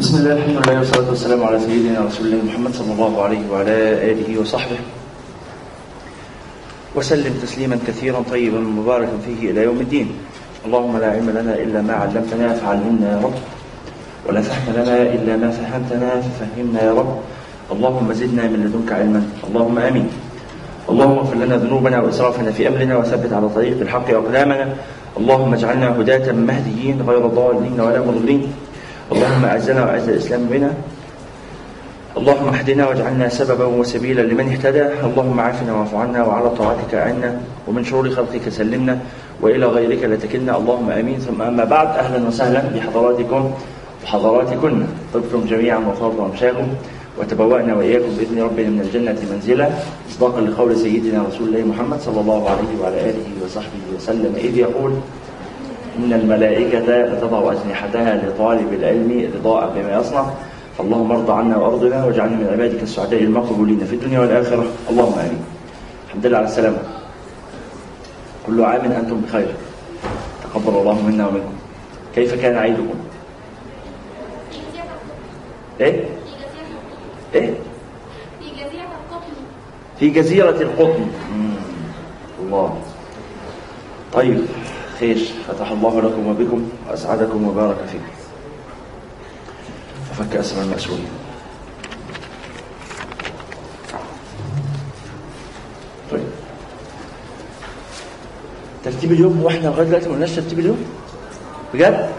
بسم الله الحمد لله والصلاة والسلام على سيدنا رسول الله محمد صلى الله عليه وعلى آله وصحبه وسلم تسليما كثيرا طيبا مباركا فيه إلى يوم الدين اللهم لا علم لنا إلا ما علمتنا فعلمنا يا رب ولا فهم لنا إلا ما فهمتنا ففهمنا يا رب اللهم زدنا من لدنك علما اللهم آمين اللهم اغفر لنا ذنوبنا وإسرافنا في أمرنا وثبت على طريق الحق أقدامنا اللهم اجعلنا هداة مهديين غير ضالين ولا مضلين اللهم أعزنا وأعز الإسلام بنا. اللهم اهدنا واجعلنا سببا وسبيلا لمن اهتدى. اللهم عافنا واعف عنا وعلى طاعتك أعنا ومن شرور خلقك سلمنا وإلى غيرك لا تكلنا اللهم آمين. ثم أما بعد أهلا وسهلا بحضراتكم وحضراتكن. طبتم جميعا وطاب أمشاكم وتبوأنا وإياكم بإذن ربنا من الجنة منزلا. مصداقا لقول سيدنا رسول الله محمد صلى الله عليه وعلى آله وصحبه وسلم. إذ يقول إن الملائكة لتضع أجنحتها لطالب العلم رضاء بما يصنع. فاللهم ارضى عنا وأرضنا واجعلنا من عبادك السعداء المقبولين في الدنيا والآخرة. اللهم آمين. الحمد لله على السلامة. كل عام أنتم بخير. تقبل الله منا ومنكم. كيف كان عيدكم؟ إيه؟ إيه؟ في جزيرة القطن. الله. طيب. خير فتح الله لكم وبكم وأسعدكم وبارك فيكم. وفك أسر المأسورين طيب. ترتيب اليوم هو إحنا لغاية دلوقتي ما قلناش ترتيب اليوم؟ بجد؟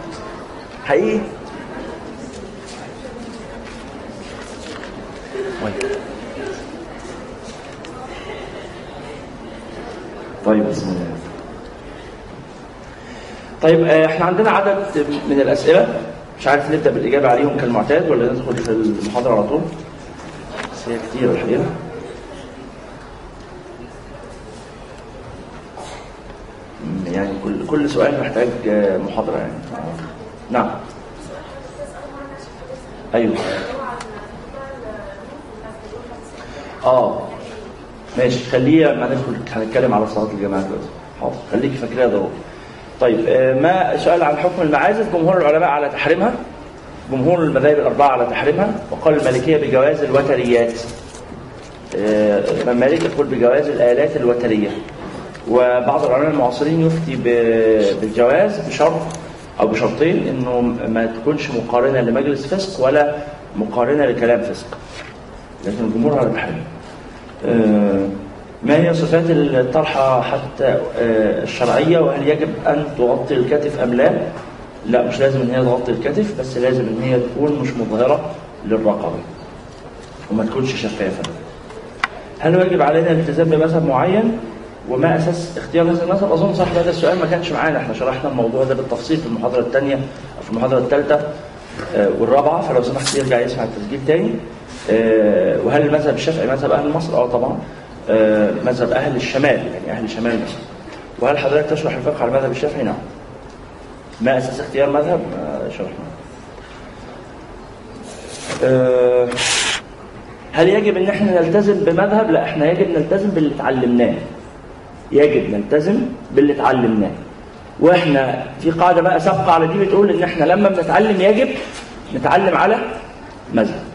حقيقي؟ طيب. طيب بسم الله. طيب آه، إحنا عندنا عدد من الأسئلة. مش عارف نبدأ بالإجابة عليهم كالمعتاد ولا ندخل في المحاضرة على طول؟ بس هي كتير الحقيقة. يعني كل كل سؤال محتاج آه، محاضرة يعني. نعم. أيوه. آه. ماشي. خليه لما ندخل هنتكلم على صلاة الجماعة دلوقتي. حاضر. خليكي فاكراها ضروري طيب آه، ما سؤال عن حكم المعازف؟ جمهور العلماء على تحريمها. جمهور المذاهب الأربعة على تحريمها. وقال المالكية بجواز الوتريات. آه، مالك يقول بجواز الآلات الوترية. وبعض العلماء المعاصرين يفتي بالجواز بشرط أو بشرطين إنه ما تكونش مقارنة لمجلس فسق ولا مقارنة لكلام فسق. لكن الجمهور على تحريمها. آه، ما هي صفات الطرحة حتى آه، الشرعية وهل يجب أن تغطي الكتف أم لا؟ لا مش لازم إن هي تغطي الكتف بس لازم إن هي تكون مش مظهرة للرقبة وما تكونش شفافة. هل يجب علينا الالتزام بمذهب معين؟ وما أساس اختيار هذا المذهب؟ أظن صاحب هذا السؤال ما كانش معانا، إحنا شرحنا الموضوع ده بالتفصيل في المحاضرة الثانية أو في المحاضرة الثالثة آه، والرابعة فلو سمحت يرجع يسمع التسجيل تاني. آه، وهل المذهب الشافعي مذهب أهل مصر؟ أه طبعا. آه، مذهب أهل الشمال يعني أهل شمال مصر. وهل حضرتك تشرح الفقه على المذهب الشافعي؟ نعم. ما أساس اختيار مذهب؟ آه، شرحنا. آه، هل يجب إن إحنا نلتزم بمذهب؟ لا إحنا يجب نلتزم باللي اتعلمناه. يجب نلتزم باللي اتعلمناه. وإحنا في قاعدة بقى سابقة على دي بتقول إن إحنا لما بنتعلم يجب نتعلم على مذهب.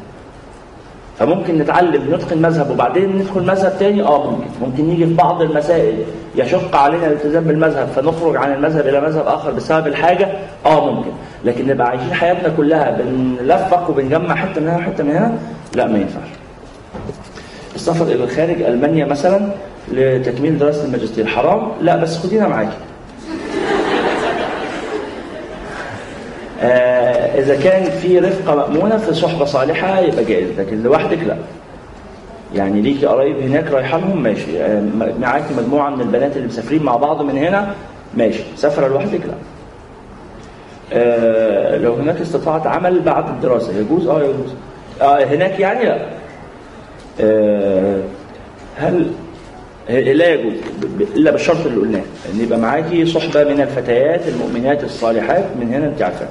فممكن نتعلم نتقن مذهب وبعدين ندخل مذهب تاني؟ آه ممكن. ممكن يجي في بعض المسائل يشق علينا الالتزام بالمذهب فنخرج عن المذهب إلى مذهب آخر بسبب الحاجة؟ آه ممكن. لكن نبقى عايشين حياتنا كلها بنلفق وبنجمع حتة من هنا وحته من هنا؟ لا ما ينفعش. السفر إلى الخارج ألمانيا مثلا لتكميل دراسة الماجستير. حرام؟ لا بس خدينا معاكي. إذا كان في رفقة مأمونة في صحبة صالحة يبقى جائز لكن لوحدك لا. يعني ليكي قرايب هناك رايحة لهم ماشي. آه، م- معاكي مجموعة من البنات اللي مسافرين مع بعض من هنا ماشي. سافرة لوحدك لا. آه، لو هناك استطاعة عمل بعد الدراسة يجوز؟ آه يجوز. آه هناك يعني لا. آه، هل لا يجوز. الا بالشرط اللي قلناه. إن يبقى معاكي صحبة من الفتيات المؤمنات الصالحات من هنا أنت عارفة.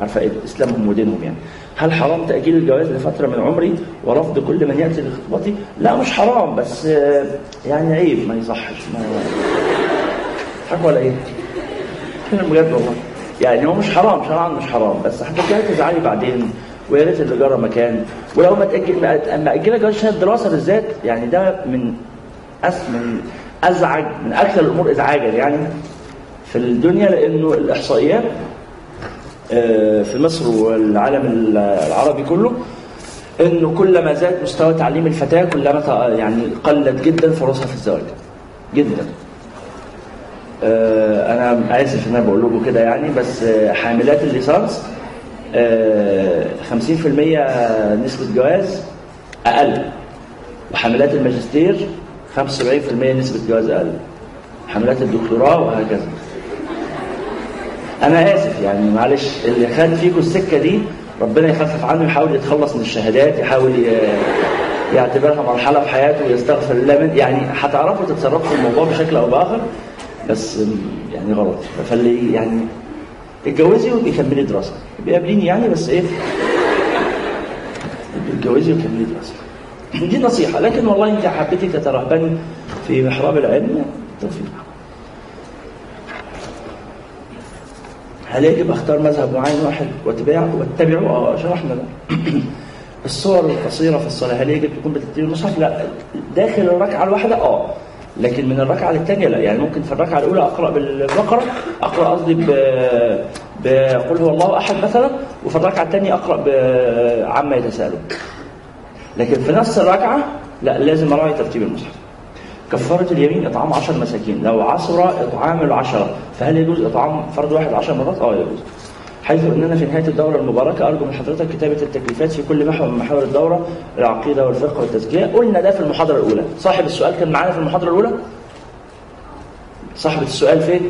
عارفة إيه؟ إسلامهم ودينهم يعني. هل حرام تأجيل الجواز لفترة من عمري ورفض كل من يأتي لخطبتي؟ لا مش حرام بس آه، يعني عيب ما يصحش ما حق ولا إيه؟ كلام بجد والله. يعني هو مش حرام شرعا مش حرام بس هترجعي تزعلي بعدين ويا ريت اللي جرى مكان. ولو ما تأجل ما ماجله جواز شهاده الدراسة بالذات يعني ده من أس من أزعج من أكثر الأمور ازعاجا يعني في الدنيا لأنه الإحصائيات في مصر والعالم العربي كله إنه كلما زاد مستوى تعليم الفتاة كلما يعني قلت جدا فرصها في الزواج. جدا. آه، أنا آسف إن أنا بقول لكم كده يعني بس آه، حاملات الليسانس آه، 50% نسبة جواز أقل. وحاملات الماجستير 75% نسبة جواز أقل. حاملات الدكتوراه وهكذا. أنا آسف يعني معلش اللي خد فيكم السكة دي ربنا يخفف عنه يحاول يتخلص من الشهادات يحاول يعتبرها مرحلة في حياته ويستغفر الله من يعني هتعرفوا تتصرفوا في الموضوع بشكل أو بآخر بس يعني غلط. فاللي يعني اتجوزي وكملي دراسة. بيقابليني يعني بس إيه؟ اتجوزي وكملي دراسة. دي نصيحة لكن والله أنت حبيتي تترهبني في محراب العلم توفيق. هل يجب اختار مذهب معين واحد واتباعه واتبعه؟ آه شرحنا ده. الصور القصيرة في الصلاة هل يجب تكون بترتيب المصحف؟ لا داخل الركعة الواحدة آه لكن من الركعة للثانية لا يعني ممكن في الركعة الأولى أقرأ بالبقرة أقرأ قصدي ب بقول هو الله أحد مثلا وفي الركعة الثانية أقرأ بعما يتساءلون لكن في نفس الركعة لا لازم أراعي ترتيب المصحف كفارة اليمين إطعام عشر مساكين لو عصر إطعام العشرة فهل يجوز إطعام فرد واحد عشر مرات؟ آه يجوز. حيث أننا في نهاية الدورة المباركة أرجو من حضرتك كتابة التكليفات في كل محور من محاور الدورة العقيدة والفقه والتزكية. قلنا ده في المحاضرة الأولى. صاحب السؤال كان معانا في المحاضرة الأولى؟ صاحبة السؤال فين؟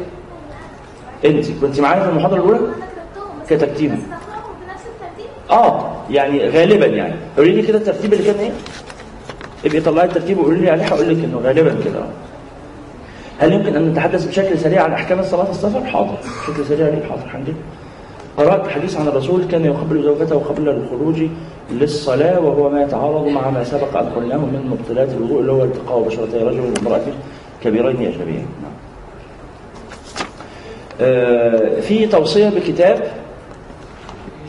أنت كنت معانا في المحاضرة الأولى؟ الترتيب آه يعني غالبا يعني. قولي لي كده الترتيب اللي كان إيه؟ ابقي طلعي الترتيب وقولي لي عليه هقول لك إنه غالبا كده. هل يمكن أن نتحدث بشكل سريع عن أحكام الصلاة السفر حاضر بشكل سريع ليه حاضر هنجيب قرأت حديث عن الرسول كان يقبل زوجته قبل الخروج للصلاة وهو ما يتعارض مع ما سبق ان قلناه من مبطلات الوضوء اللي هو التقاء بشرتي رجل وامرأة كبيرين اجنبيين نعم. آه، في توصية بكتاب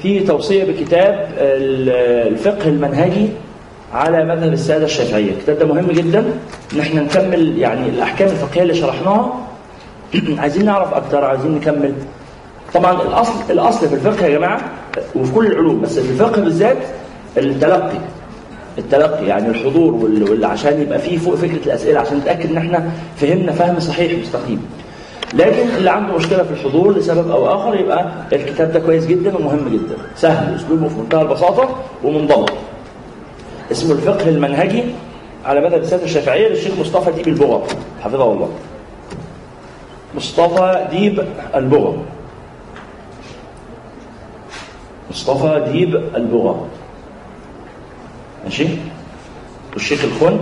في توصية بكتاب ال- الفقه المنهجي على مذهب السادة الشافعية. الكتاب ده مهم جدا. ان إحنا نكمل يعني الأحكام الفقهية اللي شرحناها. عايزين نعرف أكتر عايزين نكمل. طبعا الأصل الأصل في الفقه يا جماعة وفي كل العلوم بس في الفقه بالذات التلقي. التلقي يعني الحضور وال- عشان يبقى فيه فوق فكرة الأسئلة عشان نتأكد إن إحنا فهمنا فهم صحيح مستقيم. لكن اللي عنده مشكلة في الحضور لسبب أو آخر يبقى الكتاب ده كويس جدا ومهم جدا. سهل أسلوبه في منتهى البساطة ومنضبط. اسمه الفقه المنهجي على مذهب السادة الشافعية للشيخ مصطفى ديب البغا حفظه الله. مصطفى ديب البغا مصطفى ديب البغا ماشي؟ والشيخ الخن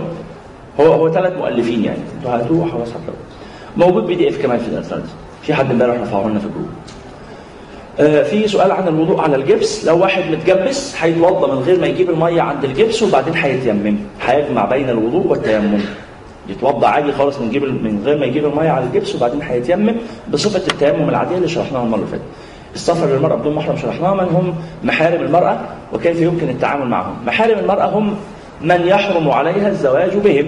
هو هو ثلاث مؤلفين يعني. أنتوا هاتوه وحواس موجود PDF كمان في الانترنت في حد امبارح رفعه لنا في ال group. في سؤال عن الوضوء على الجبس. لو واحد متجبس هيتوضا من غير ما يجيب المية عند الجبس وبعدين هيتيمم. هيجمع بين الوضوء والتيمم. يتوضا عادي خالص من جيب من غير ما يجيب المية على الجبس وبعدين هيتيمم بصفة التيمم العادية اللي شرحناها المرة اللي فاتت. السفر للمرأة بدون محرم شرحناها من هم محارم المرأة وكيف يمكن التعامل معهم. محارم المرأة هم من يحرم عليها الزواج بهم.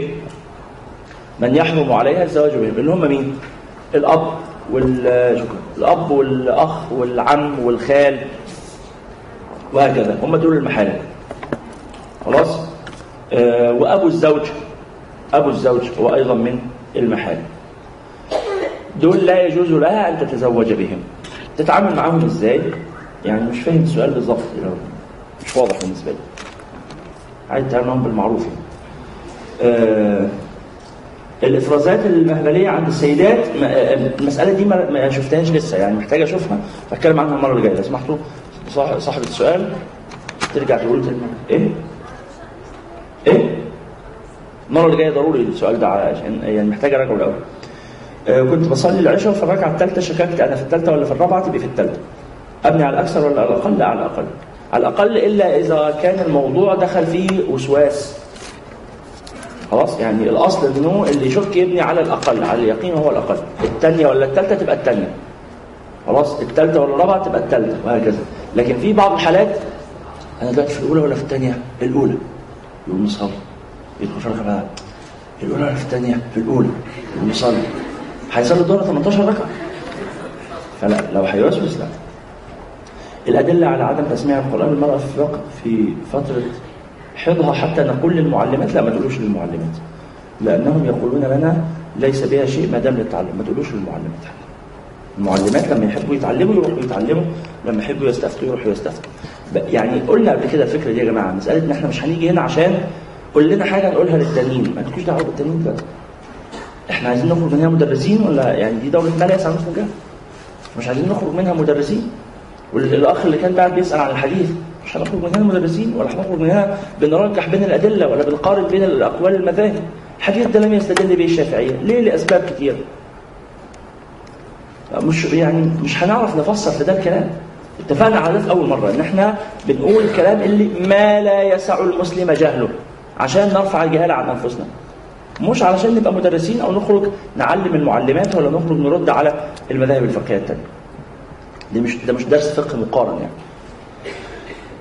من يحرم عليها الزواج بهم. اللي هم مين؟ الأب. وال شكرا. الأب والأخ والعم والخال وهكذا. هم دول المحارم. خلاص؟ آه وأبو الزوج أبو الزوج هو أيضا من المحارم. دول لا يجوز لها أن تتزوج بهم. تتعامل معاهم إزاي؟ يعني مش فاهم السؤال بالظبط. مش واضح بالنسبة لي. عايز تتعامل معاهم بالمعروف يعني. آه الإفرازات المهبليه عند السيدات المسألة دي ما شفتهاش لسه يعني محتاج أشوفها. هتكلم عنها المرة اللي جاية. لو سمحتوا صاح- صاحب السؤال ترجع تقول إيه؟ إيه؟ المرة اللي جاية ضروري السؤال ده عشان يعني محتاج اراجعه الأول. آه، كنت بصلي العشاء في الركعة الثالثه شككت أنا في الثالثه ولا في الرابعة؟ تبقى في الثالثه أبني على الأكثر ولا على الاقل؟ لا على الأقل؟ على الأقل إلا إذا كان الموضوع دخل فيه وسواس. خلاص؟ يعني الأصل إنه اللي يشك يبني على الأقل على اليقين هو الأقل. الثانية ولا الثالثه تبقى الثانية خلاص؟ الثالثه ولا الرابعة تبقى الثالثه وهكذا. لكن في بعض الحالات أنا دلوقتي في الأولى ولا في الثانية الأولى. يقوم يصلي يدخل الركعه بعدها. الأولى ولا في الثانية في الأولى. يقوم يصلي هيصلي الظهر 18 ركعة. فلا لو هيوسوس لا. الأدلة على عدم تسميع القرآن المرأة في في فترة حيضها حتى نقول للمعلمات لا ما تقولوش للمعلمات لأنهم يقولون لنا ليس بها شيء ما دام للتعلم ما تقولوش للمعلمات. حتى المعلمات لما يحبوا يتعلموا يروحوا يتعلموا لما يحبوا يستفتوا يروحوا يستفتوا. يعني قلنا قبل كده الفكرة دي يا جماعة مسألة إن إحنا مش هنيجي هنا عشان قول لنا حاجة نقولها للتانيين. ما تكونش دعوة بالتانيين ده إحنا عايزين نخرج منها مدرسين ولا؟ يعني دي يسعى مسلم جهل مش عايزين نخرج منها مدرسين؟ والأخ اللي كان قاعد بيسأل عن الحديث مش هنخرج منها مدرسين ولا هنخرج منها بنرجح بين الأدلة ولا بنقارن بين الأقوال المذاهب الحديث ده لم يستدل به الشافعيه ليه؟ لأسباب كتير مش يعني مش هنعرف نفسر في ده الكلام. اتفقنا على ده في أول مرة. ان إحنا بنقول الكلام اللي ما لا يسع المسلم جهله. عشان نرفع الجهاله عن أنفسنا. مش علشان نبقى مدرسين أو نخرج نعلم المعلمات ولا نخرج نرد على المذاهب الفقهية الثانية دي مش ده مش درس فقه مقارن يعني.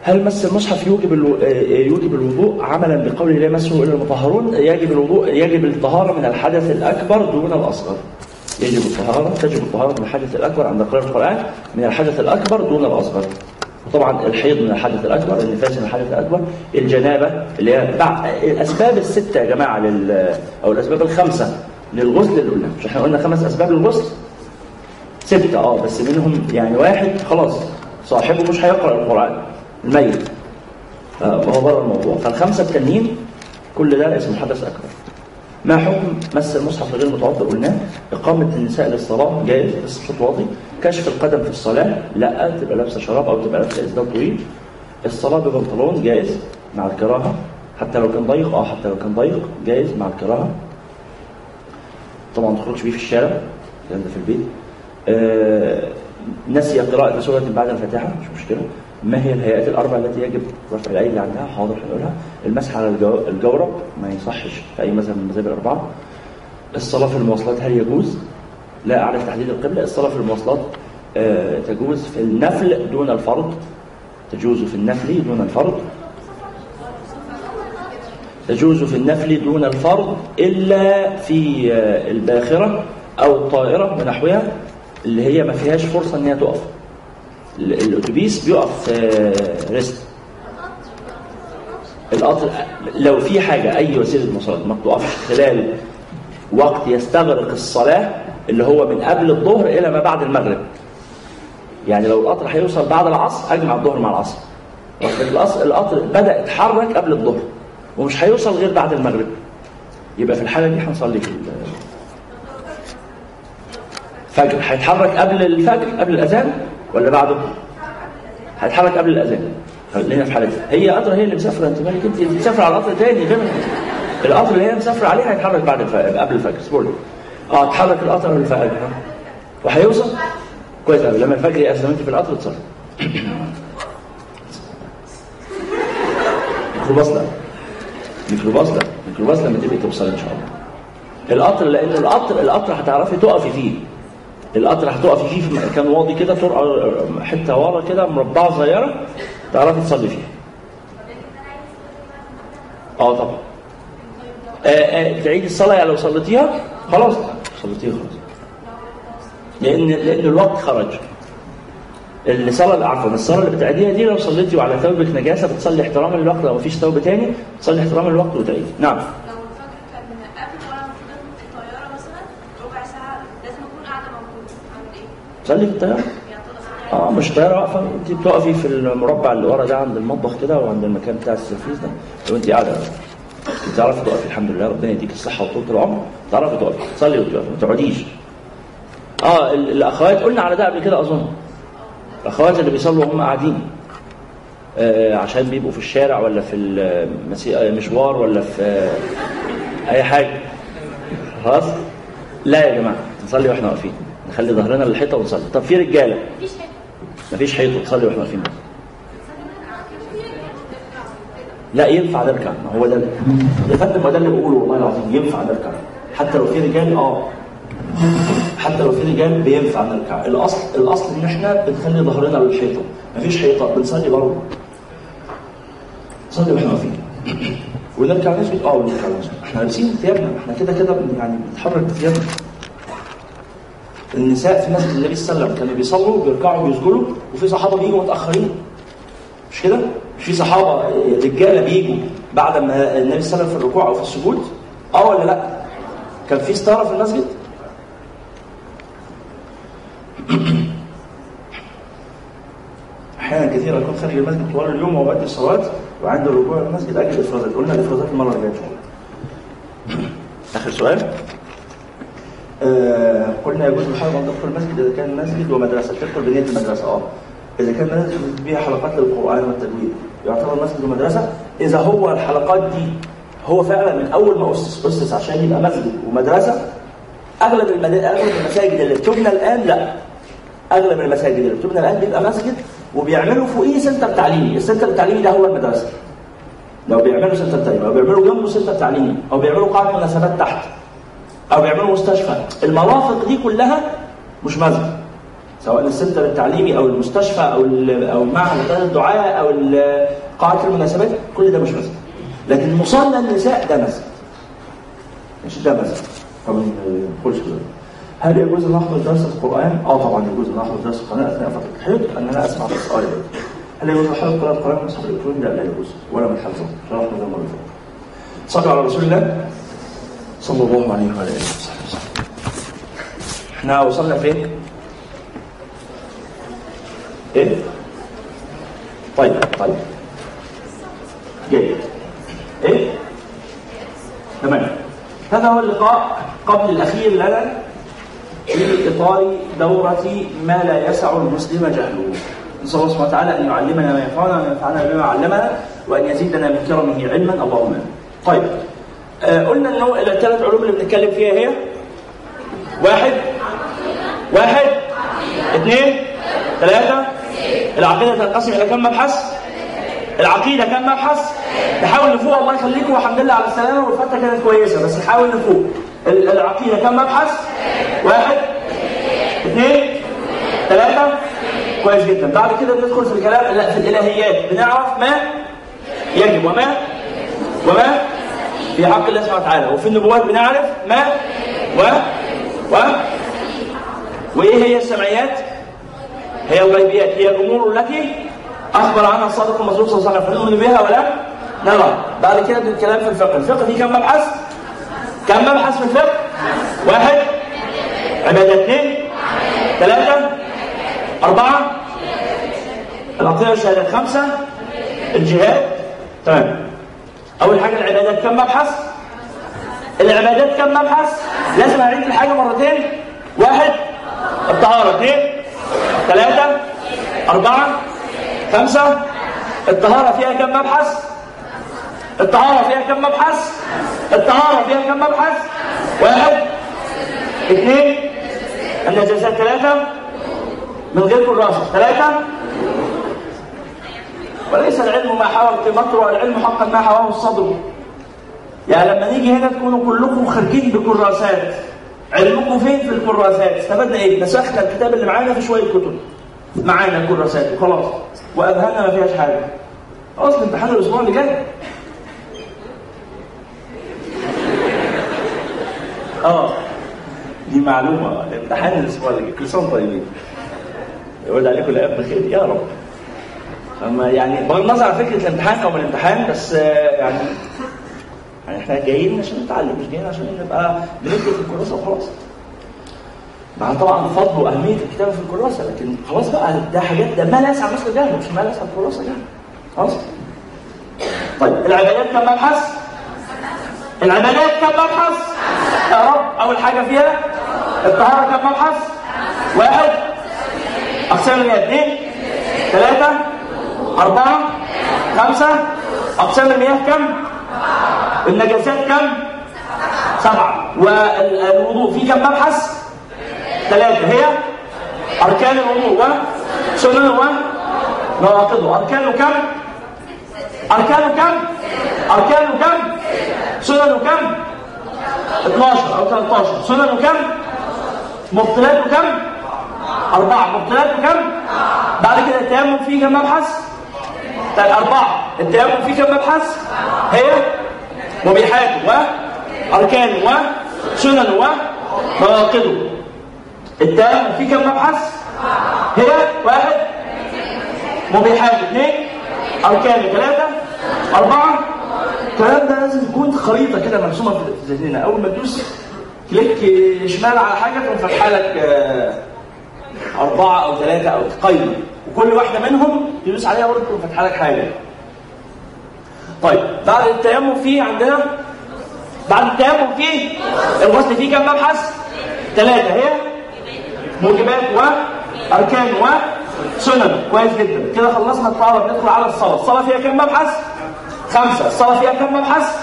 هل مس المصحف يوجب ألو... آه، يوجب الوضوء عملا بقوله لا يمسه إلا المطهرون؟ يجب الوضوء يجب الطهارة من الحدث الأكبر دون الأصغر. يجب الطهارة تجب الطهارة من الحدث الأكبر عند قراءة القرآن من الحدث الأكبر دون الأصغر. وطبعا الحيض من الحدث الأكبر النفاس من الحدث الأكبر الجنابة اللي هي الأسباب الستة يا جماعة لل أو الأسباب الخمسة للغسل اللي قلنا مش إحنا قلنا خمس أسباب للغسل؟ ستة آه بس منهم يعني واحد خلاص صاحبه مش هيقرأ القرآن. الميت فهو بره الموضوع. فالخمسة التانيين كل ده اسمه حدث أكبر. ما حكم مس المصحف غير متوضئ؟ قلناه إقامة النساء للصلاة جائز بس تتوضي كشف القدم في الصلاة لا تبقى لابسة شراب أو تبقى لابسة إسدال طويل الصلاة ببنطلون جائز مع الكراهة. حتى لو كان ضيق آه حتى لو كان ضيق جائز مع الكراهة. طبعا ما تخرجش بيه في الشارع الكلام ده في البيت. آه، نسي قراءة سورة بعد الفاتحة مش مشكلة. ما هي الهيئات الأربع التي يجب رفع الأيدي عنها حاضر هنقولها. المسح على الجو- الجورب ما يصحش في أي مذهب من المذاهب الأربعة. الصلاة في المواصلات هل يجوز؟ لا أعرف تحديد القبلة. الصلاة في المواصلات آه، تجوز في النفل دون الفرض. تجوز في النفل دون الفرض. تجوز في النفل دون الفرض إلا في آه، الباخرة أو الطائرة ونحوها اللي هي ما فيهاش فرصة إن هي تقف. ال- الأتوبيس بيقف آه، ريست القطر لو في حاجة أي وسيلة مواصلات ما بتقفش خلال وقت يستغرق الصلاة اللي هو من قبل الظهر إلى ما بعد المغرب. يعني لو القطر هيوصل بعد العصر أجمع الظهر مع العصر. القطر القطر بدأ يتحرك قبل الظهر ومش هيوصل غير بعد المغرب. يبقى في الحالة دي هنصلي في ال- فجر. هيتحرك قبل الفجر قبل الأذان؟ ولا بعده؟ هيتحرك قبل الأذان. خلينا في حالتها هي قطر هي اللي مسافرة أنت مالك أنت؟ مسافرة على قطر تاني غير القطر اللي هي مسافرة عليه هيتحرك بعد الفجر قبل الفجر. لي. آه اتحرك القطر قبل الفجر. وهيوصل؟ كويس قوي لما الفجر يأذن أنت في القطر تصلي ميكروباص لا. ميكروباص لا. ميكروباص لما تبقي توصل إن شاء الله. القطر لأن القطر القطر هتعرفي تقفي فيه. القطر هتقفي فيه في مكان واضي كده طرقه حتة ورا كده مربعة صغيرة تعرفي تصلي فيها. آه طبعا. آه آه تعيد الصلاة يعني لو صليتيها خلاص. صليتيها خلاص. لأن لأن الوقت خرج. الصلاة عفوا الصلاة اللي بتعيديها دي لو صليتي وعلى ثوبك نجاسة بتصلي احتراما للوقت لو مفيش ثوب تاني تصلي احتراما للوقت وتعيدي نعم لو الفجر كان قبل وأنا المفروض اكون في الطياره مثلا ربع ساعه لازم اكون قاعدة موجوده اعمل في الطياره آه مش طياره واقفة. انت بتقفي في المربع اللي ورا ده عند المطبخ كده وعند المكان بتاع السرفيس ده. لو انت قاعدة تعرفي تقفي الحمد لله ربنا يديك الصحة وطول العمر. تعرفي تقفي تصلي وتقفي ما تقعديش. آه ال- الأخوات قلنا على ده قبل كده أظن. الأخوات اللي بيصلوا وهم قاعدين. آه عشان بيبقوا في الشارع ولا في المسي- مشوار ولا في آه أي حاجة. خلاص؟ لا يا جماعة نصلي وإحنا واقفين. نخلي ظهرنا للحيطه ونصلي. طب في رجالة؟ مفيش حيطة. تصلي وإحنا واقفين. لا ينفع نركع ما هو ده يا فندم ما ده اللي بقوله. والله العظيم ينفع نركع حتى لو في رجال آه. حتى لو في رجال بينفع نركع الأصل الأصل إن إحنا بنخلي ظهرنا للحيطه مفيش حيطة. بنصلي برضه. نصلي وإحنا واقفين. ونركع نسجد آه ونركع نسجد إحنا لابسين ثيابنا. إحنا كده كده يعني بنتحرك بثيابنا. النساء في مسجد النبي صلى الله عليه وسلم كانوا بيصلوا بيركعوا بيسجدوا وفي صحابة بيجوا متأخرين مش كده؟ مش في صحابة رجالة بيجوا بعد ما النبي صلى الله عليه وسلم في الركوع أو في السجود؟ آه ولا لأ؟ كان في ستاره في المسجد؟ أحيانا كثيرا أكون خارج المسجد طوال اليوم وبعد الصلاة وعند الركوع المسجد أجد إفرازات قلنا الإفرازات المرة شاء الله آخر سؤال آه قلنا يجوز الحرم ان تدخل المسجد إذا كان مسجد ومدرسة. تدخل بنيه المدرسة آه. إذا كان مسجد فيها حلقات للقرآن والتجويد يعتبر مسجد ومدرسة. إذا هو الحلقات دي هو فعلا من أول ما أسس أسس عشان يبقى مسجد ومدرسة. أغلب المد... أغلب المساجد اللي بتبنى الآن لا. أغلب المساجد اللي بتبنى الآن بيبقى مسجد وبيعملوا فوقيه center تعليمي. ال center التعليمي ده هو المدرسة. لو بيعملوا center تعليمي أو بيعملوا جنبه center تعليمي أو بيعملوا قاعه مناسبات تحت أو بيعملوا مستشفى. المرافق دي كلها مش مسجد سواء ال center التعليمي أو المستشفى أو أو معهد الدعاء أو قاعة المناسبات كل ده مش مسجد لكن مصلى النساء ده مسجد مش ده مسجد فما ندخلش كده هل يجوز إن أحضر درس القرآن؟ آه طبعا يجوز إن أحضر درس القرآن. أثناء فترة الحيض أن أنا أسمع آه يجوز. هل يجوز الحيض قراءة القرآن من مصحف الالكتروني؟ لا لا يجوز. ولا من حفظه. شرحنا ده. صلوا على رسول الله. صلى الله عليه وعلى اله وصحبه وسلم. إحنا وصلنا فين؟ إيه؟ طيب طيب جيد إيه؟ تمام هذا هو اللقاء قبل الأخير لنا في اطار دورة ما لا يسع المسلم جهله نسأل الله سبحانه وتعالى أن يعلمنا ما ينفعنا وان ينفعنا بما علمنا وأن يزيدنا من كرمه علما اللهم آمين. طيب آه قلنا انه الثلاث علوم اللي بنتكلم فيها هي؟ واحد. واحد. اثنين ثلاثة العقيدة تنقسم إلى كم مبحث؟ العقيدة كم مبحث؟ نحاول نفوق. الله يخليكم والحمد لله على السلامة. والفترة كانت كويسة بس نحاول نفوق. ال- العقيدة كم مبحث؟ واحد. اثنين ثلاثة كويس جدا. بعد كده بندخل في الكلام لا في الإلهيات. بنعرف ما يجب. وما؟ وما؟ في حق الله سبحانه وتعالى. وفي النبوات بنعرف ما؟ و؟ و؟ وإيه هي السمعيات؟ هي الغيبيات. هي الأمور التي أخبر عنها الصادق المصدوق صلى الله عليه وسلم. فنؤمن بها ولا نرى. بعد كده الكلام في الفقه. الفقه فيه كم مبحث؟ كم مبحث في الفقه؟ واحد. عبادة اثنين. ثلاثة. أربعة. العقيدة والشهادات خمسة الجهاد. تمام. أول حاجة العبادات كم مبحث؟ العبادات كم مبحث؟ لازم أعيد الحاجة مرتين واحد الطهارة اثنين ثلاثة أربعة خمسة الطهارة فيها كم مبحث؟ الطهارة فيها كم مبحث؟ الطهارة فيها كم مبحث؟ واحد اثنين النجاسات ثلاثة من غير كراسة ثلاثة وليس العلم ما حوى قيمته والعلم حقا ما حواه الصدر. يعني لما نيجي هنا تكونوا كلكم خارجين بكراسات. علمكم فين في الكراسات؟ استفدنا إيه؟ نسخنا الكتاب اللي معانا في شوية كتب. معانا كراسات وخلاص وأذهاننا ما فيهاش حاجة. خلاص الامتحان الأسبوع اللي جاي. آه. دي معلومة. الامتحان الأسبوع اللي جاي. كل سنة طيبين. يقول عليكم الأيام بخير. يا رب. يعني بغض النظر عن فكرة الامتحان أو الامتحان بس آه، يعني يعني إحنا جايين عشان نتعلم مش جايين عشان نبقى بنكتب في الكراسة وخلاص. مع طبعا فضل وأهمية الكتابة في الكراسة لكن خلاص بقى ده حاجات ده ما لا يسع مثل جهل مش ما لا يسع الكراسة جهل. خلاص؟ طيب العبادات كم مبحث؟ العبادات كم مبحث؟ يا رب أول حاجة فيها الطهارة كم مبحث؟ واحد أقسام اثنين ثلاثة أربعة خمسة اقسام المياه كم؟ النجاسات كم؟ سبعة والوضوء في كم مبحث؟ ثلاثة هي أركان الوضوء وسننه ونواقضه أركانه كم؟ أركانه كم؟ أركانه كم؟ سننه كم؟ 12 أو 13 سننه كم؟ مبطلاته كم؟ أربعة مبطلاته كم؟ بعد كده التيمم فيه كم مبحث؟ طيب أربعة التيمم فيه كم مبحث؟ هي؟ مبيحات وأركان وسنن ومواقده التيمم فيه كم مبحث؟ هي؟ واحد. مبيحات اثنين. أركان ثلاثة. أربعة. الكلام ده لازم تكون خريطة كده مرسومة في ذهننا. أول ما تدوس كليك شمال على حاجة تقوم فاتحة لك آه، أربعة أو ثلاثة أو قايمة وكل واحدة منهم تدوس عليها برضه فاتحة لك حاجة. طيب بعد التيمم فيه عندنا بعد التيمم فيه الغسل فيه كم مبحث؟ ثلاثة هي موجبات وأركان وسنن كويس جدا. كده خلصنا الطهارة بندخل على الصلاة. الصلاة فيها كم مبحث؟ خمسة. الصلاة فيها كم مبحث؟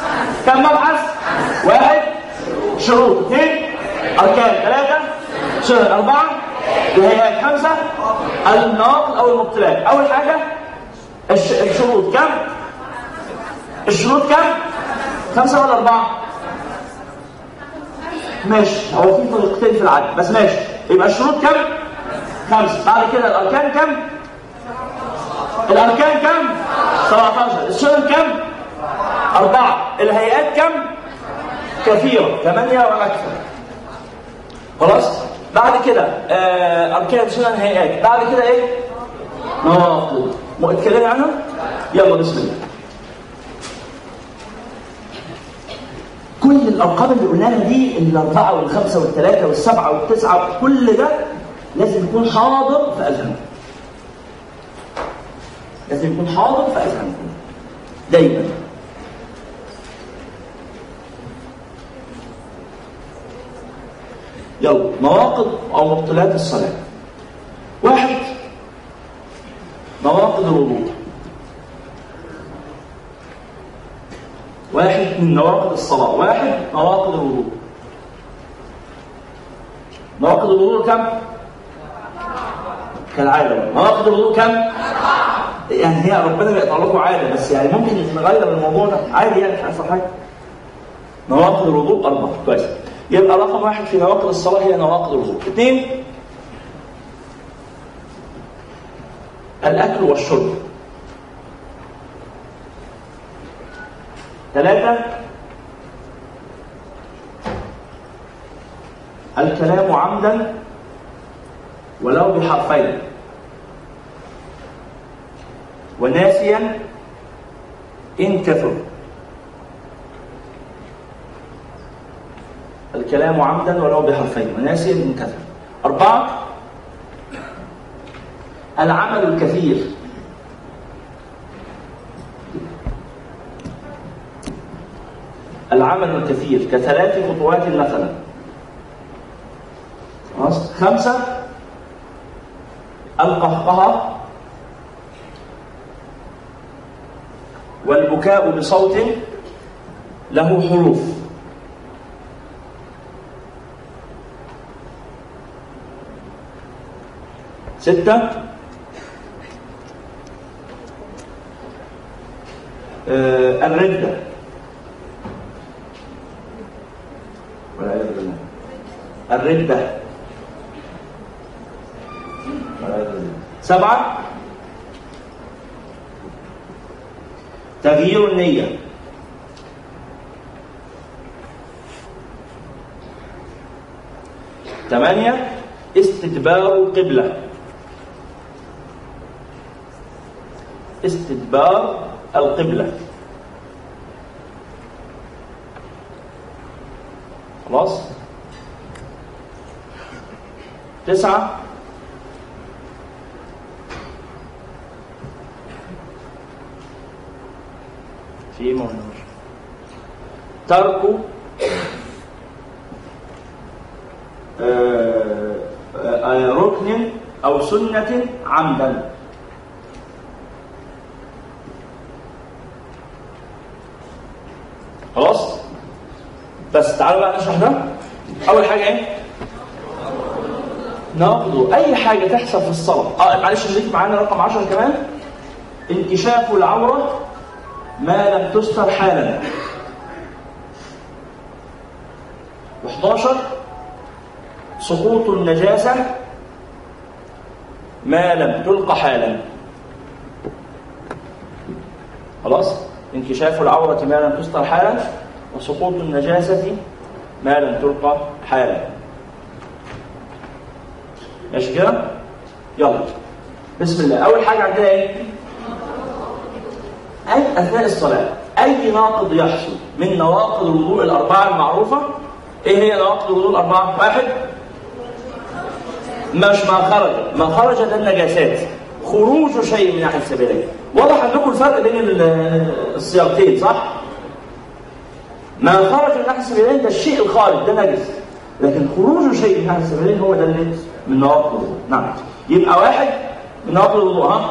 كم مبحث؟ واحد. شروط. اثنين. أركان. ثلاثة سنن. أربعة. الهيئات خمسة النواقض أو المبتلات أول حاجة الش... الشروط كم؟ الشروط كم؟ خمسة ولا أربعة؟ ماشي هو في طريقتين في العد بس ماشي يبقى الشروط كم؟ خمسة بعد كده الأركان كم؟ الأركان كم؟ 17 السنن كم؟ أربعة الهيئات كم؟ كثيرة ثمانية وأكثر خلاص؟ بعد كده آه أركان سنن هيئات بعد كده إيه؟ نواقض اتكلمنا عنها؟ يلا بسم الله كل الأرقام اللي قلناها دي الأربعة والخمسة والثلاثه والسبعة والتسعة كل ده لازم يكون حاضر في أذهانكم. لازم يكون حاضر في أذهانكم. دايما. يلا نواقض أو مبطلات الصلاة. واحد نواقض الوضوء. واحد من نواقض الصلاة واحد نواقض الوضوء نواقض الوضوء كم؟ كالعادة نواقض الوضوء كم؟ يعني هي ربنا بيقطع لكم عادة بس يعني ممكن نغير الموضوع ده عادي يعني مش حاجة نواقض الوضوء أربعة كويس يبقى رقم واحد في نواقض الصلاة هي نواقض الوضوء. اثنين الأكل والشرب. ثلاثة الكلام عمدا ولو بحرفين. وناسيا إن كثر. الكلام عمدا ولو بحرفين. وناسيا إن كثر أربعة العمل الكثير. العمل الكثير كثلاث خطوات مثلا. خلاص؟ خمسة القهقهة. والبكاء بصوت له حروف. ستة. آه الردة. والعياذ بالله الردة. والعياذ بالله سبعة. تغيير النية. ثمانية. استدبار القبلة. استدبار القبلة. خلاص؟ تسعة. في مهنوش ترك. آه، آه، ركن أو سنة عمدا. خلاص؟ بس تعالوا بقى نشرح ده أول حاجة إيه؟ ناخده أي حاجة تحصل في الصلاة. آه معلش نضيف معانا رقم 10 كمان. انكشاف العورة ما لم تستر حالا. و11 سقوط النجاسة ما لم تلق حالا. خلاص؟ انكشاف العورة ما لم تستر حالا وسقوط النجاسة ما لم تلقى حالا. ماشي كده؟ يلا. بسم الله. أول حاجة عندنا إيه؟ أي أثناء الصلاة أي ناقض يحصل من نواقض الوضوء الأربعة المعروفة إيه هي نواقض الوضوء الأربعة؟ واحد. مش ما خرج. ما خرج ده النجاسات. خروج شيء من احد السبيلين واضح عندكم؟ الفرق بين ال- السياقين صح؟ ما خرج من احد السبيلين ده الشيء الخارج ده نجس. لكن خروج شيء من احد السبيلين هو ده اللي من نواقض الوضوء نعم. يبقى واحد من نواقض الوضوء ها؟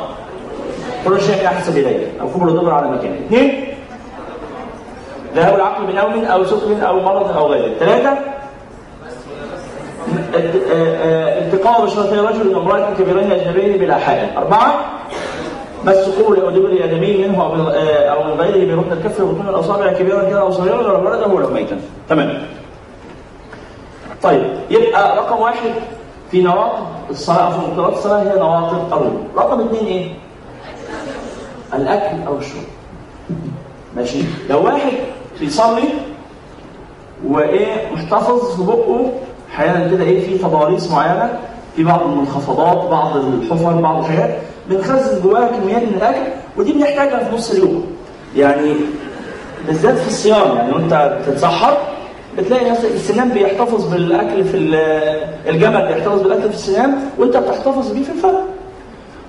خروج شيء من احد السبيلين أو كبر الدبر على مكانه اثنين ذهاب العقل بنوم أو سكر أو مرض أو غيره. ثلاثة التقاء بشرتي رجل وامرأة كبيرين أجنبيين بلا حائل أربعة مس قول أو دبر آدمي منه أو أو من غيره بركن الكف وبطون الأصابع كبيرا كان أو صغيرا لو ولده ولو ميتا. تمام. طيب يبقى رقم واحد في نواقض الصلاة في مقتضيات الصلاة هي نواقض الوضوء رقم اثنين إيه؟ الأكل أو الشرب. ماشي؟ لو واحد بيصلي وإيه محتفظ في بقه أحيانا كده إيه في تضاريس معينة في بعض المنخفضات بعض الحفر بعض الحاجات بنخزن جواها كميات من الأكل ودي بنحتاجها في نص اليوم. يعني بالذات في الصيام يعني وأنت بتتسحر بتلاقي نفس السنان بيحتفظ بالأكل في ال- الجمل بيحتفظ بالأكل في السنان وأنت بتحتفظ بيه في الفم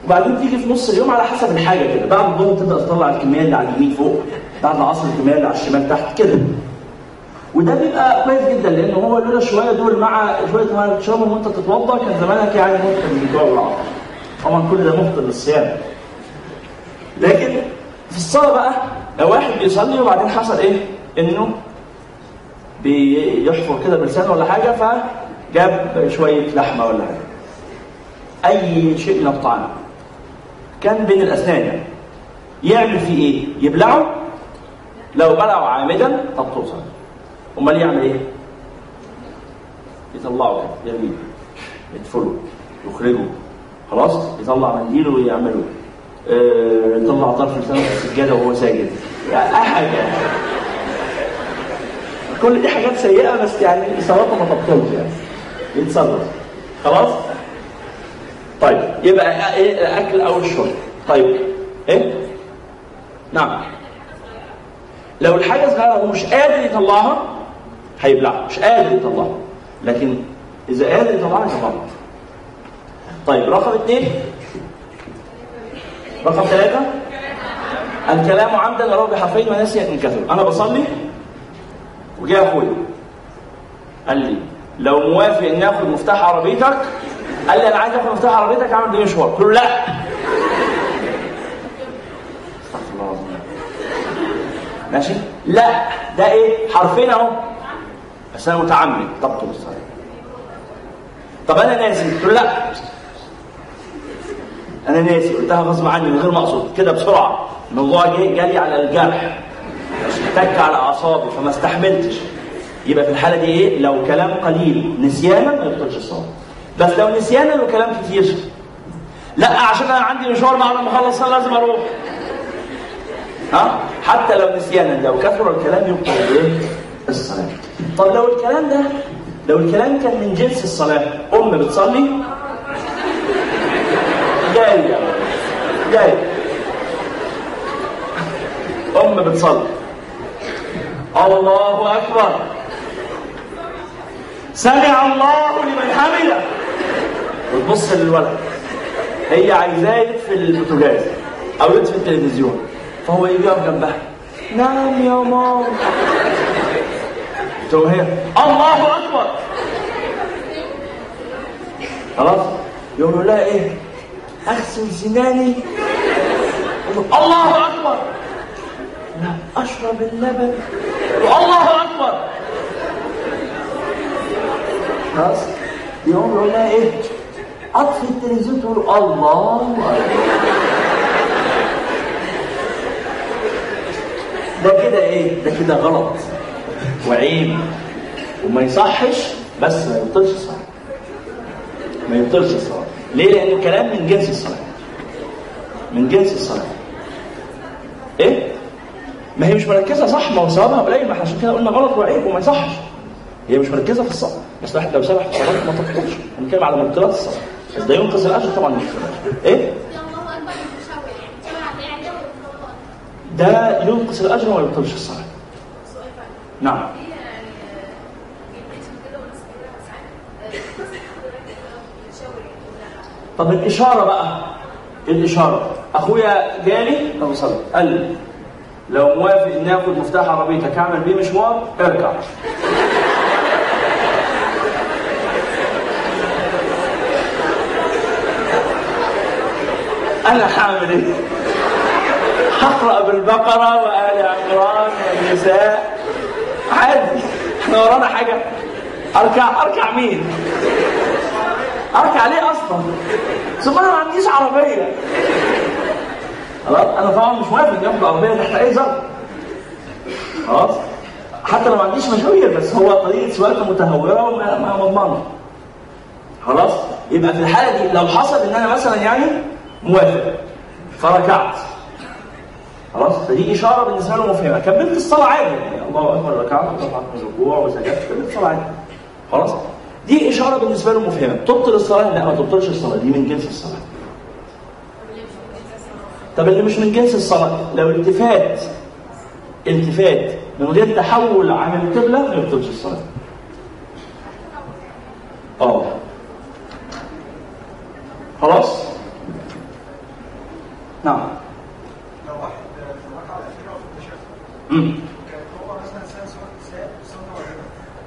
وبعدين تيجي في نص اليوم على حسب الحاجة كده. بعد الظهر تبدا تطلع الكمية اللي على اليمين فوق بعد العصر الكمية اللي على الشمال تحت كده. وده بيبقى كويس جدا لأن هو لولا شوية دول مع شوية ميه تشربهم وأنت تتوضا كان زمانك يعني الجوع والعطش طبعا كل ده مفطر للصيام. لكن في الصلاة بقى لو واحد بيصلي وبعدين حصل إيه؟ إنه بيحفر كده بلسانه ولا حاجة فجاب شوية لحمة ولا حاجة. أي شيء من الطعام. كان بين الأسنان. يعني يعمل فيه إيه؟ يبلعه. لو بلعه عامدا طب توصل. أمال يعمل إيه؟ يطلعه. كده يرميه يدفله. يخرجه. خلاص؟ يطلع منديله ويعمله. آه، يطلع طرف لسانه في السجادة وهو ساجد. يعني حاجة كل دي حاجات سيئة بس يعني صلاته ما تبطلش يعني. يتصرف. خلاص؟ طيب يبقى إيه الاكل أو الشرب. طيب إيه؟ نعم. لو الحاجة صغيرة هو مش قادر يطلعها هيبلعها. مش قادر يطلعها. لكن إذا قادر يطلعها يطلعها. طيب رقم اثنين. رقم ثلاثة. الكلام عمدا ولو بحرفين ونسي أن كثر. أنا بصلي وجاء اخويا قال لي لو موافق إني اخد مفتاح عربيتك؟ قال لي أنا عايز اخد مفتاح عربيتك أعمل بيه مشوار. قلت له لا. ماشي؟ لا ده إيه؟ حرفين أهو. بس أنا متعمد. طب طب أنا ناسي قلت له لا. أنا ناسي قلتها غصب عني من غير ما أقصد كده بسرعة. الموضوع جه جالي على الجرح. اشتك على أعصابي فما استحملتش. يبقى في الحالة دي إيه؟ لو كلام قليل نسيانا ما يبطلش الصلاه بس لو نسيانا وكلام كتير. لا عشان أنا عندي مشوار بعد ما اخلص لازم أروح. ها؟ حتى لو نسيانا لو كثر الكلام يبطل إيه؟ الصلاة. طب لو الكلام ده لو الكلام كان من جنس الصلاة أم بتصلي؟ جاي. يا ولد. جاي. أم بتصلي. الله أكبر. سمع الله لمن حمده. وتبص للولد. هي عايزاه يطفي البوتاجاز أو يطفي التلفزيون. فهو يجي يقف جنبها. نعم يا ماما. تقوم هي. الله أكبر. خلاص. يقول لها إيه؟ اغسل سناني الله أكبر. لا أشرب اللبن. الله أكبر. خلاص. يقوم يقول لها إيه؟ أطفي التلفزيون تقول الله أكبر. ده كده إيه؟ ده كده غلط. وعيب. وما يصحش بس ما يبطلش الصلاه ما يبطلش الصلاه ليه؟ لأن الكلام من جنس الصلاة. من جنس الصلاة. ما هي مش مركزة صح؟ ما هو ثوابها قليل ما إحنا عشان كده قلنا غلط وعيب وما يصحش. هي مش مركزة في الصلاة. بس الواحد لو سرح في الصلاه ما تبطلش بنتكلم على مبطلات الصلاة. بس ده ينقذ الأجر طبعا. مش اكبر ده ينقص الأجر وما يبطلش بقى نعم في يعني جبريل كده وناس كده ساعات بس حضرتك بتشاور يعني طب الإشارة بقى الإشارة. أخويا جالي طب صلي قال لي لو موافق إني آخد مفتاح عربيتك أعمل بيه مشوار ارجع أنا هعمل إيه؟ هقرأ بالبقرة وآل عمران والنساء. عادي. إحنا ورانا حاجة. أركع أركع مين؟ اركع ليه أصلا؟ ثم أنا ما عنديش عربية. خلاص أنا طبعا مش موافق جنب عربيه تحت أي ظرف. خلاص؟ حتى لو ما عنديش مشاوير بس هو طريقة سواقته متهورة وما ما مضمنة. خلاص؟ يبقى في الحالة دي لو حصل إن أنا مثلا يعني موافق. فركعت خلاص؟ فدي إشارة بالنسبة له مفهمة. كملت الصلاة عادي. يعني الله أكبر ركعت ورفعت من الركوع وسجدت كملت الصلاة عادي. خلاص؟ دي إشارة بالنسبة له مفهمة. تبطل الصلاة؟ لا ما تبطلش الصلاة. دي من جنس الصلاة. طب اللي مش من جنس الصلاة؟ لو التفات التفات من غير تحول عن القبلة ما يبطلش الصلاة. آه. خلاص؟ نعم. لو واحد في الركعة الأخيرة وفي التشهد امم كان هو مثلا سال سؤال سال سنه واجبه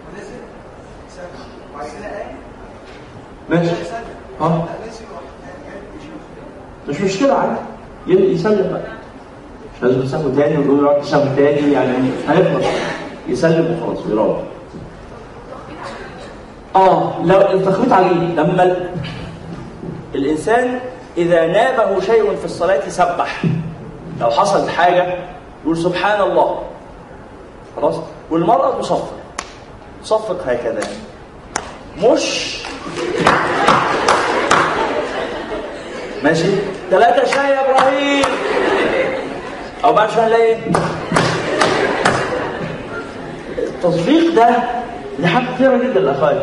ونزل سال وبعد كده قام ماشي. يشوف مش مشكلة عادي. يسلم بقى. مش لازم تسلم تاني وتقول له تسلم تاني يعني هيخلص. يسلم وخلاص ويروح. آه لو التخبيط عليه لما ال... الإنسان إذا نابه شيء في الصلاة سبح. لو حصلت حاجة يقول سبحان الله خلاص؟ والمرأة تصفق. تصفق هكذا. مش ماشي؟ ثلاثة شاي يا إبراهيم. أو بعد شوية نلاقي. التصفيق ده دي حاجة كثيره جدا الاخوات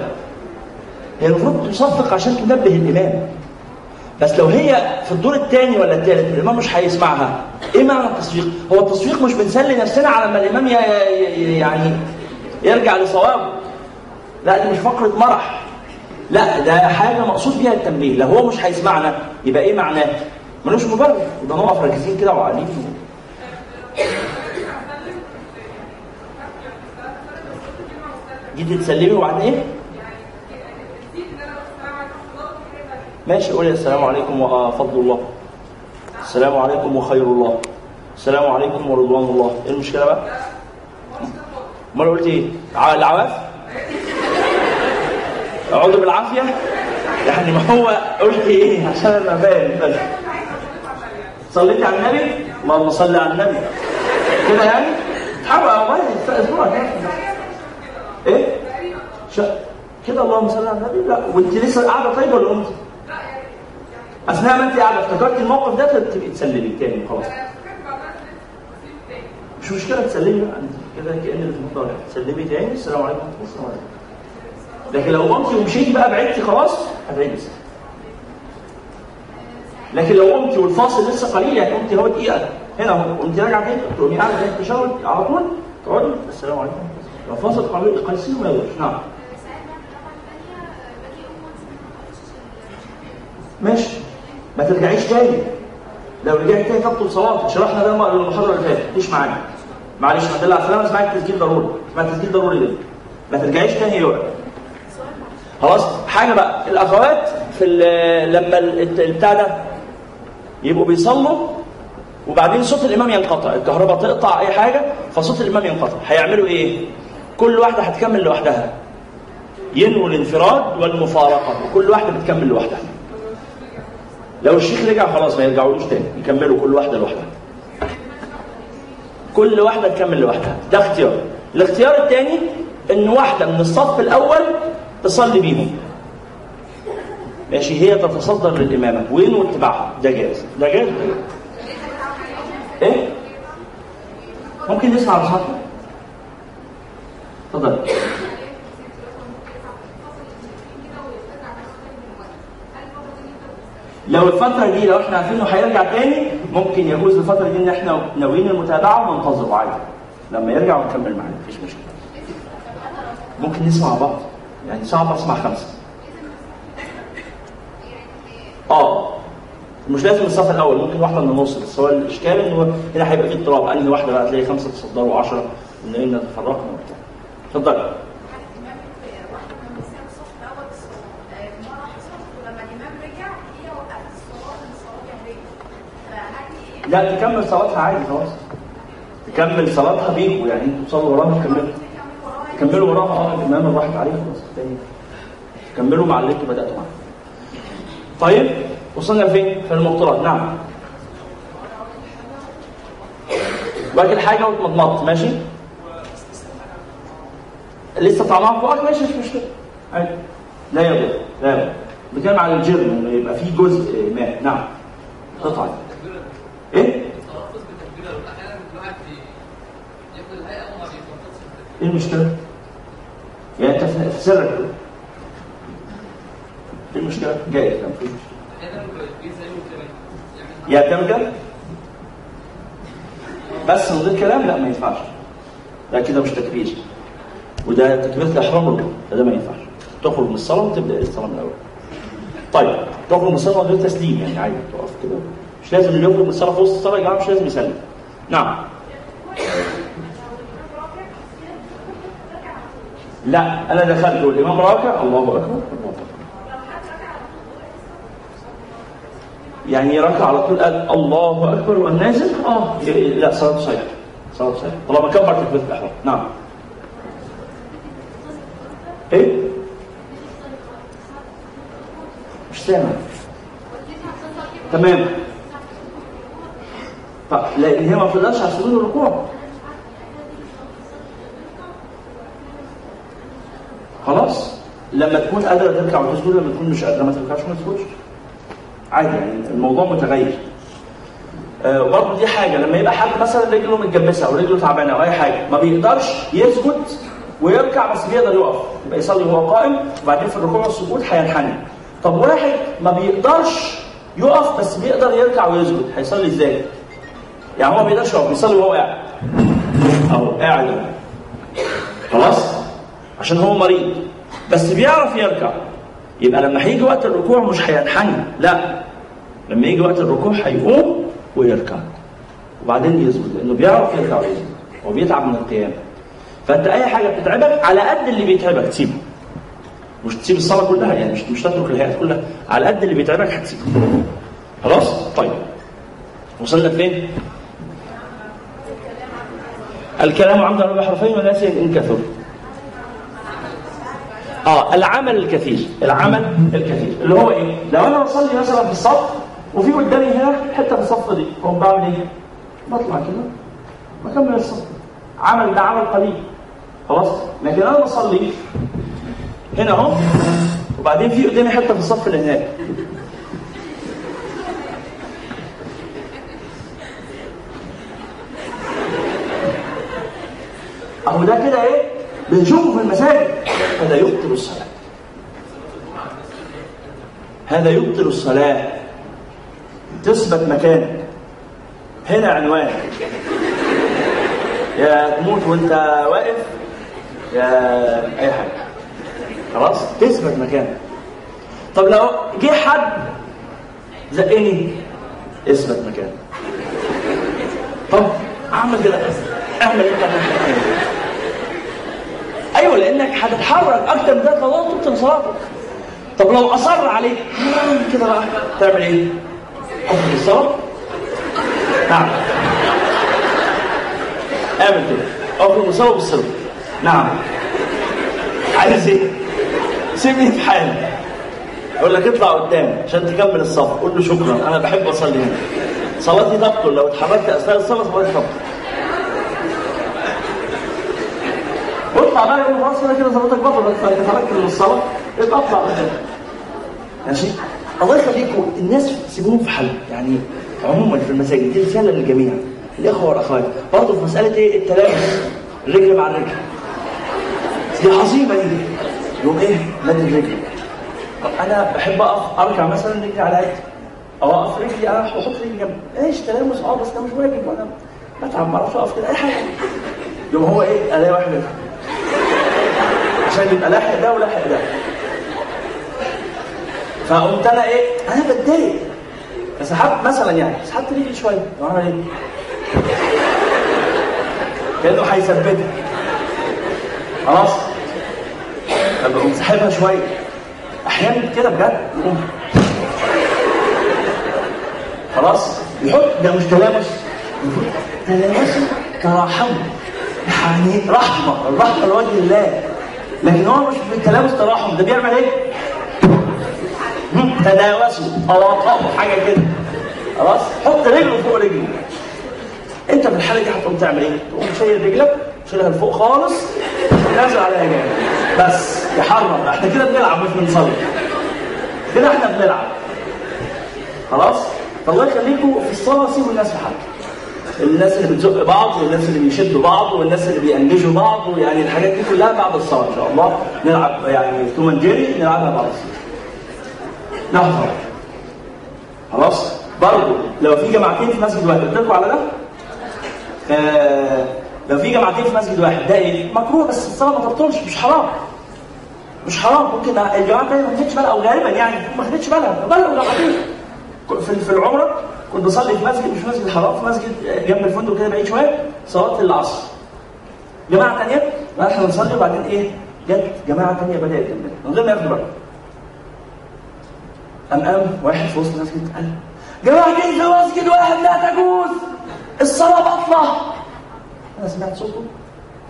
هي المفروض تصفق عشان تنبه الإمام. بس لو هي في الدور الثاني ولا الثالث الإمام مش هيسمعها. إيه معنى التصفيق؟ هو التصفيق مش بنسلي نفسنا على ما الإمام يعني يرجع لصوابه. لا دي مش فقرة مرح. لا ده حاجة مقصود بيها التنبيه. لو هو مش هيسمعنا يبقى إيه معناه؟ ملوش مبرر. يبقى نقف راكزين كده وعالين جيتي تسلمي وبعدين إيه؟ ماشي قولي السلام عليكم وفضل الله. السلام عليكم وخير الله. السلام عليكم ورضوان الله. إيه المشكلة بقى؟ أمال قلت إيه؟ العواف؟ اقعدوا بالعافية. يعني ما هو قلت إيه؟ عشان أنا فاهم بس. صليت على النبي؟ اللهم صل على النبي. كده يعني؟ حاول والله أسبوع كده. إيه. كده اللهم صل على النبي؟ لا. وأنت لسه قاعدة طيب ولا قمت أثناء ما أنت قاعدة. افتكرتي الموقف ده؟ تبقي تسلمي تاني خلاص مش مشكلة تسلمي كده كان الموضوع تسلمي تاني. السلام عليكم. ورحمه الله لكن لو قمتي ومشيتي بقى بعدتي خلاص الصلاة. لكن لو قمتي والفاصل لسه قليل يعني قمتي هو دقيقة هنا اهو قمتي راجعه تاني تقومي قاعدة تاني تشاور على طول؟ تقعدي السلام عليكم. لو فاصل قليل قيسين ما يضرش نعم. ماشي. ما ترجعيش تاني. لو رجعت تاني تبطل صلاتك شرحنا ده المحاضرة اللي فاتت. مش معانا معلش ما تدل على السلامه اسمعي التسجيل ضروري. اسمعي التسجيل ضروري ده ما ترجعيش تاني يوم. خلاص؟ حاجة بقى. الأخوات في لما ال- البتاع ده يبقوا بيصلوا وبعدين صوت الإمام ينقطع. الكهرباء تقطع أي حاجة فصوت الإمام ينقطع. هيعملوا إيه؟ كل واحدة هتكمل لوحدها. ينووا الانفراد والمفارقة. وكل واحدة بتكمل لوحدها. لو الشيخ رجع خلاص ما يرجعولوش تاني. يكملوا كل واحدة لوحدها. كل واحدة تكمل لوحدها. ده اختيار. الاختيار الثاني إن واحدة من الصف الأول تصلي بيهم. ماشي هي تتصدر للإمامة. وين واتباعها؟ ده جائز ده جائز. إيه؟ ممكن نسمع صوتك اتفضل. لو الفترة دي لو إحنا عارفين انه هيرجع تاني ممكن يجوز الفترة دي إن إحنا ناويين المتابعة وننتظره عادي. لما يرجع ونكمل معاه مفيش مشكلة. ممكن نسمع بعض. يعني صعب اسمع خمسة. آه مش لازم الصف الأول ممكن واحدة من النص بس هو الإشكال انه هنا هيبقى فيه اضطراب. أنهي واحدة بقى؟ تلاقي خمسة تصدروا 10 ونلاقينا تفرقنا وبتاع. اتفضل لا تكمل صلاتها عادي خلاص. تكمل صلاتها بيكوا يعني أنتوا تصلوا وراها كملوا كملوا وراها آه الامام راحت عليها خلاص كملوا مع اللي أنتوا بدأتوا معاه. طيب وصلنا فين؟ في المبطلات نعم. واكل حاجة واتمضمضت. ماشي؟ لسه طعمها فوقك؟ ماشي مش مشكلة. عادي. لا يضر لا يضر بنتكلم على الجرم إنه يبقى فيه جزء ماء نعم. قطعة. إيه؟ إيه المشكلة؟ يعني انت في. إيه المشكلة؟ جاي. كان في مشكله يعتمد بس من غير كلام؟ لا ما ينفعش. ده كده مش تكبير. وده تكبيره الاحرام ركن فده ما ينفعش. تخرج من الصلاة وتبدأ الصلاة من الأول. طيب تخرج من الصلاة من غير تسليم. يعني عادي تقف كده. مش لازم اللي يخرج من الصلاة في وسط الصلاة يا جماعة مش لازم يسلم. نعم. لا أنا دخلت والإمام راكع الله أكبر. يعني ركع على طول قال الله أكبر والنازل آه لا صلاة صحيحه صلاة صحيحه طالما كبر تكبيره الإحرام. نعم. إيه؟ مش سامع. تمام. طب لأن هي ما بتقدرش على سجود الركوع خلاص لما تكون قادرة تركع وتسجد لما تكون مش قادرة ما تركعش وما تسجدش. عادي يعني الموضوع متغير. آه برضه دي حاجة لما يبقى حد مثلا رجله متجبسة أو رجله تعبانة أو أي حاجة ما بيقدرش يسجد ويركع بس بيقدر يقف. يبقى يصلي وهو قائم وبعدين في الركوع والسجود هينحني. طب واحد ما بيقدرش يقف بس بيقدر يركع ويسجد هيصلي إزاي؟ يعني هو ما بيقدرش يقف بيصلي وهو قاعد. اهو قاعد. خلاص؟ عشان هو مريض. بس بيعرف يركع يبقى لما هيجي وقت الركوع مش هينحني لا. لما يجي وقت الركوع هيقوم ويركع. وبعدين يسجد لأنه بيعرف يركع ويسجد هو بيتعب من القيام. فأنت أي حاجة بتتعبك على قد اللي بيتعبك تسيبه. مش تسيب الصلاة كلها يعني مش مش تترك الهيئات كلها على قد اللي بيتعبك هتسيبه. خلاص؟ طيب. وصلنا فين؟ الكلام عمدا ربع حرفين وناسيا إن كثر. آه العمل الكثير العمل الكثير. اللي هو إيه؟ لو أنا بصلي مثلا في الصف وفي قدامي هنا حتة في الصف دي أقوم بعمل إيه؟ بطلع كده بكمل الصف. عمل ده عمل قليل. خلاص؟ لكن أنا بصلي هنا أهو وبعدين في قدامي حتة في الصف اللي هناك. أهو ده كده إيه؟ بنشوفه في المساجد. هذا يبطل الصلاة. هذا يبطل الصلاة. تثبت مكانك. هنا عنوان يا تموت وانت واقف. يا أي حاجة. خلاص؟ تثبت مكانك. طب لو جه حد زقني اثبت مكانك. طب اعمل كده. اعمل انت أيوه لأنك هتتحرك أكتر من ذات لو تبطل صلاتك طب لو أصر عليك كده بقى تعمل إيه؟ تبطل الصلاة؟ نعم. اعمل كده. أخرج الصلاة بالصلاه نعم. عايز إيه؟ سيبني في حالي يقول لك اطلع قدام عشان تكمل الصف. قول له شكرا أنا بحب أصلي هنا. صلاتي تبطل. لو اتحركت أثناء الصلاة صلاتي تبطل. واطلع بقى يقول خلاص كده كده صلاتك بطل انت اتحركت من الصلاة اطلع قدام ماشي؟ الله يخليكم الناس سيبوهم في حل يعني عموما في المساجد دي رسالة للجميع. الإخوة والأخوات برضه في مسألة إيه؟ التلامس. الرجل مع الرجل. دي عظيمة دي. يقوم إيه؟ مد الرجل. أنا بحب أقف اركع مثلا رجلي على قد أو أقف رجلي أنا وأحط رجلي جنب إيش تلامس؟ آه بس ده مش واجب وأنا بتعب ما أعرفش أقف كده. أي حاجة. يقوم هو إيه؟ ألاقي واحد. عشان يبقى لاحق ده ولاحق ده. فقمت أنا إيه؟ أنا بتضايق. فسحبت مثلا يعني سحبت رجلي شوية. طب اعمل إيه؟ كأنه هيثبتها خلاص. طب اقوم ساحبها شوية. أحيانا كده بجد. يقوم خلاص. يحط ده مش تلامس. يقول تلامس تراحم يعني رحمة الرحمة لوجه الله. لكن هو مش بالتلامس تراحم ده بيعمل إيه؟ تداوسوا تواطؤوا حاجة كده. خلاص؟ حط رجله فوق رجله. أنت في الحالة دي هتقوم تعمل إيه؟ تقوم شايل رجلك شيلها لفوق خالص نازل عليها جامد. بس يحرم إحنا كده بنلعب مش بنصلي. كده إحنا بنلعب. خلاص؟ فالله يخليكم في الصلاة سيبوا الناس في حالها الناس اللي بتزق بعض والناس اللي بيشدوا بعض والناس اللي بينجزوا بعض يعني الحاجات دي كلها بعد الصلاة إن شاء الله نلعب يعني توم أند جيري نلعبها بعد الصلاة. نحضر. خلاص؟ برضه لو في جماعتين في مسجد واحد قلت على ده؟ آه لو في جماعتين في مسجد واحد ده إيه؟ مكروه بس الصلاة ما تبطلش مش حرام. مش حرام ممكن الجماعة الثانية ما خدتش بالها أو غالبا يعني ما خدتش بالها. بلغوا جماعتين. في العمرة كنت بصلي في مسجد مش مسجد الحرام في مسجد جنب الفندق كده بعيد شوية صلاة العصر. جماعة ثانية إحنا بنصلي وبعدين إيه؟ جت جماعة ثانية بدأت جنبنا من غير ما ياخدوا بالهم. قام قام واحد في وسط المسجد قال جماعتين في مسجد واحد لا تجوز! الصلاة باطلة! أنا سمعت صوته.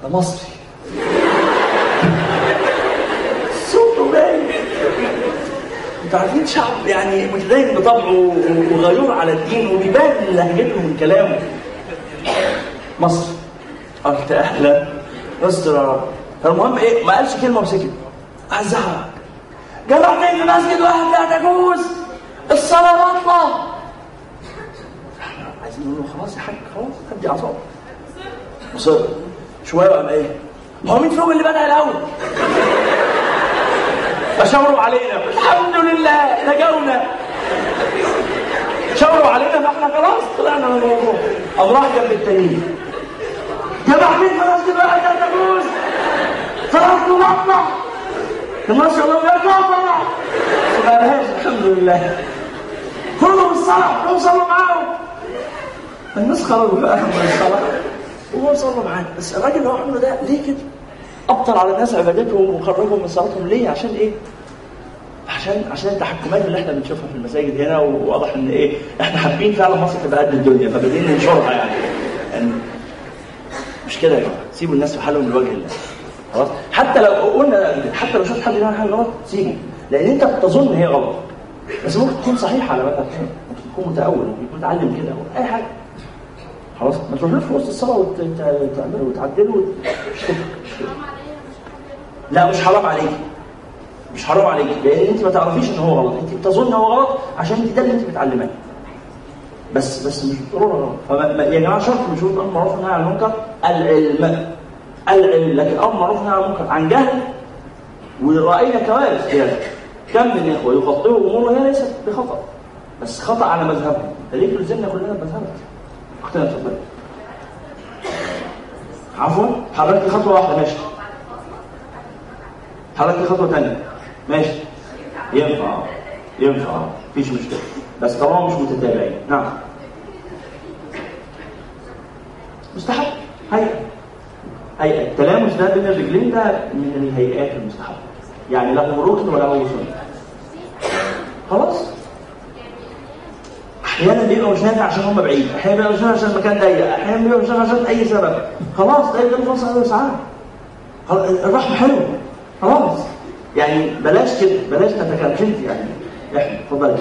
ده مصري. صوته باين. أنتوا عارفين شعب يعني متدين بطبعه وغيور على الدين وبيبان من لهجته ومن كلامه مصر. قلت أهلا رب فالمهم إيه؟ ما قالش كلمة وسكت. ازعق جماعتين في مسجد واحد لا تجوز الصلاة باطله عايزين نقول له خلاص يا حاج خلاص هدي اعصابك مصر شوية وقام إيه؟ هو مين فيهم اللي بدأ الأول؟ فشاوروا علينا. الحمد لله نجونا شاوروا علينا فإحنا خلاص طلعنا من الموضوع. راح جنب التانيين. جماعتين في مسجد واحد لا تجوز صلاه باطله ما شاء الله يا طبعا ما الحمد لله. كلهم الصلاة كلهم صلوا معاهم. الناس خرجوا بقى من الصلاة وهو صلوا معاه بس الراجل اللي هو عمله ده ليه كده؟ أبطل على الناس عبادتهم وخرجهم من صلاتهم. ليه؟ عشان إيه؟ عشان عشان التحكمات اللي إحنا بنشوفها في المساجد هنا وواضح إن إيه؟ إحنا حابين فعلا مصر تبقى قد الدنيا فبدينا ننشرها يعني. يعني مش كده يا جماعة؟ سيبوا الناس في حالهم لوجه الله. خلاص؟ حتى لو قلنا حتى لو شفت حد بيعمل حاجة غلط سيبه. لأن أنت بتظن هي غلط. بس ممكن تكون صحيحة على مدى ممكن تكون متأول ممكن يكون متعلم كده أي حاجة. خلاص؟ ما تروحلوش في وسط الصلاة مش كده. مش كده. لا مش حرام عليك. مش حرام عليك لأن أنت ما تعرفيش إن هو غلط. أنت بتظن هو غلط عشان أنت ده اللي أنت بتعلماه بس بس مش بالضروره غلط. فما يا جماعة شرط من شروط الامر معروف والنهي عن المنكر العلم العلم. لكن أمر معروف والنهي عن المنكر عن جهل. ورأينا كوارث هذا كم من إخوة يخطئوا أمور وهي ليست بخطأ. بس خطأ على مذهبهم. فليه تلزمنا كلنا بمذهبك. اختنا اتفضلي عفوا حركت خطوة واحدة ماشي. حركت خطوة ثانية ماشي. ينفع. ينفع. مفيش مشكلة. بس طالما مش متتابعين. نعم. مستحب هيئة. هيئة. التلامس ده بين الرجلين ده من الهيئات المستحبه يعني له ركن وله سنة. خلاص. أحيانا بيبقى مش نافع عشان هم بعيد. أحيانا بيبقى مش عشان المكان ضيق. أحيانا بيبقى مش عشان أي سبب. خلاص ده يبقى خلاص ساعات الرحمة حلوة. خلاص. يعني بلاش كده بلاش نتكلم انت يعني إحنا اتفضلي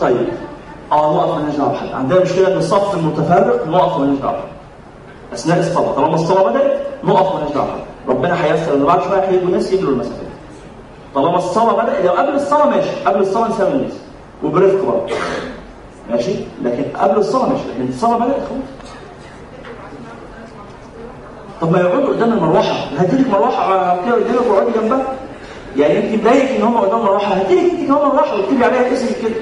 طيب. آه نقف مالناش دعوه بحد عندنا مشكلة ان الصف المتفرق نقف مالناش دعوه أثناء الصلاه طالما الصلاه بدأت نقف مالناش دعوه ربنا هيسر إن بعد شوية هيجوا ناس يجروا المسافات طالما الصلاه بدأت لو قبل الصلاه ماشي. قبل الصلاه نساوي الناس. وبرفق برضه. ماشي؟ لكن قبل الصلاه ماشي. لكن الصلاه بدأت خلاص. طب ما يقعدوا قدام المروحة. هاتيلك مروحة كده قدامك واقعدي جنبها. يعني أنت مضايق إن هم قدام المروحه هاتيلك أنت كمان مروحة واكتبي عليها اسمك كده.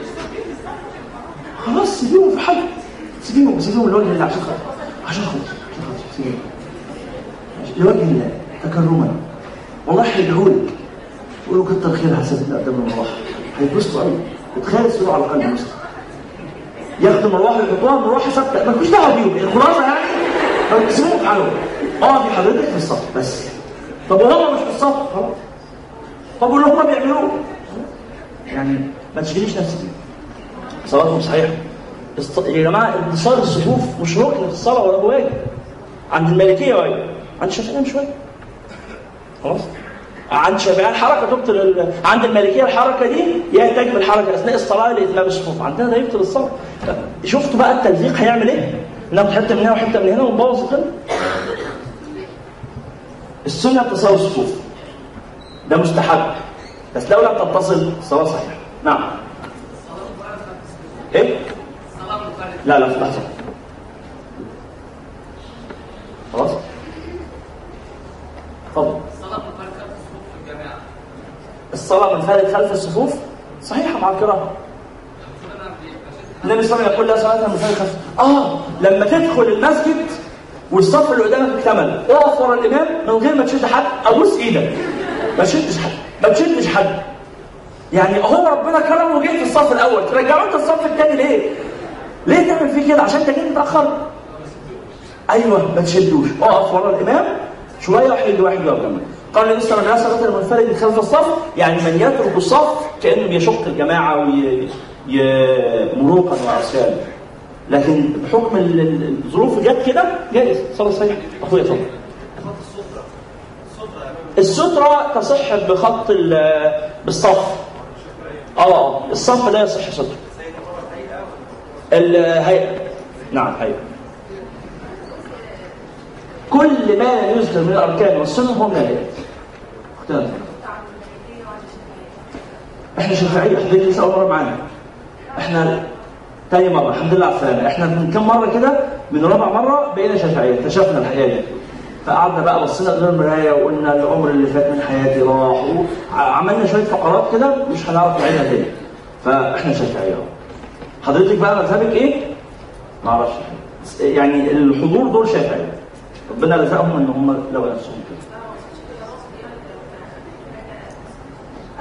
خلاص سيبيهم في حل سيبيهم سيبيهم لوجه الله. عشان خاطر عشان خاطر عشان خاطر. سيبيهم. لوجه الله. تكرما. والله هيدعوا لك قولوا كتر خيرها سيدنا قدام المروحة. هيتبسطوا قوي. وتخيل السرور على قلب مسلم ياخدوا مروحة يحطوها مروحة ثابتة. مالكوش دعوة بيهم. الخلاصه يعني. سيبوهم في حالهم. اقعدي حضرتك في الصف بس. طب وهم مش في الصف؟ خلاص طب واللي هم بيعملوه؟ يعني ما تشغليش نفسك. صلاتهم صحيحة. است- يا جماعة انتصار الصفوف مش ركن في الصلاة ولا واجب عند المالكيه واجب عند الشافعيه مش واجب خلاص. عند الشافعيه الحركه تبطل ال... عند المالكيه الحركة دي يحتاج بالحركه أثناء الصلاة لاتمام الصفوف. عندنا ده يبطل الصلاة. شفتوا بقى التلزيق هيعمل إيه؟ ناخد حتة من هنا وحتة من هنا ونبوظ القمه السنة تساوي الصفوف ده مستحب. بس لو لم تتصل الصلاه صحيحة. نعم. إيه؟ لا لا لحظه خلاص؟ اتفضل الصلاة منفرد خلف الصفوف؟ صحيحة مع القراءة النبي صلى الله عليه وسلم يقول لا صلاة منفرد خلف. آه لما تدخل المسجد والصف اللي قدامك اكتمل اقف ورا الامام من غير ما تشد حد. ابوس إيدك. ما تشدش حد. ما تشدش حد. يعني هو ربنا كرمه وجه في الصف الأول. ترجعوا انت الصف الثاني ليه؟ ليه تعمل فيه كده؟ عشان انت جيت متأخر. أيوه ما تشدوش. اقف ورا الامام شوية واحد واحد يقف جنبك. قال النبي صلى الله عليه وسلم المنفرد من خلف الصف. يعني من يترك الصف كأنه بيشق الجماعة وي... ي... مروقا وعصيانا لكن بحكم ال- ال- الظروف جت كده جائز. صلاه صحيح أخويا اتفضل. السترة تصح بخط ال- بالصف. آه الصف لا يصح سترة. الهيئة نعم هيئة كل ما يذكر من الأركان والسنن هو من الهيئة اختار. إحنا شافعية لسه أول مرة معانا إحنا تاني مرة. الحمد لله على السلامة. إحنا من كم مرة كده؟ من رابع مرة بقينا شافعية اكتشفنا الحياة دي. فقعدنا بقى بصينا قدام المراية وقلنا العمر اللي فات من حياتي راح وعملنا شوية فقرات كده مش هنعرف نعيدها تاني. فاحنا شافعية حضرتك بقى مذهبك إيه؟ ما أعرفش. يعني الحضور دول شافعية ربنا رزقهم ان هم لو نفسهم كده.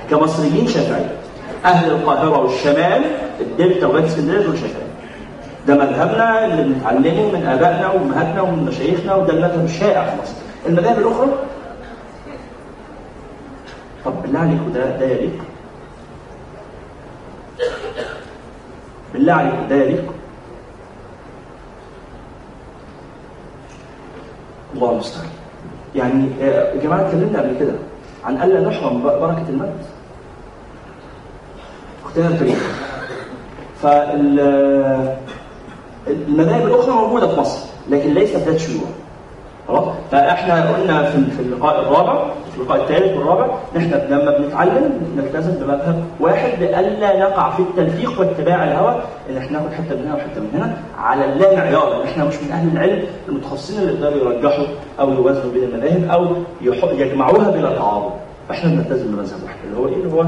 كمصريين شافعية أهل القاهرة والشمال الدلتا وباقي اسكندرية دول شافعية ده مذهبنا اللي بنتعلمه من آبائنا وأمهاتنا ومن مشايخنا وده المذهب الشائع في مصر. المذاهب الأخرى؟ طب بالله عليكم ده ده يليق بالله عليكم ده يليق الله المستعان. يعني آه، يا جماعة اتكلمنا قبل كده عن ألا نحرم بركة الموت اختنا الكريمه فال المذاهب الأخرى موجودة في مصر لكن ليست ذات شيوع خلاص؟ فإحنا قلنا في اللقاء الرابع في اللقاء الثالث والرابع ان إحنا لما بنتعلم نلتزم بمذهب واحد لئلا نقع في التلفيق واتباع الهوى إن إحنا ناخد حتة من هنا وحتة من هنا على اللا معيار. إن إحنا مش من أهل العلم المتخصصين اللي يقدروا يرجحوا أو يوازنوا بين المذاهب أو يجمعوها بلا تعارض فإحنا بنلتزم بمذهب واحد اللي هو إيه؟ اللي هو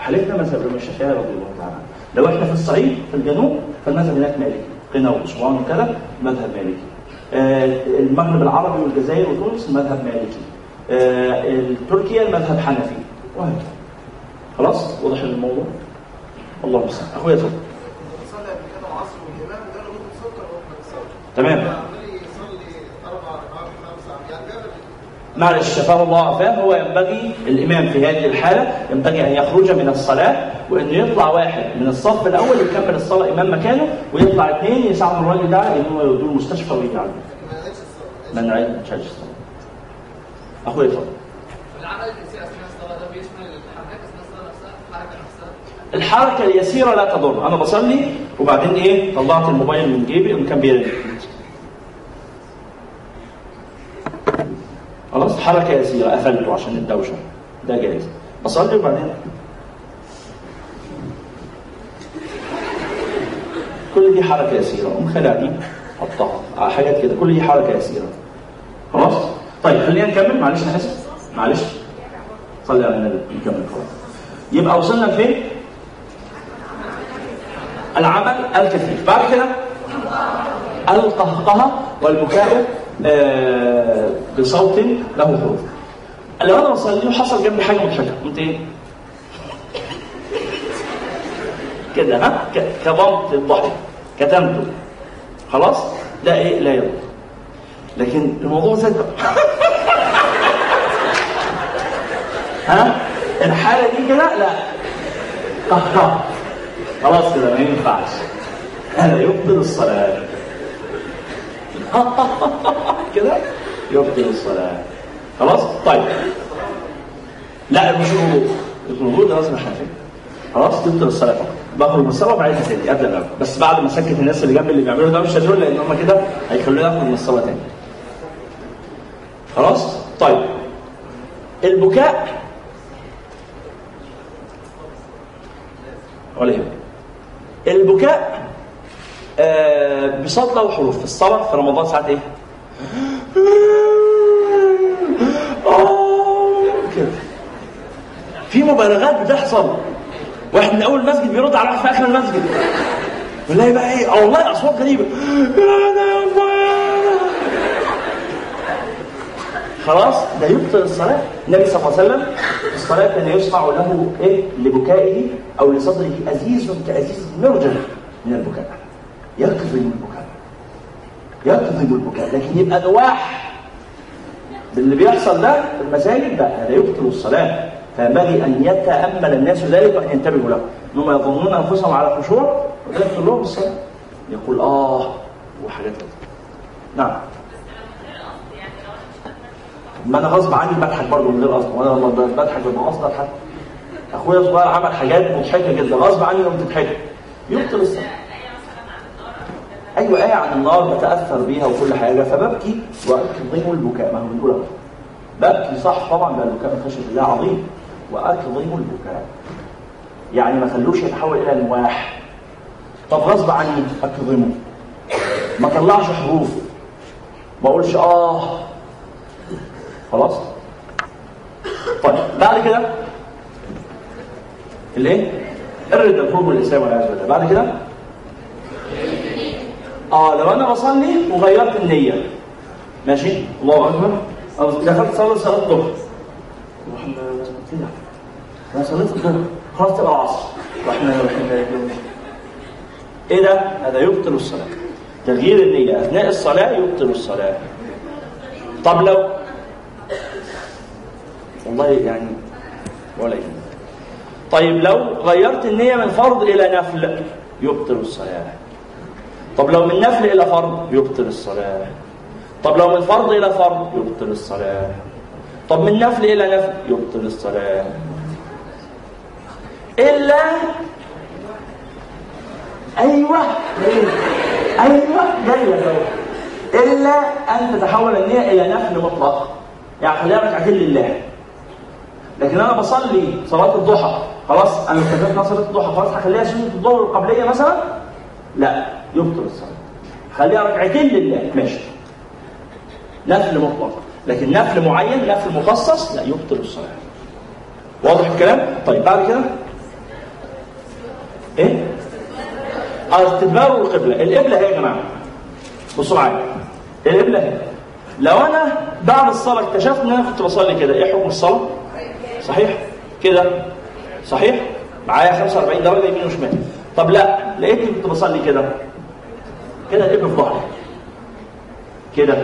حالتنا مذهب الامام الشافعي رضي الله تعالى. عنه لو إحنا في الصعيد في الجنوب فالمذهب هناك مالكي. قنا واسوان وكذا مذهب مالكي. آه، المغرب العربي والجزائر وتونس المذهب مالكي. آه، تركيا المذهب حنفي. وهكذا. خلاص؟ واضح الموضوع؟ الله المستعان أخويا اتفضل. صلى قبل كده العصر والامام وده له ممكن سكر وهو بيصلي تمام عمال يصلي أربع ركعات خمسه يعني بيعمل معلش شفاه الله عافاه هو ينبغي الإمام في هذه الحالة ينبغي أن يخرج من الصلاة وانه يطلع واحد من الصف الأول يكمل الصلاة إمام مكانه ويطلع اثنين يساعدوا الراجل ده ان هو يودوه المستشفى عليه. ما الصلاه ما نعيد ما تشالش الصلاة. اخويا اتفضل. الصلاه ده بيشمل الصلاه نفسها الحركة نفسها الحركه اليسيرة لا تضر. أنا بصلي وبعدين إيه؟ طلعت الموبايل من جيبي وكان بيرن. خلاص حركة يسيره قفلته عشان الدوشة. ده جائز بصلي وبعدين كل دي حركة يسيره قوم خلع دي حطها على حاجات كده. كل دي حركة يسيره خلاص؟ طيب خلينا نكمل. معلش أنا اسف معلش. صلي على النبي. نكمل. خلاص. يبقى وصلنا لفين؟ العمل الكثير. بعد كده؟ القهقهة والبكاء آه، بصوت له حروف لو أنا بصلي وحصل جنبي حاجة مضحكة. قمت إيه؟ كده ها؟ ك- كظمت الضحك كتمته. خلاص؟ ده إيه لا يضر. لكن الموضوع زاد بقى. ها؟ الحالة دي كده؟ لا. قهقه خلاص كده ما ينفعش. هذا يبطل الصلاة. كده؟ يبطل الصلاة. خلاص؟ طيب. لا مش الوضوء الوضوء ده لازم حنفي خلاص؟ تبطل الصلاة فقط. بخرج من الصلاه وبعدها تاني ابدا بقى. بس بعد ما سكت الناس اللي جنبي اللي بيعملوا ده مش هدول لأن هم كده هيخلوني اخرج من الصلاه تاني. خلاص؟ طيب. البكاء. ولا يهمك البكاء آه بصوت له حروف في الصلاه في رمضان ساعات إيه؟ آه، في مبالغات بتحصل. واحد من أول المسجد بيرد على واحد في آخر المسجد. والله بقى إيه؟ آه والله أصوات غريبة. خلاص ده يبطل الصلاة. النبي صلى الله عليه وسلم الصلاة كان يسمع له إيه؟ لبكائه أو لصدره أزيز كأزيز مرجل من البكاء. يكظم البكاء. يكظم البكاء. لكن يبقى نواح باللي بيحصل ده في المساجد ده هذا يبطل الصلاة. فينبغي أن يتأمل الناس ذلك وأن ينتبهوا له. إنهم يظنون أنفسهم على خشوع وده يبطل لهم الصلاه يقول آه وحاجات كده. نعم. ما أنا غصب عني بضحك برضه من غير قصد. وأنا لما بضحك ببقى قصد أضحك. أخويا الصغير عمل حاجات مضحكة جدا. غصب عني لما بتضحك يبطل الصلاة. أيوه إيه عن النار بتأثر بيها وكل حاجة. فببكي وأكظم البكاء. ما هو بنقول. ببكي صح طبعا ده البكاء من خشيه الله عظيم. وأكظم البكاء. يعني ما خلوش يتحول إلى نواح طب غصب عني أكظمه. ما طلعش حروف. ما أقولش آه. خلاص؟ طيب بعد كده الايه الردة الخروج من الاسلام والعياذ بالله. بعد كده آه لو أنا بصلي وغيرت النية. ماشي؟ الله أكبر. أو دخلت صلاة صلاة الظهر. أنا صليت؟ خلاص تبقى العصر. وإحنا إيه ده؟ هذا يبطل الصلاة. تغيير النية. أثناء الصلاة يبطل الصلاة. طب لو؟ والله يعني ولا يهمك. طيب لو غيرت النية من فرض إلى نفل يبطل الصلاة. طب لو من نفل إلى فرض يبطل الصلاة. طب لو من فرض إلى فرض يبطل الصلاة. طب من نفل إلى نفل يبطل الصلاة. إلا أيوه أيوه جاية إلا أن تتحول النية إلى نفل مطلق. يعني خليها ركعتين لله. لكن أنا بصلي صلاة الضحى. خلاص اتفقت على صلاه الضحى. خلاص هخليها سنة الظهر القبلية مثلا؟ لا. يبطل الصلاة. خليها ركعتين لله. ماشي. نفل مطلق. لكن نفل معين نفل مخصص لا يبطل الصلاة. واضح الكلام؟ طيب بعد كده؟ إيه؟ استدبار القبله القبلة إيه يا جماعة؟ بصوا معايا. القبلة اهي لو أنا بعد الصلاة اكتشفت إن أنا كنت بصلي كده إيه حكم الصلاة؟ صحيح. كده؟ صحيح؟ معايا 45 درجة يمين وشمال. طب لا لقيتني كنت بصلي كده. كده الابن في ظهري كده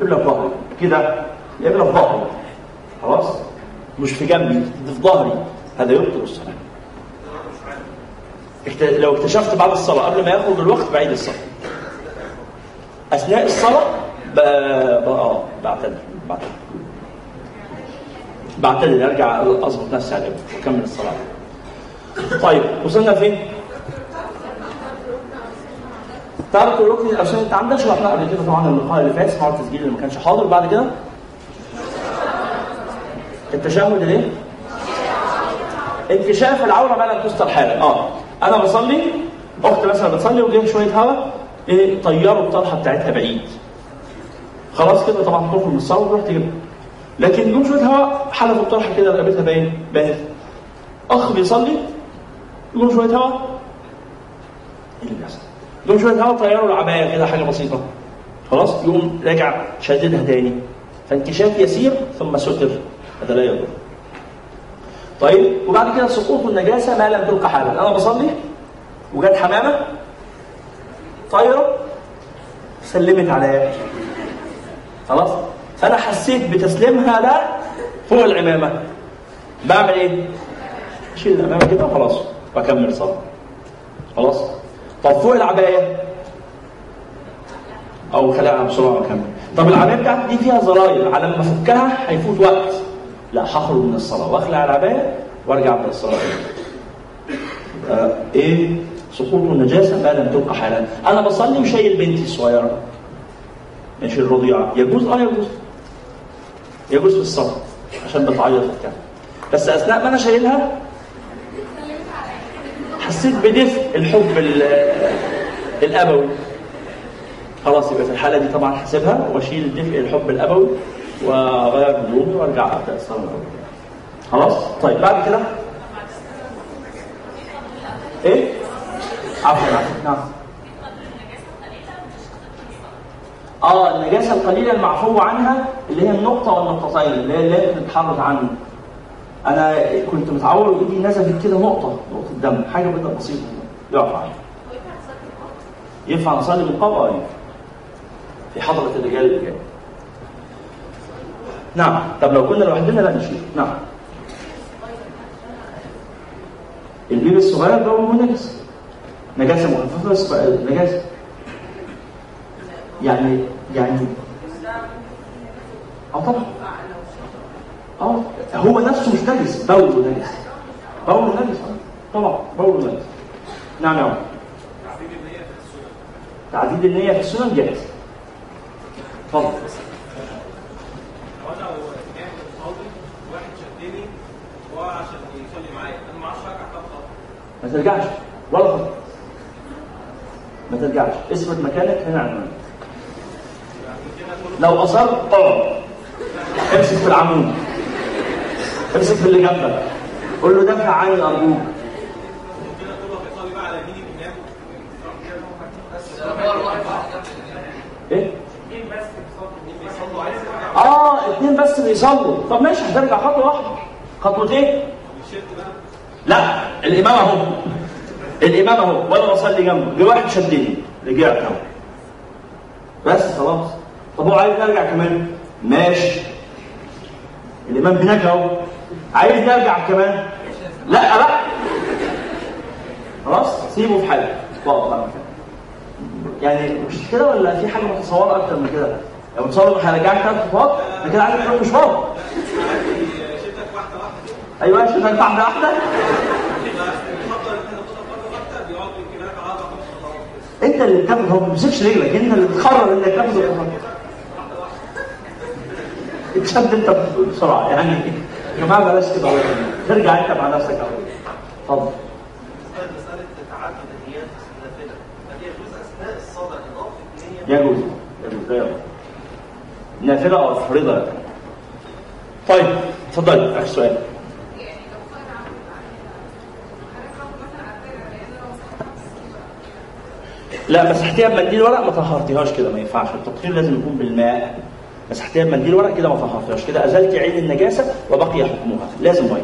الابن في ظهري كده الابن في ظهري خلاص؟ مش في جنبي دي في ظهري. هذا يبطل الصلاة. لو اكتشفت بعد الصلاة قبل ما يخرج الوقت بعيد الصلاة. أثناء الصلاة. آه بعتدل بعتدل بعتدل أرجع أظبط نفسي على الابن واكمل الصلاة. طيب وصلنا فين؟ ترك الركن الأرشاد انت عندك شرحنا قبل كده طبعا اللقاء اللي فات اسمعوا التسجيل اللي ما كانش حاضر بعد كده. التشهد الايه؟ انكشاف العورة ما لم تستر حالا آه. أنا بصلي أخت مثلا بتصلي وجايه شوية هواء إيه طيروا الطرحة بتاعتها بعيد. خلاص كده طبعا تخرج من الصلاه وتروح تجيبها. لكن يوم شوية هواء حلفوا الطرحة كده رقبتها باين بانت أخ بيصلي يقوم شوية هواء إيه اللي بيحصل؟ يقوم شوية هواء طيروا العباية كده حاجة بسيطة. خلاص؟ يقوم راجع شاددها تاني. فانكشاف يسير ثم ستر. هذا لا يضر. طيب وبعد كده سقوط النجاسه ما لم تلقى حالا أنا بصلي وجت حمامة طايرة سلمت عليا خلاص؟ فأنا حسيت بتسليمها ده فوق العمامة. بعمل إيه؟ أشيل العمامة كده وخلاص وأكمل صلاة. خلاص؟ طب فوق العباية؟ أو خلعها بسرعة واكمل طب العباية بتاعتي دي فيها زراير. على ما أفكها هيفوت وقت. لا هخرج من الصلاة. وأخلع العباية وأرجع من الصلاة. آه إيه؟ سقوط النجاسة ما لم تبقى حالا. أنا بصلي وشايل بنتي الصغيرة. ماشي الرضيعة. يجوز؟ آه يجوز. يجوز في الصلاة عشان بتعيط وبتاع. بس أثناء ما أنا شايلها حسيت بدفء الحب ال- الأبوي. خلاص يبقى في الحالة دي طبعا حاسبها وأشيل دفء الحب الأبوي وأغير هدومي وأرجع أبدأ الصلاة. خلاص؟ طيب بعد كده؟ إيه؟ عفوا عفوا نعم. آه النجاسة القليلة المعفو عنها اللي هي النقطة والنقطتين اللي هي اللي بتتحرك عنه. أنا كنت متعور وايدي نزلت كده نقطة نقطة دم حاجة بيضاء بسيطة. عنها ينفع نصلي بالقبر؟ ينفع. في حضرة الرجال اللي جاي. نعم. طب لو كنا لوحدنا لا نشيل نعم. البيبي الصغير ده هو نجس. نجاسة مخففه بس نجاسة. يعني يعني. آه طبعا. آه هو نفسه مش نجس بوله نجس بوله نجس. طبعا بوله نجس نعم يا عمر تعديد النية في السنن جائز. اتفضل ما ترجعش. ولا خطوة ما ترجعش. اثبت مكانك هنا عنوان لو اصرت اقعد امسك في العمود. امسك في اللي جنبك. قول له دافع عني ارجوك إيه؟ آه اتنين بس بيصلوا. طب ماشي هترجع خطوة واحدة. خطوتين بقى لا الإمام أهو. الإمام أهو. وأنا بصلي جنبه. جه واحد شدني. رجعت أهو. بس خلاص. طب هو عايز نرجع كمان؟ ماشي. الإمام هناك أهو. عايز نرجع كمان؟ لا لا. خلاص سيبه في حاله. بقى مكانه. يعني مش كده ولا في حاجة متصورة أكتر من كده؟ لو متصور هرجعك ثلاث خطوات ده كده عايز تروح مشوار أيوه شوف واحدة واحدة. أنت اللي بتاخد هو ما بيمسكش رجلك أنت اللي بتقرر إنك تاخد الخطوه اتشد أنت بسرعة يعني. جماعة بلاش كده. ترجع انت مع نفسك أول. اتفضل. يجوز يجوز لا نافلة أو فريضة. طيب اتفضلي آخر سؤال. لا مسحتيها بمنديل ورق ما طهرتيهاش كده ما ينفعش. التطهير لازم يكون بالماء. مسحتيها بمنديل ورق كده ما طهرتيهاش كده أزلت عين النجاسة وبقي حكمها. لازم ميه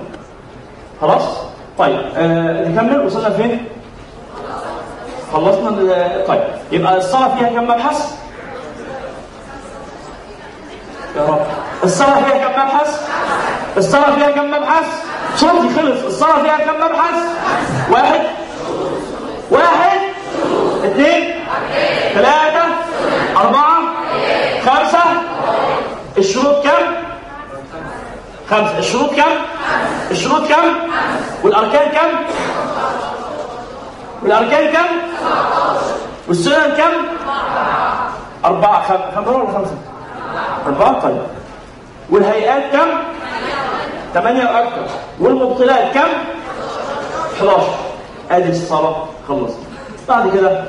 خلاص؟ طيب آه نكمل. وصلنا فين؟ خلصنا طيب يبقى الصلاة فيها كم مبحث؟ يا رب. الصلاة فيها كم مبحث؟ الصلاة فيها كم مبحث؟ صوتي خلص. الصلاة فيها كم مبحث؟ واحد اثنين ثلاثة أربعة خمسة الشروط كم؟ خمسة الشروط كم؟ الشروط كم؟ والأركان كم؟ والأركان كم؟ والسنن كم؟ أربعة خم- خمسة ولا خمسة؟ أربعة طيب والهيئات كم؟ ثمانية وأكثر والمبطلات كم؟ 11 ادي الصلاة خلصت بعد كده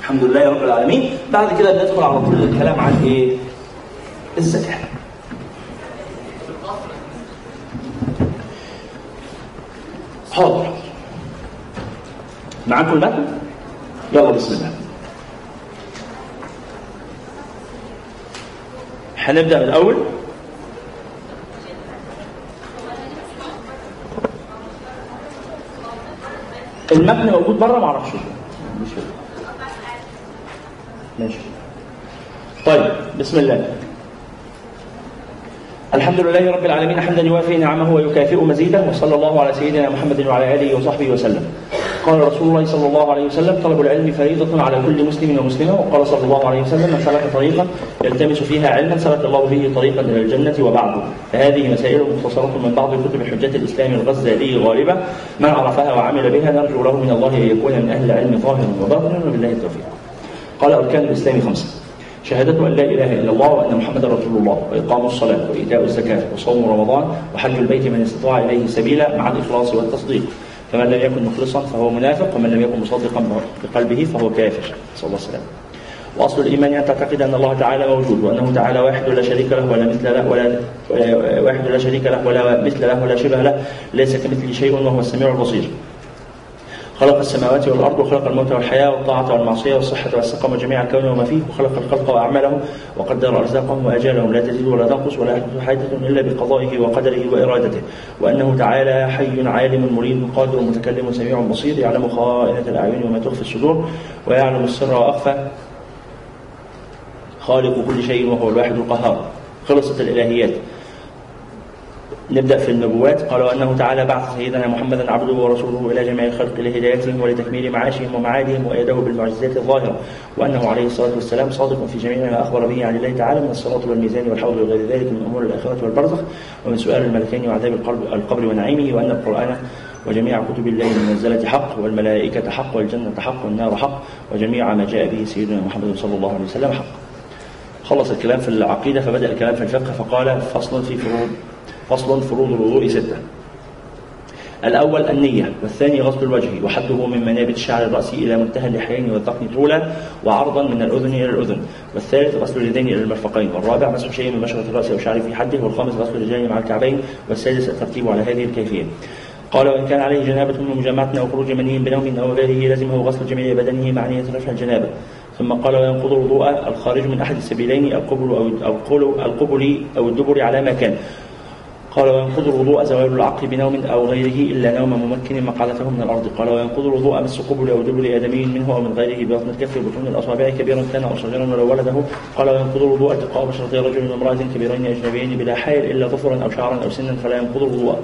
الحمد لله رب العالمين بعد كده بندخل على طول الكلام عن إيه الزكاه حاضر. معاكم المتن يلا بسم الله. هنبدأ من الأول. المتن موجود بره ما أعرفش. ماشي. طيب بسم الله. الحمد لله رب العالمين حمدا يوافي نعمه ويكافئ مزيده وصلى الله على سيدنا محمد وعلى آله وصحبه وسلم. قال رسول الله صلى الله عليه وسلم طلب العلم فريضة على كل مسلم ومسلمة وقال صلى الله عليه وسلم من سلك طريقا يلتمس فيها علما سلك الله به طريقا إلى الجنة وبعد فهذه مسائل مختصرة من بعض كتب حجة الإسلام الغزالي غالبة من عرفها وعمل بها نرجو له من الله أن يكون من أهل العلم ظاهرا وباطنا وبالله التوفيق. قال أركان الإسلام خمسة شهادة أن لا إله إلا الله وأن محمدا رسول الله وإقام الصلاة وإيتاء الزكاة وصوم رمضان وحج البيت من استطاع إليه سبيلا مع الإخلاص والتصديق. فمن لم يكن مخلصا فهو منافق ومن لم يكن مصدقا بقلبه فهو كافر. نسأل الله السلامة وأصل الإيمان أن تعتقد أن الله تعالى موجود وأنه تعالى واحد لا شريك له ولا مثل له ولا- واحد لا شريك له ولا مثل له ولا شبه له ليس كمثله شيء وهو السميع البصير. خلق السماوات والأرض وخلق الموت والحياة والطاعة والمعصية والصحة والسقم وجميع الكون وما فيه وخلق الخلق واعمالهم وقدر أرزاقهم وأجالهم لا تزيد ولا تنقص ولا يحدث حادث إلا بقضائه وقدره وإرادته. وأنه تعالى حي عالم مريد قادر متكلم سميع بصير يعلم خائنة الأعين وما تخفي الصدور ويعلم السر وأخفى خالق كل شيء وهو الواحد القهار. خلصت الإلهيات. نبدأ في النبوات. قال وأنه تعالى بعث سيدنا محمدا عبده ورسوله إلى جميع الخلق لهدايتهم ولتكميل معاشهم ومعادهم وأيده بالمعجزات الظاهرة وأنه عليه الصلاة والسلام صادق في جميع ما أخبر به عن الله تعالى من الصراط والميزان والحوض وغير ذلك من أمور الآخرة والبرزخ ومن سؤال الملكين وعذاب القبر, ونعيمه وأن القرآن وجميع كتب الله المنزلة حق والملائكة حق والجنة حق والنار حق وجميع ما جاء به سيدنا محمد صلى الله عليه وسلم حق. خلص الكلام في العقيدة فبدأ الكلام في الفقه فقال فصل في فروض فصل فروض الوضوء ستة. الأول النية والثاني غسل الوجه وحده من منابت شعر الرأس إلى منتهى اللحيين والذقن طولا وعرضا من الأذن إلى الأذن. والثالث غسل اليدين إلى المرفقين والرابع مسح شيء من بشرة الرأس أو شعر في حده والخامس غسل الرجلين مع الكعبين والسادس الترتيب على هذه الكيفية. قال وإن كان عليه جنابة من مجامعة أو خروج مني بنوم أو غيره لزمه غسل جميع بدنه مع نية رفع الجنابة. ثم قال وينقض الوضوء الخارج من أحد السبيلين القبل أو القبل أو الدبر على ما كان. قال وينقض الوضوء زوال العقل بنوم أو غيره إلا نوم ممكن مقعدته من الأرض. قال وينقض الوضوء مس قبل أو دبر ادمي منه أو من غيره ببطن الكف وبطون الأصابع كبيرا كان أو صغيرا ولو ولده. قال وينقض الوضوء التقاء بشرتي رجل وامراه كبيرين أجنبيين بلا حائل إلا ظفرا أو شعرا أو سنا فلا ينقض الوضوء.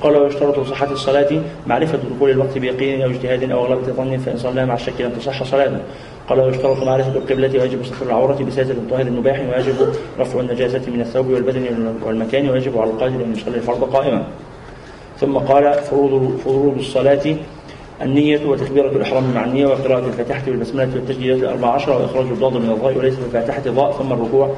قال ويشترط لصحة الصلاة معرفة دخول الوقت بيقين أو اجتهاد أو غلبة ظن فإن صلى مع الشك لم تصح صلاته قال ويشترط معرفة القبلة ويجب ستر العورة بساتر طاهر مباح ويجب رفع النجاسة من الثوب والبدن والمكان ويجب على القادر أن يصلي الفرض قائما. ثم قال فروض فروض الصلاة النية وتكبيرة الإحرام مع النية وقراءة الفاتحة والبسملة والتسجيلات الأربع عشر وإخراج الضاد من الضاء وليس في ضاء ثم الركوع.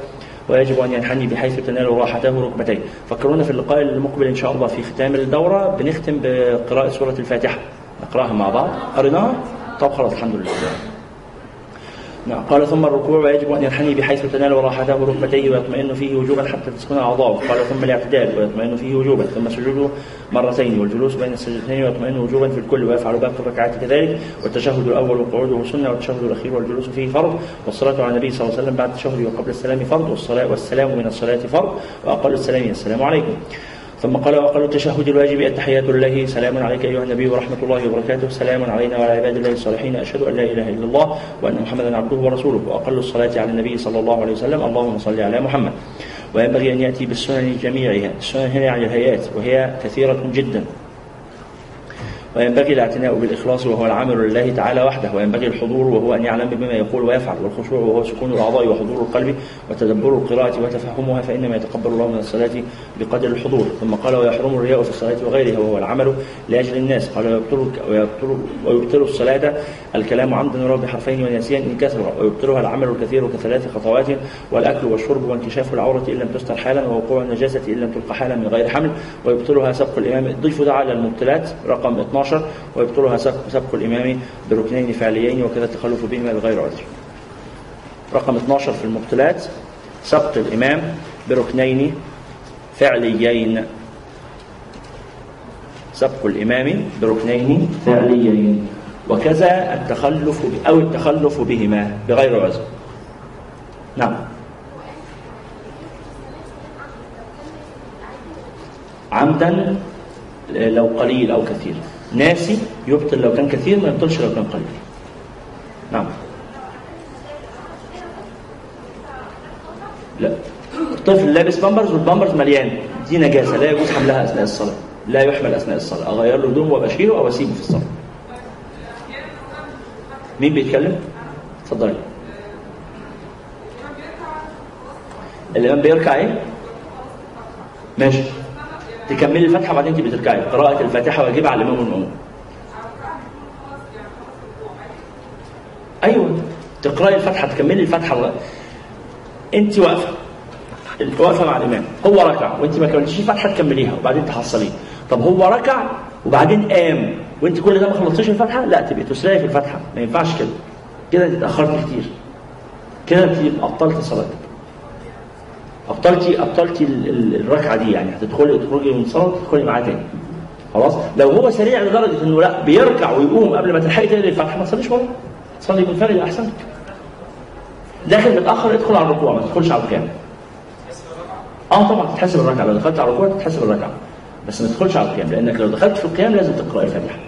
ويجب أن ينحني بحيث تنال راحته ركبتيه فكرونا في اللقاء المقبل إن شاء الله في ختام الدورة بنختم بقراءة سورة الفاتحة. نقراها مع بعض. قريناها؟ طب خلاص الحمد لله. نعم. قال ثم الركوع ويجب أن ينحني بحيث تنال راحته ركبتيه ويطمئن فيه وجوبا حتى تسكن أعضاؤه. قال ثم الاعتدال ويطمئن فيه وجوبا ثم سجوده مرتين والجلوس بين السجدتين ويطمئن وجوبا في الكل ويفعل باقي الركعات كذلك والتشهد الأول وقعوده سنة والتشهد الأخير والجلوس فيه فرض والصلاة على النبي صلى الله عليه وسلم بعد التشهد وقبل السلام فرض والصلاة والسلام من الصلاة فرض وأقل السلام السلام عليكم. ثم قال وأقل التشهد الواجب التحيات لله سلام عليك أيها النبي ورحمة الله وبركاته. سلام علينا وعلى عباد الله الصالحين. أشهد أن لا إله إلا الله وأن محمدا عبده ورسوله. وأقل الصلاة على النبي صلى الله عليه وسلم. اللهم صل على محمد. وينبغي أن يأتي بالسنن جميعها. السنن هنا يعني الهيئات وهي كثيرة جدا. وينبغي الاعتناء بالإخلاص وهو العمل لله تعالى وحده وينبغي الحضور وهو أن يعلم بما يقول ويفعل والخشوع وهو سكون الأعضاء وحضور القلب وتدبر القراءة وتفهمها فإنما يتقبل الله من الصلاة بقدر الحضور. ثم قال ويحرم الرياء في الصلاة وغيرها وهو العمل لأجل الناس قال ويبطل ويبطل, ويبطل الصلاة الكلام عمدا ولو بحرفين وناسيا إن كثر ويبطلها العمل الكثير كثلاث خطوات والأكل والشرب وانكشاف العورة إن لم تستر حالا ووقوع النجاسة إن لم تلقى حالا من غير حمل ويبطلها سبق الإمام ضيفوا ده على المبتلات رقم 12 12 ويبطلها سبق, الإمام بركنين فعليين وكذا التخلف بهما بغير عذر. رقم 12 في المبطلات سبق الإمام بركنين فعليين. سبق الإمام بركنين فعليين. وكذا التخلف أو التخلف بهما بغير عذر. نعم. عمدا لو قليل أو كثير. ناسي يبطل لو كان كثير ما يبطلش لو كان قليل. نعم. لا. الطفل لابس Pampers وال Pampers مليان. دي نجاسة لا يجوز حملها أثناء الصلاة. لا يحمل أثناء الصلاة. أغير له هدومه وأبقى أشيله أو أسيبه في الصلاة. مين بيتكلم؟ اتفضلي. الإمام بيركع إيه؟ ماشي. تكملي الفاتحة وبعدين تبقي تركعي قراءة الفاتحة واجبة على الإمام والمأموم أيوه. تقرأي الفاتحة تكملي الفاتحة و... أنت واقفة. واقفة مع الإمام. هو ركع. وأنت ما كملتيش الفاتحة تكمليها وبعدين تحصليه طب هو ركع وبعدين قام. وأنت كل ده ما خلصتيش الفاتحة لا تبقي تسرعي في الفاتحة ما ينفعش كده. كده أنت اتأخرت كتير. كده أنت أبطلت صلاتك ابطلتي أبطلتي ال- ال- الركعة دي يعني. هتدخلي تخرجي من الصلاة تدخلي معاه تاني. خلاص؟ لو هو سريع لدرجة إنه لا بيركع ويقوم قبل ما تلحقي تقري الفاتحه ما تصليش وراه تصلي منفرد أحسن. داخل متأخر ادخل على الركوع ما تدخلش على القيام آه طبعا تتحسب الركعة. لو دخلت على الركوع تتحسب الركعة. بس ما تدخلش على القيام لأنك لو دخلت في القيام لازم تقرا الفاتحة.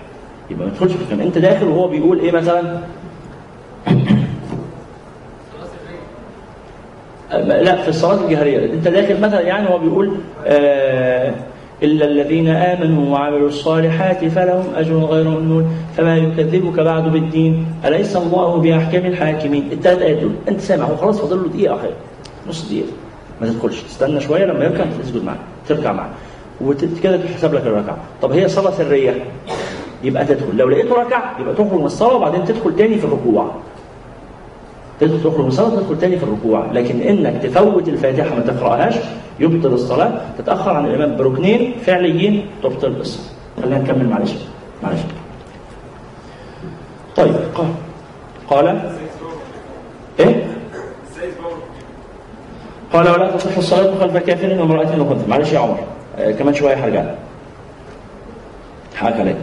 يبقى ما تدخلش في القيام. أنت داخل وهو بيقول إيه مثلا؟ لا في الصلاة الجهرية. انت داخل مثلا يعني هو بيقول آه إلا الذين آمنوا وعملوا الصالحات فلهم أجر غير ممنون فما يكذبك بعد بالدين أليس الله بأحكم الحاكمين؟ التلات آيات دول أنت سامع هو خلاص فاضل له دقيقة أخير نص دقيقة. ما تدخلش تستنى شوية لما يركع تسجد معاه تركع معاه وكده تحسب لك الركعة. طب هي صلاة سرية؟ يبقى تدخل. لو لقيته ركع يبقى تخرج من الصلاة وبعدين تدخل تاني في الركوع. تدخل تخرج من الصلاه تدخل تاني في الركوع. لكن إنك تفوت الفاتحة ما تقرأهاش يبطل الصلاة تتأخر عن الإمام بركنين فعليين تبطل الصلاه خلينا نكمل معلش. معلش. طيب. قال. قال إيه؟ قال ولا تصح الصلاة خلف كافر وامراه وخنثى معلش يا عمر. آه كمان شوية هرجع. لك. حقك عليك.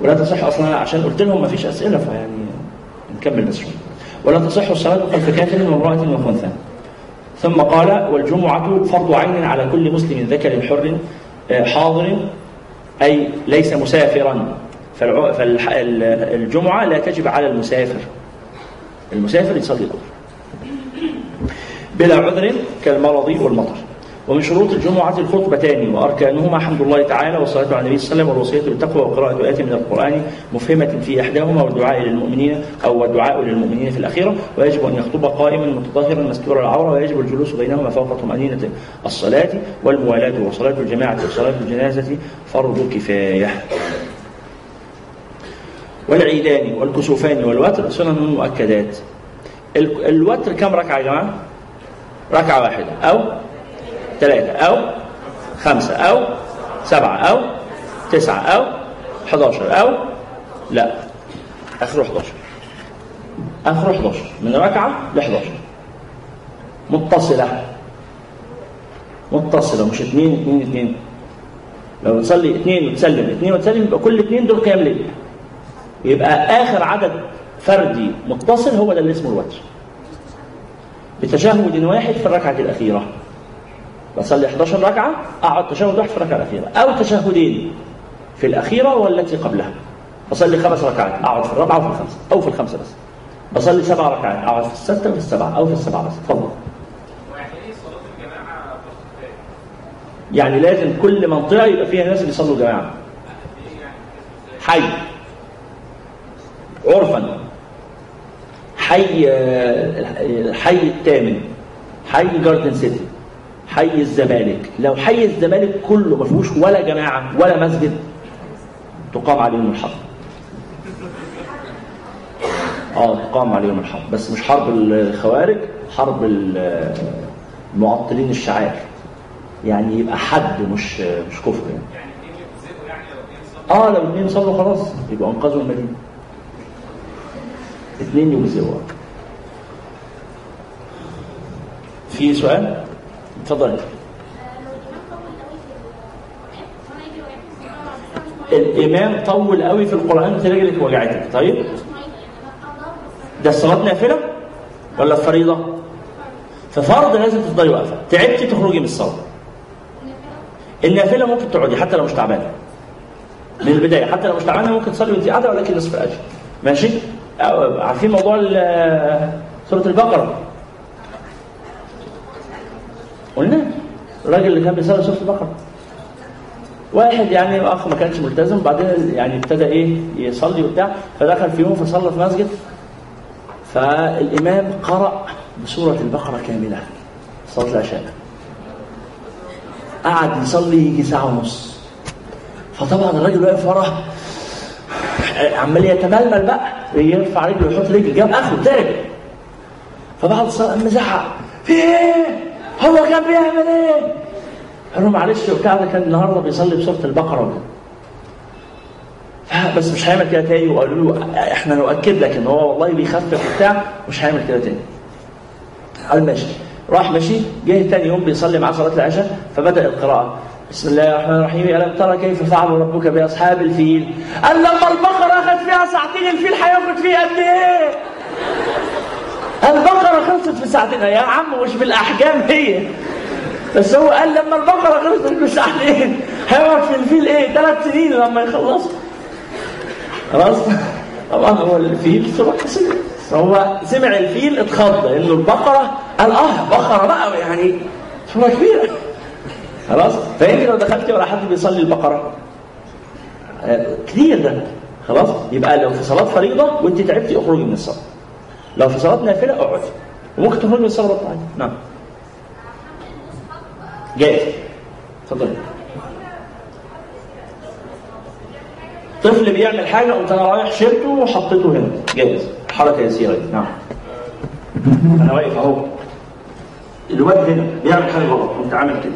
ولا تصح أصلا عشان قلت لهم ما فيش أسئلة فيعني نكمل بس شوية. ولا تصح الصلاة خلف كافر وامرأة وخنثى ثم قال والجمعة فرض عين على كل مسلم ذكر حر آه، حاضر أي ليس مسافرا. فالجمعة لا تجب على المسافر. المسافر يصلي الظهر. بلا عذر كالمرض والمطر. ومن شروط الجمعة الخطبتان وأركانهما حمد الله تعالى والصلاة على النبي صلى الله عليه وسلم والوصية بالتقوى وقراءة آيات من القرآن مفهمة في إحداهما والدعاء للمؤمنين أو الدعاء للمؤمنين في الأخيرة ويجب أن يخطب قائما متطهرا مستور العورة ويجب الجلوس بينهما فوق طمأنينة الصلاة والموالاة وصلاة الجماعة وصلاة الجنازة فرض كفاية. والعيدان والكسوفان والوتر سنن مؤكدات. ال- الوتر كم ركعة يا جماعة؟ ركعة واحدة. أو ثلاثة أو خمسة أو سبعة أو تسعة أو 11 أو لا آخره 11 آخره 11 من ركعة ل 11 متصلة. متصلة مش اثنين اثنين اثنين. لو تصلي اثنين وتسلم اثنين وتسلم يبقى كل اثنين دول قيام ليل. يبقى آخر عدد فردي متصل هو ده اللي اسمه الوتر. بتشهد واحد في الركعة الأخيرة. بصلي 11 ركعة أقعد تشهد واحد في الركعة الأخيرة. أو تشهدين في الأخيرة والتي قبلها. بصلي خمس ركعات أقعد في الرابعة وفي الخمسة أو في الخمسة بس. بصلي سبع ركعات أقعد في الستة وفي السبعة أو في السبعة بس. اتفضل يعني لازم كل منطقة يبقى فيها ناس بيصلوا جماعة. حي. عرفا. حي الحي الثامن. حي جاردن سيتي حي الزمالك. لو حي الزمالك كله ما فيهوش ولا جماعة ولا مسجد تقام عليهم الحرب. آه تقام عليهم الحرب. بس مش حرب الخوارج حرب ال- المعطلين الشعائر. يعني يبقى حد مش مش كفر يعني. آه لو اثنين صلوا خلاص يبقوا أنقذوا المدينة. اثنين يجزئوا في سؤال؟ اتفضل الإمام طول قوي في القرآن انت رجلك وجعتك. طيب. ده الصلاة نافلة ولا فريضة؟ في فرض لازم تفضلي واقفة. تعبتي تخرجي من الصلاة. النافلة ممكن تقعدي حتى لو مش تعبانة. من البداية حتى لو مش تعبانة ممكن تصلي وانت قاعدة ولكن نصف الاجر ماشي؟ عارفين موضوع سورة البقرة؟ قلنا الراجل اللي كان بيصلي سوره البقره واحد يعني اخ ما كانش ملتزم بعدين يعني ابتدى إيه يصلي وبتاع فدخل في يوم فصلى في مسجد فالإمام قرأ بسورة البقرة كاملة صلاة العشاء. قعد يصلي يجي ساعة ونص. فطبعا الراجل واقف وراه عمال يتململ بقى يرفع رجله ويحط رجل جاب اخره تعب فبعد الصلاه قام في إيه؟ هو كان بيعمل إيه؟ قال له معلش وبتاع ده كان النهارده بيصلي بسورة البقرة. وكده بس مش هيعمل كده تاني. وقالوا له إحنا نؤكد لك إن هو والله بيخفف وبتاع مش هيعمل كده تاني. قال ماشي. راح ماشي جه تاني يوم بيصلي مع صلاة العشاء فبدأ القراءة. بسم الله الرحمن الرحيم. ألم ترى كيف فعل ربك بأصحاب الفيل؟ قال لما البقرة أخذ فيها ساعتين الفيل هياخد فيه قد إيه؟ البقرة خلصت في ساعتين يا عم مش بالاحجام هي؟ بس هو قال لما البقرة خلصت في ساعتين هيقعد في الفيل إيه؟ ثلاث سنين لما يخلص. خلاص؟ طبعا هو الفيل سمع هو سمع الفيل اتخض لأنه البقرة قال آه بقرة بقى يعني سوره كبيرة. خلاص؟ فانت لو دخلتي ولا حد بيصلي البقرة؟ آه، كتير ده. خلاص؟ يبقى لو في صلاة فريضة وانت تعبتي اخرجي من الصلاة. لو في صلاة نافلة اقعدي وممكن تخرجي من الصلاه بالطاعه نعم. جائز. اتفضل طفل بيعمل حاجة قمت أنا رايح شلته وحطيته هنا. جائز. حركة يسيرة. دي. نعم. أنا واقف أهو. الواد هنا بيعمل حاجة غلط. قمت عامل كده.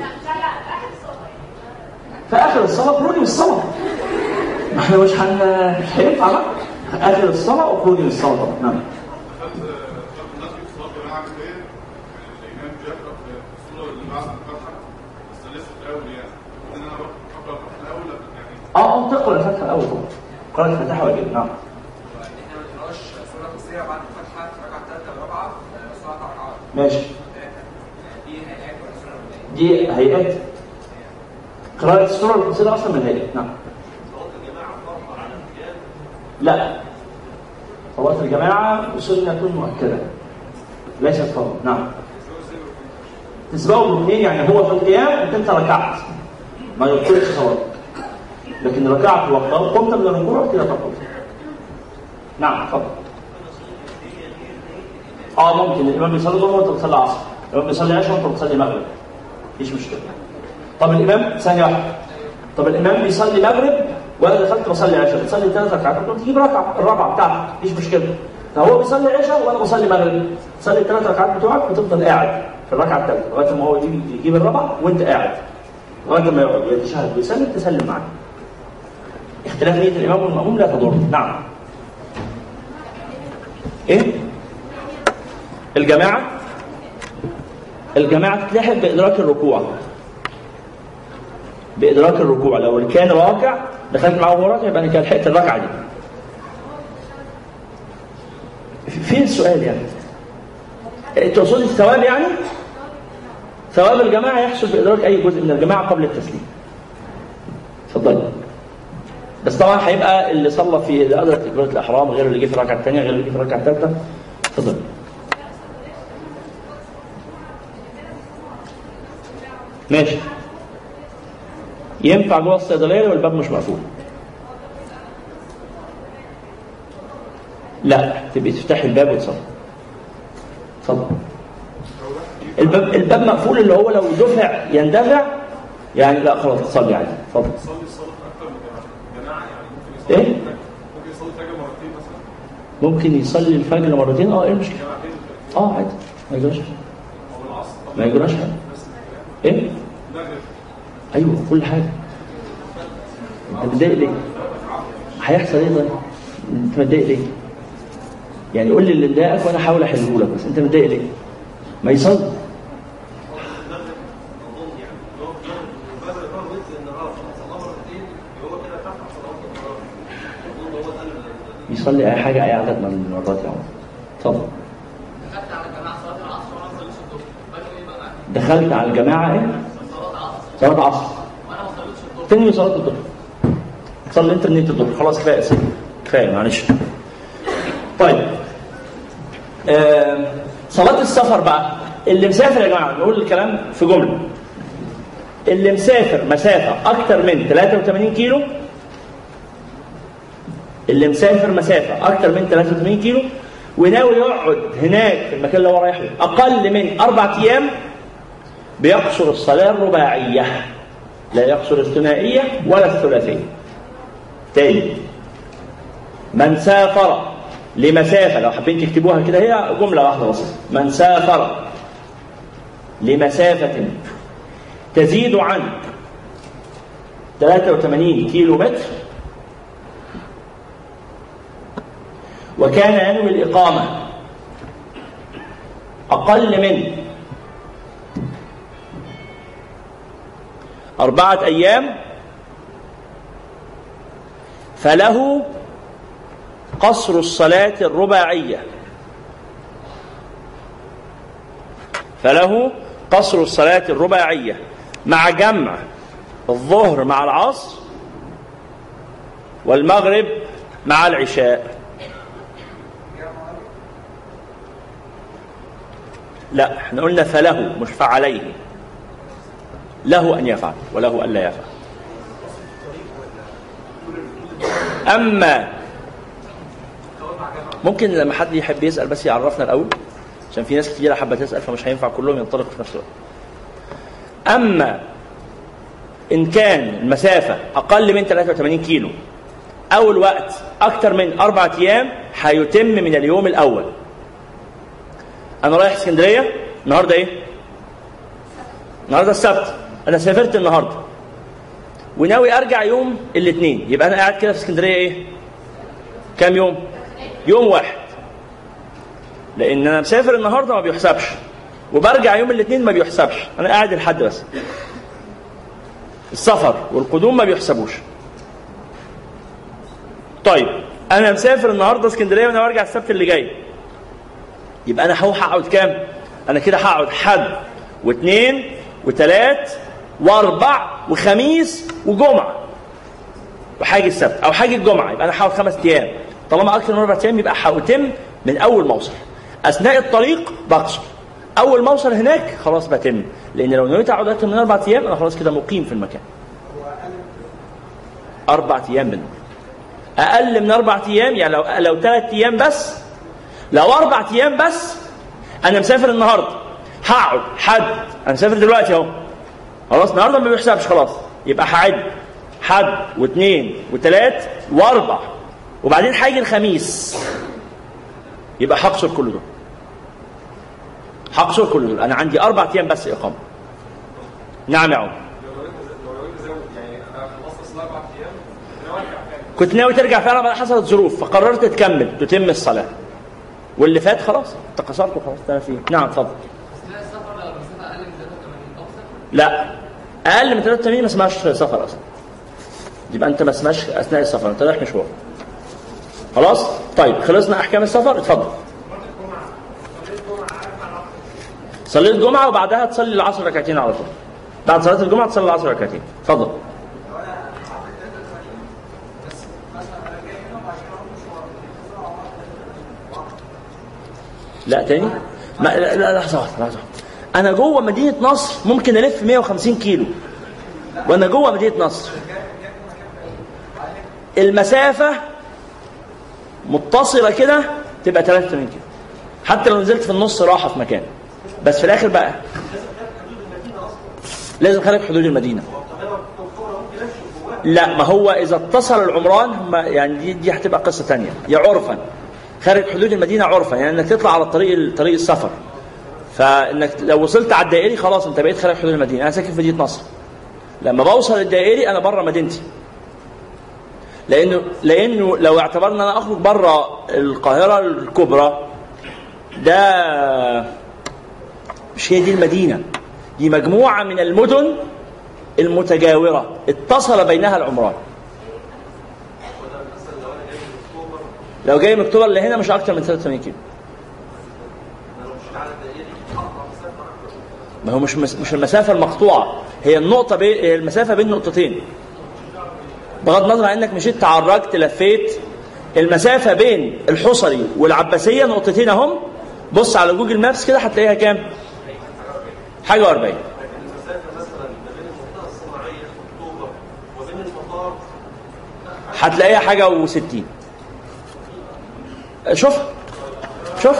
في آخر الصلاة اخرجي من الصلاه ما إحنا مش هينفع بقى آخر الصلاة اخرجي من الصلاه طبعا نعم الناس في صلاه جماعة كتير الامام بيقرا في السوره اللي بعد الفاتحه بس لسه في الأول يعني ان أنا بقرا في الأول يعني آه آه تقرأ الفاتحه الأول. طبعا قراءه الفاتحه واجب نعم. بعد ماشي. دي هيئات هيئات قراءة السورة القصيرة أصلا من هيئة. نعم. لا. صلاة الجماعة سنة مؤكدة. ليست فرض نعم. تسبقوا بالاثنين يعني هو في القيام انت ركعت ما يبطلش صلاتك لكن ركعت وقت قمت من الركوع كده تقول نعم اتفضل آه ممكن. الإمام بيصلي ظهر وانت بتصلي عصر الإمام بيصلي عشاء وانت بتصلي مغرب مفيش مشكلة. طب الإمام ثانية واحدة. طب الإمام بيصلي مغرب وأنا دخلت بصلي عشاء. بتصلي ثلاث ركعات. ممكن تجيب ركعة الرابعة بتاعتك. مفيش مشكلة. فهو بيصلي عشاء وأنا بصلي مغرب. تصلي الثلاث ركعات بتوعك وتفضل قاعد في الركعة الثالثة. لغاية ما هو يجيب يجيب الرابعة وانت قاعد. لغاية ما يقعد. يتشهد ويسلم تسلم معاه اختلاف نية الإمام والمأموم لا تضر. نعم. إيه؟ الجماعة؟ الجماعة تتلحق بإدراك الركوع. بإدراك الركوع. لو كان راكع دخلت معاه وهو راكع يبقى أنا كده لحقت الركعة دي. فين السؤال يعني؟ تقصدي الثواب يعني؟ ثواب الجماعة يحصل بإدراك أي جزء من الجماعة قبل التسليم. اتفضلي بس طبعا هيبقى اللي صلى في اللي ادرك تكبيره الأحرام غير اللي جه في الركعة الثانية غير اللي جه في الركعة الثالثه اتفضل. ماشي. ينفع جوه الصيدلية والباب مش مقفول؟ لا تبقي تفتحي الباب وتصلي. اتفضل. الباب الباب مقفول اللي هو لو دفع يندفع يعني لا خلاص تصلي عادي. اتفضل يصلي الصلاه أكتر من جماعة جماعة يعني ممكن يصلي إيه؟ ممكن يصلي فجر مرتين مثلا. ممكن يصلي الفجر مرتين؟ آه إيه المشكلة؟ جماعتين آه عادي. ما يجراش ما يجراش حاجة. إيه؟ أيوه كل حاجة. أنت متضايق ليه؟ هيحصل إيه طيب؟ أنت متضايق ليه؟ يعني قول لي اللي مضايقك وأنا احاول أحله لك بس أنت متضايق ليه؟ ما يصلي اظن يعني لو لو بدل ما وزن النهار صلاه مرتين يبقى هو كده فتح صلاه النهار اظن هو ده يصلي أي حاجة أي عدد من المرات يا عمر. اتفضل. دخلت على؟ صلاة العصر صلاة عصر ما صليتش الظهر. تنوي صلاة الظهر. صلي أنت نية الظهر. خلاص سيدي كفاية معلش. طيب. آه صلاة السفر بقى. اللي مسافر يا جماعة نقول الكلام في جملة. اللي مسافر مسافة أكتر من 83 كيلو اللي مسافر مسافة أكتر من 83 كيلو وناوي يقعد هناك في المكان اللي هو رايح له أقل من أربع أيام بيقصر الصلاة الرباعية. لا يقصر الثنائية ولا الثلاثية. تاني من سافر لمسافة لو حابين تكتبوها كده هي جملة واحدة بس. من سافر لمسافة تزيد عن 83 كيلو متر وكان ينوي الإقامة أقل من أربعة أيام فله قصر الصلاة الرباعية. فله قصر الصلاة الرباعية مع جمع الظهر مع العصر والمغرب مع العشاء. لا إحنا قلنا فله مش فعليه. له أن يفعل وله أن لا يفعل. أما ممكن لما حد يحب يسأل بس يعرفنا الأول عشان في ناس كتيرة حابة تسأل فمش هينفع كلهم ينطلقوا في نفس الوقت. أما إن كان المسافة أقل من 83 كيلو أو الوقت أكثر من أربعة أيام هيتم من اليوم الأول. أنا رايح اسكندرية. النهارده إيه؟ النهارده السبت. أنا سافرت النهارده. وناوي أرجع يوم الاثنين يبقى أنا قاعد كده في اسكندرية إيه؟ كام يوم؟ يوم واحد. لأن أنا مسافر النهارده ما بيحسبش. وبرجع يوم الاثنين ما بيحسبش. أنا قاعد لحد بس. السفر والقدوم ما بيحسبوش. طيب أنا مسافر النهارده اسكندرية وأنا برجع السبت اللي جاي. يبقى أنا هروح اقعد كام؟ أنا كده هقعد حد واثنين وثلاث وأربع وخميس وجمعة وحاجة السبت أو حاجة الجمعة. يبقى أنا هقعد خمس أيام. طالما أكثر من أربع أيام يبقى هتم من أول ما اوصل أثناء الطريق بقصر. أول ما اوصل هناك خلاص بتم. لأن لو نويت أقعد أكثر من أربع أيام أنا خلاص كده مقيم في المكان. أربع أيام من أقل من أربع أيام يعني لو لو ثلاث أيام بس لو أربع أيام بس أنا مسافر النهارده. هقعد حد. أنا مسافر دلوقتي أهو. خلاص النهارده ما بيحسبش خلاص. يبقى هعد. حد واثنين وثلاث وأربع. وبعدين هيجي الخميس. يبقى هقصر كل دول. هقصر كل دول. أنا عندي أربع أيام بس إقامة. نعم يا كنت ناوي ترجع فعلا حصلت ظروف فقررت تكمل تتم الصلاة. واللي فات خلاص انت وخلاص. تمام فيه. نعم اتفضل. اثناء السفر لو المسافه أقل من 83 اقصر لا أقل من 83 ما اسمهاش سفر أصلا. يبقى أنت ما اسمهاش أثناء السفر انت رايح مشوار. خلاص؟ طيب خلصنا أحكام السفر؟ اتفضل. صليت الجمعة وبعدها تصلي العصر ركعتين على طول. بعد صلاة الجمعة تصلي العصر ركعتين. اتفضل. لا تاني؟ ما لا لا لحظة واحدة لحظة. أنا جوه مدينة نصر ممكن ألف 150 كيلو. وأنا جوه مدينة نصر. المسافة متصلة كده تبقى 83 كيلو. حتى لو نزلت في النص راحة في مكان. بس في الآخر بقى لازم خارج حدود المدينة. لا ما هو إذا اتصل العمران هم يعني دي, دي هتبقى قصة تانية. يا عرفا. خارج حدود المدينة عرفا يعني إنك تطلع على الطريق طريق السفر. فإنك لو وصلت على الدائري خلاص أنت بقيت خارج حدود المدينة. أنا ساكن في مدينة نصر. لما بوصل الدائري أنا بره مدينتي. لأنه لأنه لو اعتبرنا أنا أخرج بره القاهرة الكبرى ده مش هي دي المدينة. دي مجموعة من المدن المتجاورة اتصل بينها العمران. لو جاي من اكتوبر لهنا مش أكتر من 83 كيلو. ما هو مش مش المسافة المقطوعة. هي النقطة بين هي المسافة بين نقطتين. بغض النظر عن إنك مشيت تعرجت لفيت المسافة بين الحصري والعباسية نقطتين أهم. بص على جوجل مابس كده هتلاقيها كام؟ حاجة و40 المسافة مثلا ما بين المنطقة الصناعية في أكتوبر وبين المطار هتلاقيها حاجة و60 شوف. شوف.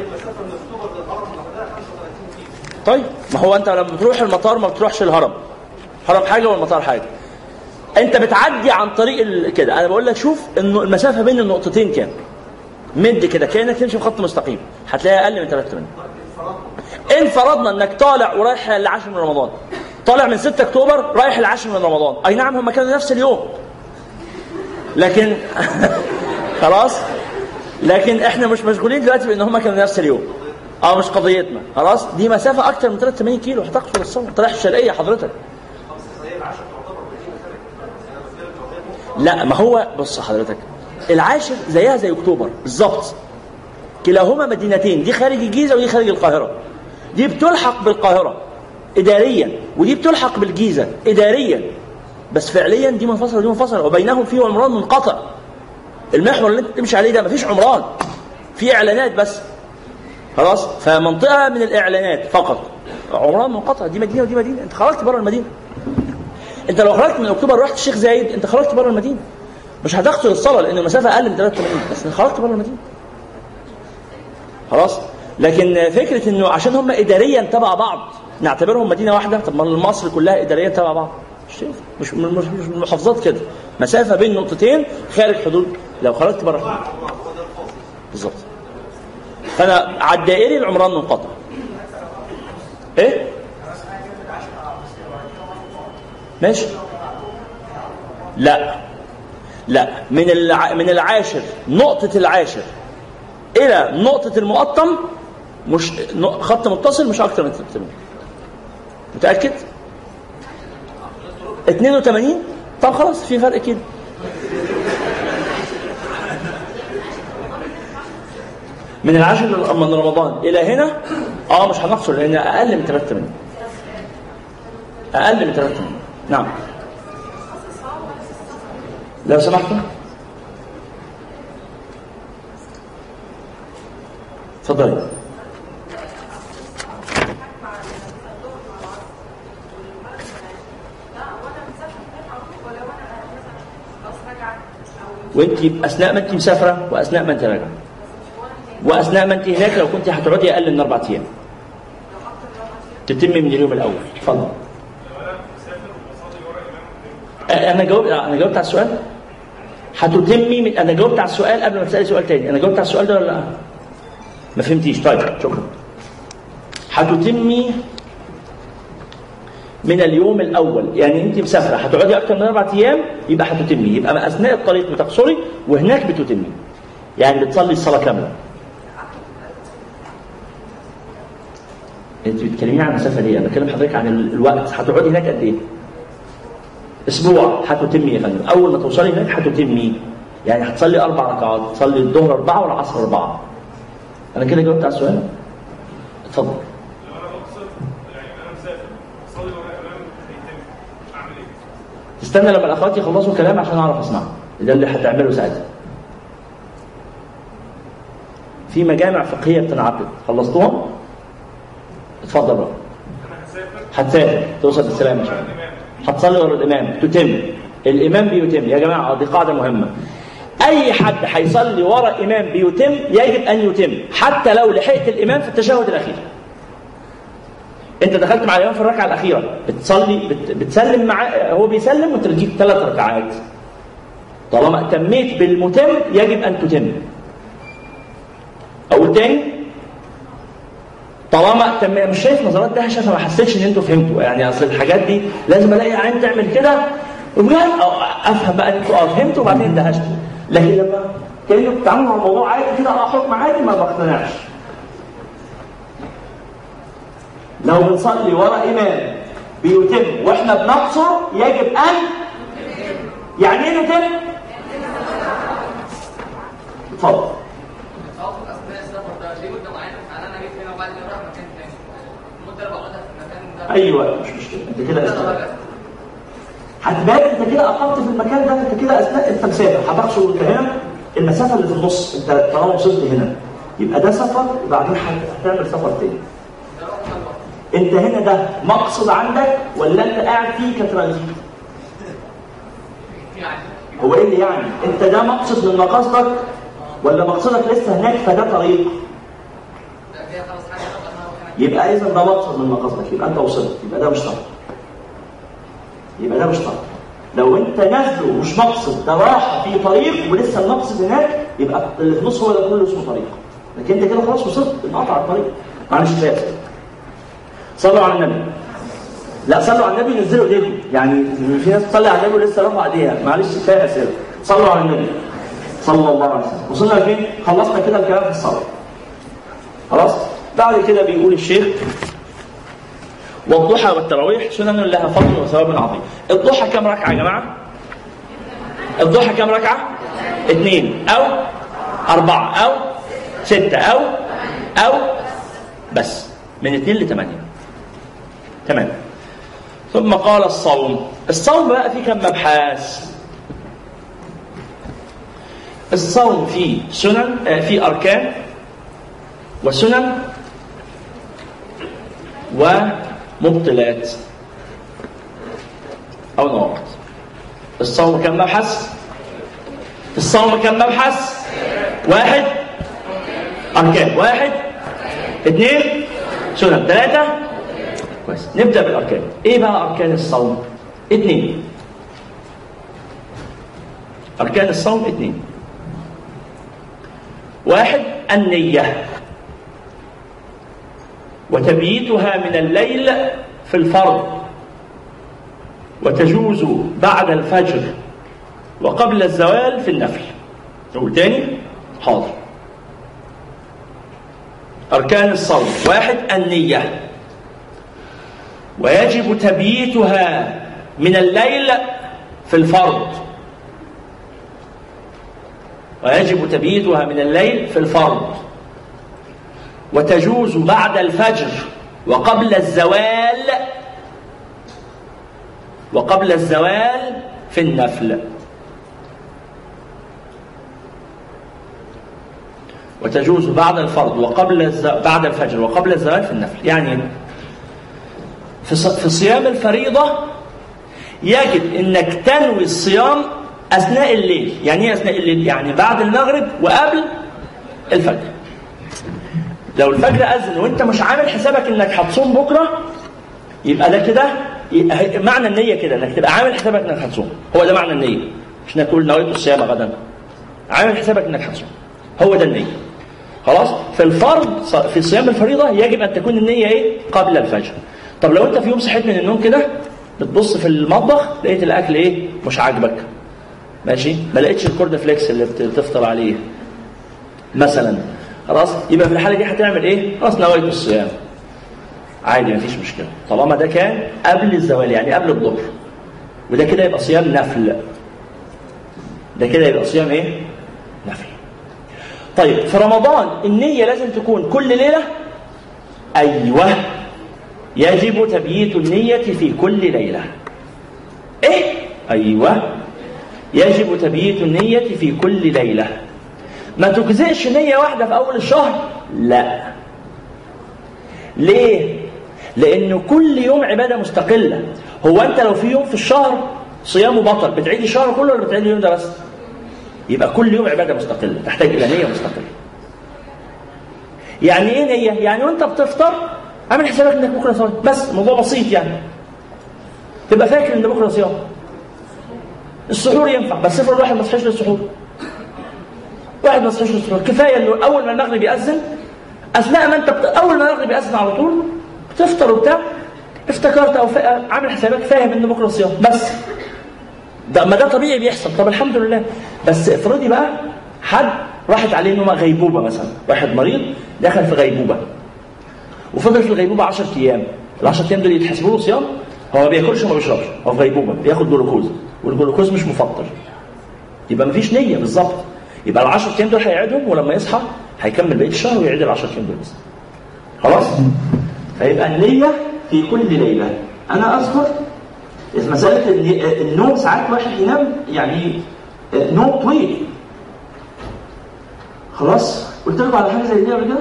المسافه من اكتوبر للهرم لوحدها 35 كيلو طيب ما هو أنت لما بتروح المطار ما بتروحش الهرم. هرم حاجة والمطار حاجة. أنت بتعدي عن طريق. كده. أنا بقول لك شوف إنه المسافة بين النقطتين كام. مد كده كأنك تمشي في خط مستقيم. هتلاقيها أقل من 83 إن فرضنا إنك طالع ورايح العاشر من رمضان. طالع من 6 أكتوبر رايح العاشر من رمضان. أي نعم هم كانوا نفس اليوم. لكن خلاص؟ لكن إحنا مش مشغولين دلوقتي بإن هم كانوا نفس اليوم. آه مش قضيتنا. خلاص؟ دي مسافة أكتر من 83 كيلو. هتقصر الصوم. انت رايح الشرقية حضرتك. لا ما هو بص حضرتك. العاشر زيها زي أكتوبر. بالظبط. كلاهما مدينتين. دي خارج الجيزة ودي خارج القاهرة. دي بتلحق بالقاهرة. اداريا. ودي بتلحق بالجيزة. اداريا. بس فعليا دي منفصلة ودي منفصلة. وبينهم في عمران منقطع. المحور اللي انت تمشي عليه ده مفيش عمران. في إعلانات بس. خلاص؟ فمنطقة من الإعلانات فقط. عمران منقطع. دي مدينة ودي مدينة. انت خرجت بره المدينة. انت لو خرجت من أكتوبر رحت الشيخ زايد انت خرجت بره المدينة. مش هتقصر الصلاة لأن المسافة أقل من 83 بس انت خرجت بره المدينة. خلاص؟ لكن فكرة إنه عشان هم اداريا تبع بعض نعتبرهم مدينة واحدة. طب ما مصر كلها اداريا تبع بعض. مش. مش مش المحافظات كده. مسافة بين نقطتين خارج حدود لو خرجت بره بالظبط. فأنا على الدائري العمران منقطع إيه؟ ماشي. لا. لا. من الع... من العاشر نقطة العاشر إلى نقطة المقطم مش خط متصل مش أكتر من 83 متأكد؟ 82 طب خلاص في فرق كده. من العاشر من رمضان. إلى هنا آه مش هنقصر لأن أقل من 83 أقل من 83 نعم. لو سمحتم. تفضلي وأنت أثناء ما أنت مسافرة وأثناء ما أنت راجعة. وأثناء ما انت هناك لو كنت هتقعدي أقل من أربع أيام. تتمي من اليوم الأول. اتفضل أنا جاوبت أنا جاوبت على السؤال؟ هتتمي من أنا جاوبت على السؤال قبل ما تسألي سؤال تاني. أنا جاوبت على السؤال ده ولا لا؟ ما فهمتيش. طيب شكرا. هتتمي من اليوم الأول. يعني أنت مسافرة. هتقعدي أكتر من أربع أيام يبقى هتتمي يبقى أثناء الطريق بتقصري وهناك بتتمي يعني بتصلي الصلاة كاملة. انت بتكلميني عن المسافة دي أنا بكلم حضرتك عن ال- الوقت. هتقعدي هناك قد إيه؟ أسبوع هتتمي يا فندم. أول ما توصلي هناك هتتمي. يعني هتصلي أربع ركعات تصلي الظهر أربعة والعصر أربعة. أنا كده جاوبت على السؤال؟ اتفضل؟ تستنى لما الأخوات يخلصوا كلام عشان أعرف اسمعه ده اللي هتعمله ساعتها. في مجامع فقهية بتنعقد. خلصتوها؟ اتفضل بقى. هتسافر توصل بالسلامه إن شاء الله. هتصلي ورا الإمام؟ تتم. الإمام بيتم. يا جماعة دي قاعدة مهمة. أي حد هيصلي ورا إمام بيتم يجب أن يتم. حتى لو لحقت الإمام في التشهد الأخير. أنت دخلت مع الإمام في الركعة الأخيرة. بتصلي بت بتسلم معاه هو بيسلم وانت بتجيب ثلاث ركعات. طالما تميت بالمتم يجب أن تتم. أقول تاني طالما تم مش شايف نظرات دهشه فما حسيتش ان أنتوا فهمتوا. يعني اصل الحاجات دي لازم الاقي عين تعمل كده وبجد افهم بقى ان أنتوا آه فهمتوا وبعدين اندهشتوا لكن لما كانوا بتتعاملوا مع الموضوع عادي كده آه حكم عادي ما بقتنعش. لو بنصلي ورا إمام بيتم وإحنا بنقصر يجب أن يعني إيه نتم؟ اتفضل التوقف اثناء السفر ده ليه مده معينه يعني أنا جيت هنا وبعد كده رايح مكان تاني المده اللي بقعدها في المكان ده أيوه. مش مشكله أنت كده. هتبان أنت كده أقمت في المكان ده أنت كده اثناء أنت مسافر. هتقصر انت هنا. المسافة اللي في النص. أنت طالما وصلت هنا. يبقى ده سفر وبعدين هتعمل سفر تاني. أنت هنا ده مقصد عندك ولا أنت قاعد فيه كترانزيت؟ هو إيه اللي يعني؟ أنت ده مقصد من مقاصدك ولا مقصدك لسه هناك فده طريق ده كده خلاص حاجة طب أنا هنا يبقى اذا ده مقصد من مقاصدك. يبقى أنت وصلت. يبقى ده مش طريق يبقى ده مش طريق لو أنت نازله مش مقصد ده راح في طريق ولسه المقصد هناك يبقى اللي في النص هو ده كله اسمه طريق. لكن أنت كده خلاص وصلت. انقطع الطريق. معلش كفايه صلوا على النبي. لا صلوا على النبي نزلوا ايديكم يعني في ناس تصلي على النبي ولسه رافعة ايديها. معلش كفايه اسئله صلوا على النبي. صلى الله عليه وسلم. وصلنا لفين؟ خلصنا كده الكلام في الصلاة. خلاص؟ بعد كده بيقول الشيخ والضحى والتراويح سنن لها فضل وثواب عظيم. الضحى كم ركعة يا جماعة؟ الضحى كم ركعة؟ اثنين أو أربعة أو ستة أو أو بس من اثنين لثمانية. تمام. ثم قال الصوم. الصوم بقى فيه كم مبحث؟ الصوم فيه سنن آه، فيه أركان وسنن ومبطلات. أو نواقض الصوم كم مبحث؟ الصوم كم مبحث؟ واحد. أركان. واحد. اثنين. سنن ثلاثة. كويس. نبدأ بالأركان. إيه بقى أركان الصوم؟ اثنين. أركان الصوم اثنين. واحد. النية. وتبييتها من الليل في الفرض وتجوز بعد الفجر وقبل الزوال في النفل. نقول تاني حاضر. أركان الصوم. واحد النية. ويجب تبييتها من الليل في الفرض. ويجب تبييتها من الليل في الفرض. وتجوز بعد الفجر وقبل الزوال وقبل الزوال في النفل. وتجوز بعد الفرض وقبل الز... بعد الفجر وقبل الزوال في النفل. يعني في, ص... في صيام الفريضة يجب إنك تنوي الصيام أثناء الليل. يعني إيه أثناء الليل؟ يعني بعد المغرب وقبل الفجر. لو الفجر أذن وانت مش عامل حسابك إنك هتصوم بكرة يبقى ده كده معنى النية كده إنك تبقى عامل حسابك إنك هتصوم. هو ده معنى النية. مش إنك تقول نويت الصيام غدا. عامل حسابك إنك هتصوم. هو ده النية. خلاص؟ في الفرض في صيام الفريضة يجب أن تكون النية إيه؟ قبل الفجر. طب لو أنت في يوم صحيت من النوم كده بتبص في المطبخ لقيت الأكل إيه؟ مش عاجبك. ماشي؟ ما لقيتش ال corn flakes اللي بت- بتفطر عليه. مثلا. خلاص؟ يبقى في الحالة دي هتعمل إيه؟ خلاص نويت الصيام. عادي مفيش مشكلة. طالما ده كان قبل الزوال يعني قبل الظهر. وده كده يبقى صيام نفل. ده كده يبقى صيام إيه؟ نفل. طيب في رمضان النية لازم تكون كل ليلة؟ أيوة. يجب تبييت النية في كل ليلة. إيه؟ أيوة. يجب تبييت النية في كل ليلة. ما تجزئش نية واحدة في أول الشهر؟ لا. ليه؟ لأن كل يوم عبادة مستقلة. هو أنت لو في يوم في الشهر صيامه بطل بتعيد الشهر كله ولا بتعيد اليوم ده بس؟ يبقى كل يوم عبادة مستقلة تحتاج إلى نية مستقلة. يعني إيه نية؟ يعني وأنت بتفطر عامل حسابك إنك بكرة صايم. بس موضوع بسيط يعني. تبقى فاكر إن بكرة صيام. السحور ينفع بس افرض واحد ما صحيش للسحور. واحد ما صحيش للسحور كفاية إنه أول ما المغرب يأذن أثناء ما أنت بت... أول ما المغرب يأذن على طول بتفطر وبتاع افتكرت أو فا... عامل حسابك فاهم ان بكرة صيام. بس. ده ما ده طبيعي بيحصل. طب الحمد لله. بس افرضي بقى حد راحت عليه نومه غيبوبة مثلا. واحد مريض دخل في غيبوبة. وفضل في الغيبوبة 10 أيام. ال 10 أيام دول يتحسبوا له صيام هو ما بياكلش وما بيشربش. هو في غيبوبة بياخد جلوكوز. والجلوكوز مش مفطر. يبقى مفيش نية بالظبط. يبقى ال 10 أيام دول هيعيدهم ولما يصحى هيكمل بقية الشهر ويعيد ال 10 أيام دول. خلاص؟ فيبقى النية في كل ليلة. أنا أذكر مسألة الن- النوم ساعات واحد ينام يعني نوم طويل. خلاص؟ قلت لكم على حاجة زي دي قبل كده؟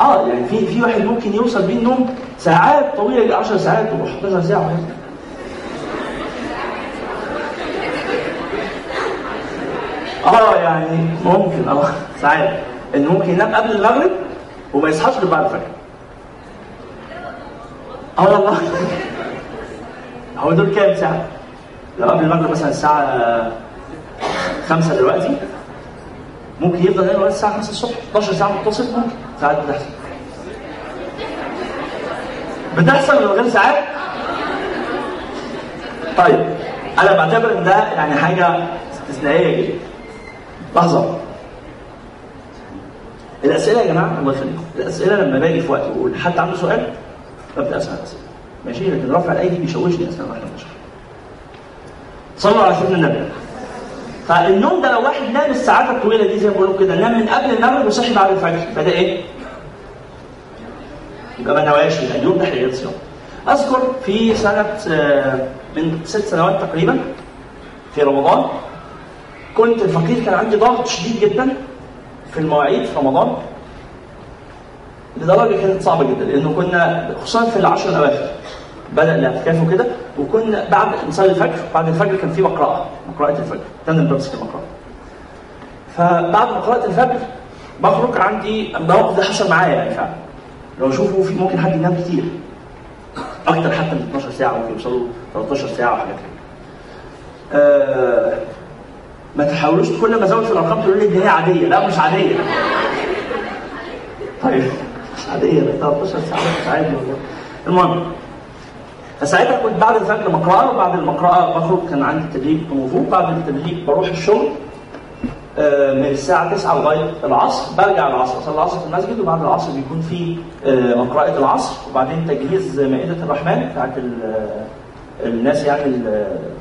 آه يعني في في واحد ممكن يوصل بيه النوم ساعات طويلة 10 ساعات و11 ساعة آه يعني ممكن آه ساعات انه ممكن ينام قبل المغرب وما يصحاش غير بعد الفجر. آه والله. هو دول كام ساعة؟ لو قبل المغرب مثلا الساعة 5 دلوقتي ممكن يفضل نايم لغاية الساعة 5 الصبح 12 ساعة متصل ممكن ساعات بتحصل. بتحصل من غير ساعات؟ طيب أنا بعتبر إن ده يعني حاجة استثنائية جدا. لحظة. الأسئلة يا جماعة الله يخليكم. الأسئلة لما باجي في وقت واقول حد عنده سؤال ببدأ أسأل الأسئلة. ماشي؟ لكن رفع الأيدي بيشوشني أثناء ما إحنا بنشرح صلوا على سيدنا النبي. فالنوم ده لو واحد نام الساعات الطويلة دي زي ما بقول كده نام من قبل المغرب وصحي بعد الفجر. فده إيه؟ يبقى ما نواش يبقى اليوم ده هيعيد صيام. أذكر في سنة آه، من ست سنوات تقريبا في رمضان كنت الفقير كان عندي ضغط شديد جدا في المواعيد في رمضان. لدرجة كانت صعبة جدا لأنه كنا خصوصا في العشر الأواخر بدأ الاعتكاف وكده وكنا بعد نصلي الفجر بعد الفجر كان في مقرأة مقرأة الفجر تاني بمسك المقرأة فبعد مقرأة الفجر بخرج عندي الموقف ده حصل معايا يعني فعلا لو شوفوا في ممكن حد ينام كتير. أكتر حتى من 12 ساعة ممكن يوصلوا 13 ساعة وحاجات كده. آه ما تحاولوش كل ما ازود في الأرقام تقولوا لي دي هي عادية. لا مش عادية. طيب مش عادية. ده 13 ساعه مش عادي والله. المهم فساعتها كنت بعد الفجر مقرأة وبعد المقرأة بخرج كان عندي تدريب وفوق بعد التدريب بروح الشغل آه، من الساعة 9 لغاية العصر. برجع العصر أصلي العصر في المسجد وبعد العصر بيكون في آه، مقرأة العصر وبعدين تجهيز مائدة الرحمن بتاعت الناس يعني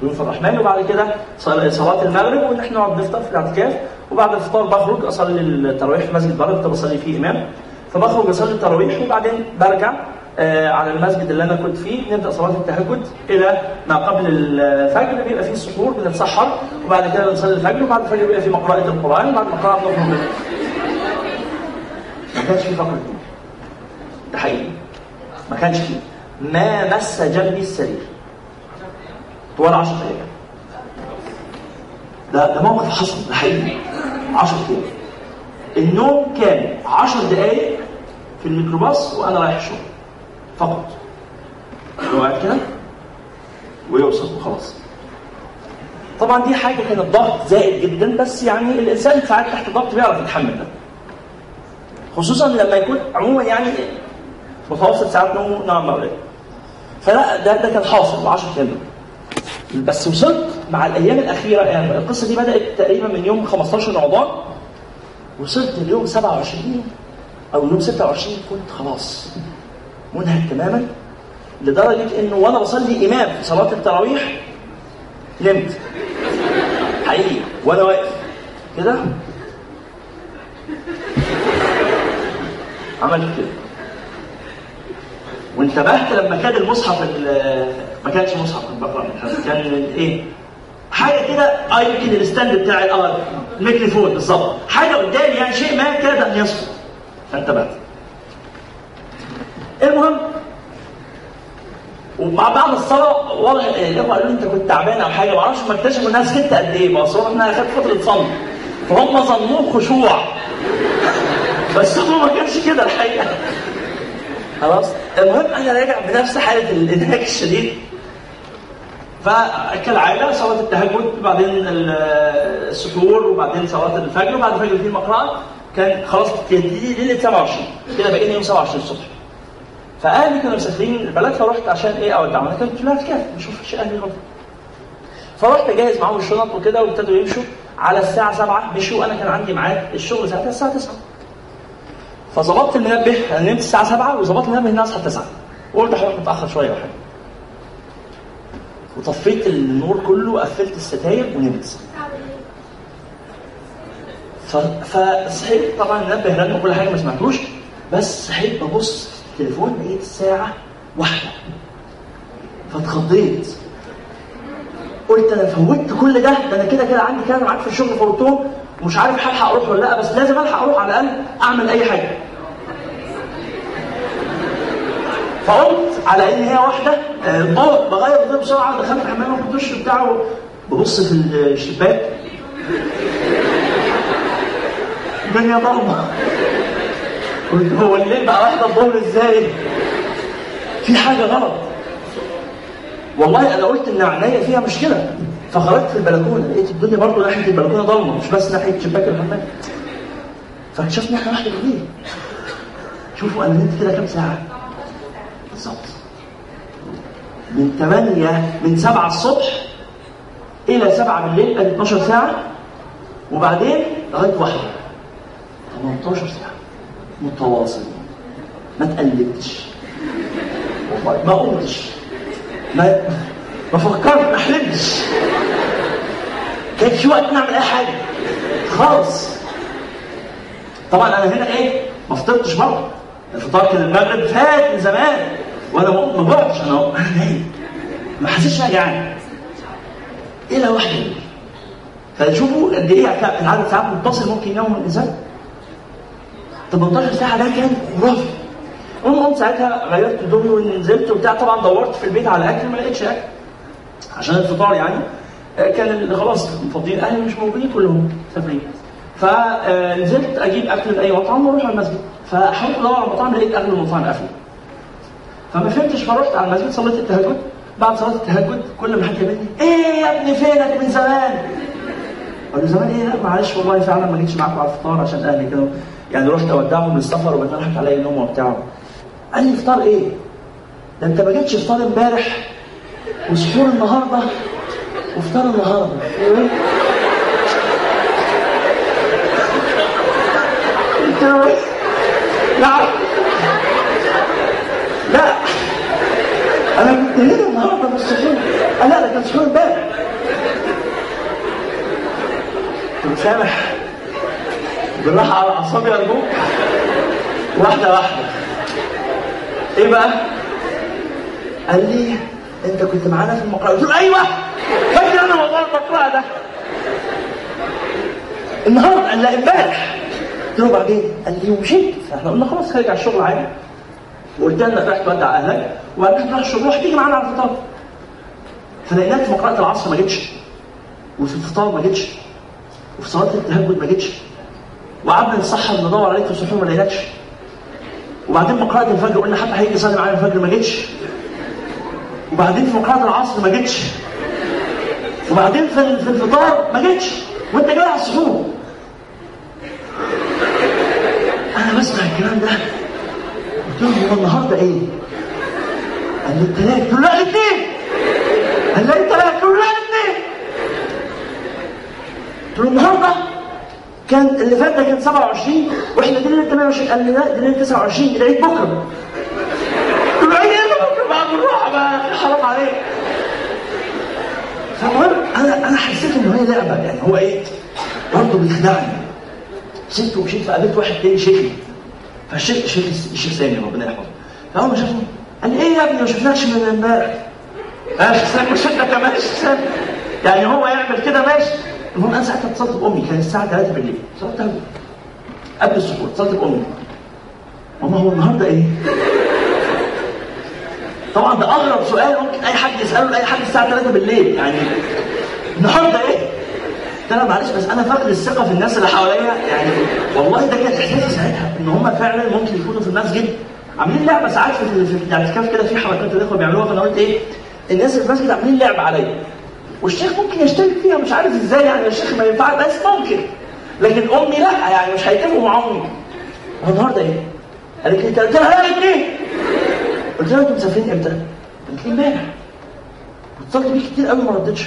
ضيوف الرحمن وبعد كده صل- صلاة المغرب وإن إحنا نقعد نفطر في الاعتكاف. وبعد الفطار بخرج أصلي التراويح في مسجد بره كنت بصلي فيه إمام. فبخرج أصلي التراويح وبعدين برجع آه، على المسجد اللي أنا كنت فيه. نبدأ صلاة التهجد إلى ما قبل الفجر بيبقى فيه السحور بنتسحر وبعد كده بنصلي الفجر وبعد الفجر بيبقى فيه مقراءة القرآن وبعد القراءة بنخرج. ما كانش فيه فقر. ده حقيقي. ما كانش فيه. ما مس جنبي السرير. طوال 10 أيام. ده ده موقف حصل ده حقيقي. 10 أيام. النوم كان 10 دقائق في الميكروباص وأنا رايح الشغل. فقط. هو قاعد كده؟ ويوصل وخلاص. طبعا دي حاجة كانت ضغط زائد جدا بس يعني الإنسان ساعات تحت ضغط بيعرف يتحمل ده. خصوصا لما يكون عموما يعني متوسط ساعات نومه نوعا ما فلا ده ده كان حاصل 10 أيام. بس وصلت مع الأيام الأخيرة يعني القصة دي بدأت تقريبا من يوم 15 رمضان وصلت اليوم 27 أو يوم 26 كنت خلاص منهك تماما لدرجة إنه وأنا بصلي إمام في صلاة التراويح نمت. حقيقي وأنا واقف. كده؟ عملت كده. وانتبهت لما كان المصحف ال- ما كانش مصحف كنت بقرا من كان إيه؟ حاجة كده آه يمكن ال stand بتاع آه الميكروفون بالظبط. حاجة قدامي يعني شيء ما كاد ان يسقط فانتبهت. المهم ومع بعد الصلاة والله الإخوة قالوا لي أنت كنت تعبان أو حاجة. ما أعرفش ما اكتشفوا إنها سكت قد إيه. ما أصل انها خدت فترة صمت فهم ظنوه خشوع. بس هو ما كانش كده الحقيقة. خلاص؟ المهم أنا راجع بنفس حالة الإنهاك الشديد. فكالعادة صلاة التهجد بعدين ال- السحور وبعدين صلاة الفجر وبعد الفجر في المقرأة كان خلاص تبتدي ليلة 27 كده بقينا يوم 27 الصبح. فأهلي كانوا مسافرين البلد فرحت عشان إيه اودعهم أنا كنت في بشوف شيء أهلي غلط فرحت جاهز معاهم الشنط وكده وابتدوا يمشوا على الساعة 7 مشوا وأنا كان عندي ميعاد الشغل ساعتها الساعة 9 فظبطت المنبه أنا نمت الساعة 7 وظبطت المنبه ان اصحى 9 وقلت هروح متأخر شوية وحاجه وطفيت النور كله وقفلت الستاير ونمت. فصحيت طبعا المنبه رن وكل حاجة ما سمعتوش بس صحيت ببص في التليفون لقيت الساعة واحدة. فاتخضيت. قلت أنا فوتت كل ده ده أنا كده كده عندي كام معاك في الشغل فوتهم. ومش عارف هلحق أروح ولا لأ بس لازم ألحق أروح على الأقل أعمل أي حاجة. فقمت على ان هي واحدة؟ آه، ضوء بغير الضوء بسرعة دخلت الحمام واخد الدش بتاعه ببص في الشباك. الدنيا ضلمه قلت هو الليل بقى واحدة الظهر إزاي؟ في حاجة غلط. والله أنا قلت إن عينيا فيها مشكلة. فخرجت في البلكونة لقيت الدنيا برضه ناحية البلكونة ضلمة مش بس ناحية شباك الحمام فاكتشفت ان إحنا واحدة بالليل شوفوا أنا نمت كده كام ساعة؟ بالظبط. من 8 من 7 الصبح إلى 7 بالليل ادي 12 ساعة. وبعدين لغاية واحدة. 18 ساعة. متواصل ما تقلبتش. ما قمتش. ما ما فكرت ما حلمتش. كان في وقت نعمل أي حاجة. خالص. طبعا أنا هنا إيه؟ ما فطرتش برضه. الفطار كان المغرب فات من زمان. وأنا ما جوعتش أنا نايم ما حسيتش أنا جعان إلى واحدة فشوفوا قد إيه العدد ساعات متصل ممكن ينام الإنسان. 18 ساعة ده كان خرافي. المهم ساعتها غيرت هدومي ونزلت وبتاع. طبعا دورت في البيت على أكل ما لقيتش أكل. عشان الفطار يعني. آه، كان خلاص مفضيين أهلي مش موجودين كلهم مسافرين فنزلت أجيب أكل من أي مطعم وأروح على المسجد. فحاولت أدور على المطعم لقيت اغلب المطاعم قافله فما فهمتش فرحت على المسجد صليت التهجد بعد صلاة التهجد كل ما حد يقابلني إيه يا ابني فينك من زمان؟ أقول له زمان إيه لا معلش والله فعلا ما جيتش معاكم على الفطار عشان أهلي كده يعني رحت أودعهم للسفر وبعدين راحت عليا النوم وبتاع قال لي فطار إيه؟ ده أنت ما جيتش فطار إمبارح وسحور النهارده وفطار النهارده إيه؟ قلت له إيه؟ لا لا هنا النهارده سحور قال لا ده كان سحور امبارح. قلت سامح. بالراحة على أعصابي ارجوك واحدة واحدة. إيه بقى؟ قال لي أنت كنت معانا في المقرأة. قلت له أيوه. فاكر أنا موضوع المقرأة ده. النهارده قال لا امبارح. قلت له بعدين قال لي ومشيت. فاحنا قلنا خلاص على الشغل عادي. وقلت لنا رايح تودع اهلك وبعدين تروح روح تيجي معانا على الفطار. فلقيناك في مقرأة العصر ما جتش وفي الفطار ما جتش وفي صلاة التهجد ما جتش. وقعدنا نسحر ندور عليك في السحور ما لقيناكش. وبعدين مقرأة الفجر قلنا حتى هيجي يصلي معانا الفجر ما جتش. وبعدين في مقرأة العصر ما جتش. وبعدين في في الفطار ما جتش. وانت جاي على السحور. أنا بسمع الكلام ده. قلت له هو النهارده إيه؟ قال لي التلات قلت له لا الاثنين قال لي التلات قلت له لا الاثنين قلت له النهارده كان اللي فات ده كان 27 وإحنا دي ليله 28 قال لي لا دي ليله 29 العيد بكرة. قلت له عيد إيه بكرة؟ بعد الروحه بقى حرام عليك. فالمهم أنا أنا حسيت ان هي لعبة يعني هو إيه؟ برضه بيخدعني. سبت ومشيت فقابلت واحد تاني شيخي. فالشيخ الشيخ الشيخ سامي ربنا يحفظه. فاول ما شافني قال لي إيه يا ابني ما شفناكش من امبارح. شيخ سامي. انت كمان يعني هو يعمل كده ماشي. المهم أنا ساعتها اتصلت بأمي كانت الساعة 3 بالليل. اتصلت قبل السحور اتصلت بأمي. ماما هو النهارده إيه؟ طبعا ده أغرب سؤال ممكن أي حد يسأله لأي حد الساعة 3 بالليل. يعني النهارده إيه؟ قلت لها معلش بس أنا فاقد الثقة في الناس اللي حواليا. يعني والله ده كان احساسي ساعتها إن هم فعلا ممكن يكونوا في المسجد عاملين لعبة ساعات في في الاعتكاف كده في حركات الإخوة بيعملوها فأنا قلت إيه؟ الناس اللي في المسجد عاملين لعبة عليا. والشيخ ممكن يشترك فيها مش عارف إزاي يعني الشيخ ما ينفع بس ممكن. لكن أمي لا يعني مش هيتفقوا مع أمي. هو النهارده إيه؟ قالت لي قلت لها لا الاثنين قلت لها أنتوا مسافرين إمتى؟ قالت لي إمبارح. واتصلت بيك كتير قوي ما ردتش.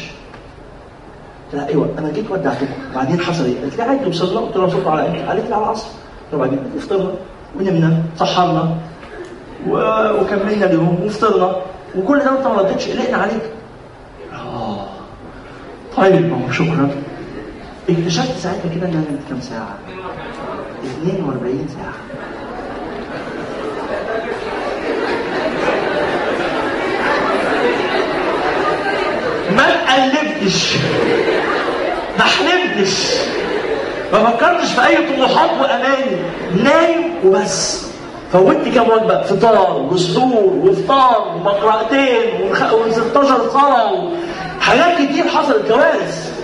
قلت لها أيوه أنا جيت ودعتكم بعدين حصل إيه؟ قالت لي عادي وصلنا قلت لها وصلتوا على إمتى؟ قالت لي على العصر. قلت بعدين فطرنا ونمنا سحرنا وكملنا اليوم وفطرنا وكل ده وانت ما ردتش قلقنا عليك. آه. طيب ما هو شكرا. اكتشفت ساعتها كده ان أنا كام ساعة؟ 42 ساعة. ما قلبتش ما حلمتش. ما فكرتش في أي طموحات واماني نايم وبس. فوتت كام وجبة؟ فطار وسحور وفطار ومقرأتين وخ- و16 صلاة حاجات كتير حصلت. كوارث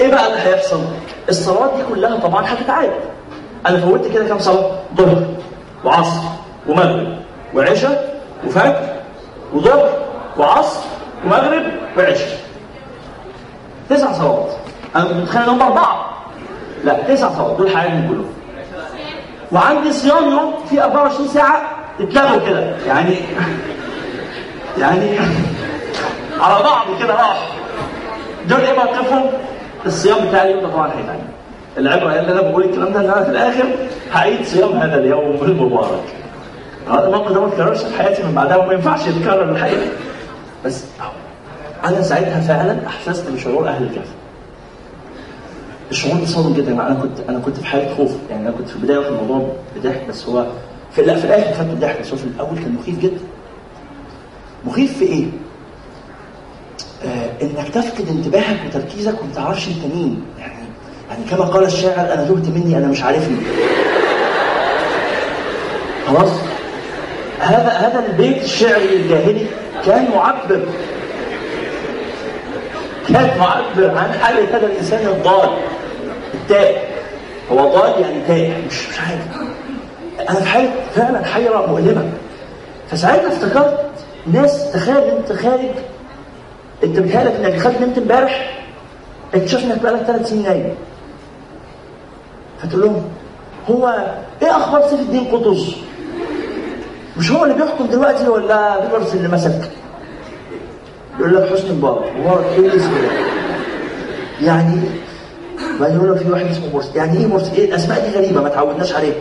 إيه بقى اللي هيحصل؟ الصلوات دي كلها طبعا هتتعاد. أنا فوتت كده كام صلاة؟ ظهر وعصر ومغرب وعشاء وفجر وظهر وعصر ومغرب وعشاء. تسع صلوات أنا متخيل انهم أربعة. لا تسع صلوات دول حياتي كلهم. وعندي صيام يوم في 24 ساعة اتلغوا كده. يعني يعني على بعض كده راح دول إيه موقفهم؟ الصيام بتاع اليوم ده طبعا هيتعمل. العبرة اللي أنا بقول الكلام ده إن أنا في الآخر هعيد صيام هذا اليوم المبارك. هذا الموقف ده ما اتكررش في حياتي من بعدها وما ينفعش يتكرر الحقيقة. بس أنا ساعتها فعلا أحسست بشعور أهل الكهف الشعور ده صادم جدا. أنا كنت أنا كنت في حالة خوف. يعني أنا كنت في البداية واخد الموضوع بضحك بس هو في لا في الآخر خدته بضحك بس هو في الأول كان مخيف جدا. مخيف في إيه؟ آه إنك تفقد انتباهك وتركيزك وما تعرفش أنت مين. يعني يعني كما قال الشاعر أنا تهت مني أنا مش عارفني. خلاص؟ هذا هذا البيت الشعري الجاهلي كان معبر كان معبر عن حالة هذا الإنسان الضال التائه هو ضال يعني تائه مش مش عارف أنا في حالة فعلا حيرة مؤلمة فساعتها افتكرت ناس تخيل أنت خارج أنت بتهيألك إنك خدت نمت امبارح اكتشفت إنك بقالك ثلاث سنين نايم فتقول لهم هو إيه أخبار سيف الدين قطز؟ مش هو اللي بيحكم دلوقتي ولا بيبرس اللي مسك؟ يقول لك حسني مبارك. مبارك إيه الاسم ده؟ يعني بعدين يقول لك في واحد اسمه مرسي يعني إيه مرسي؟ إيه الأسماء دي غريبة ما تعودناش عليها.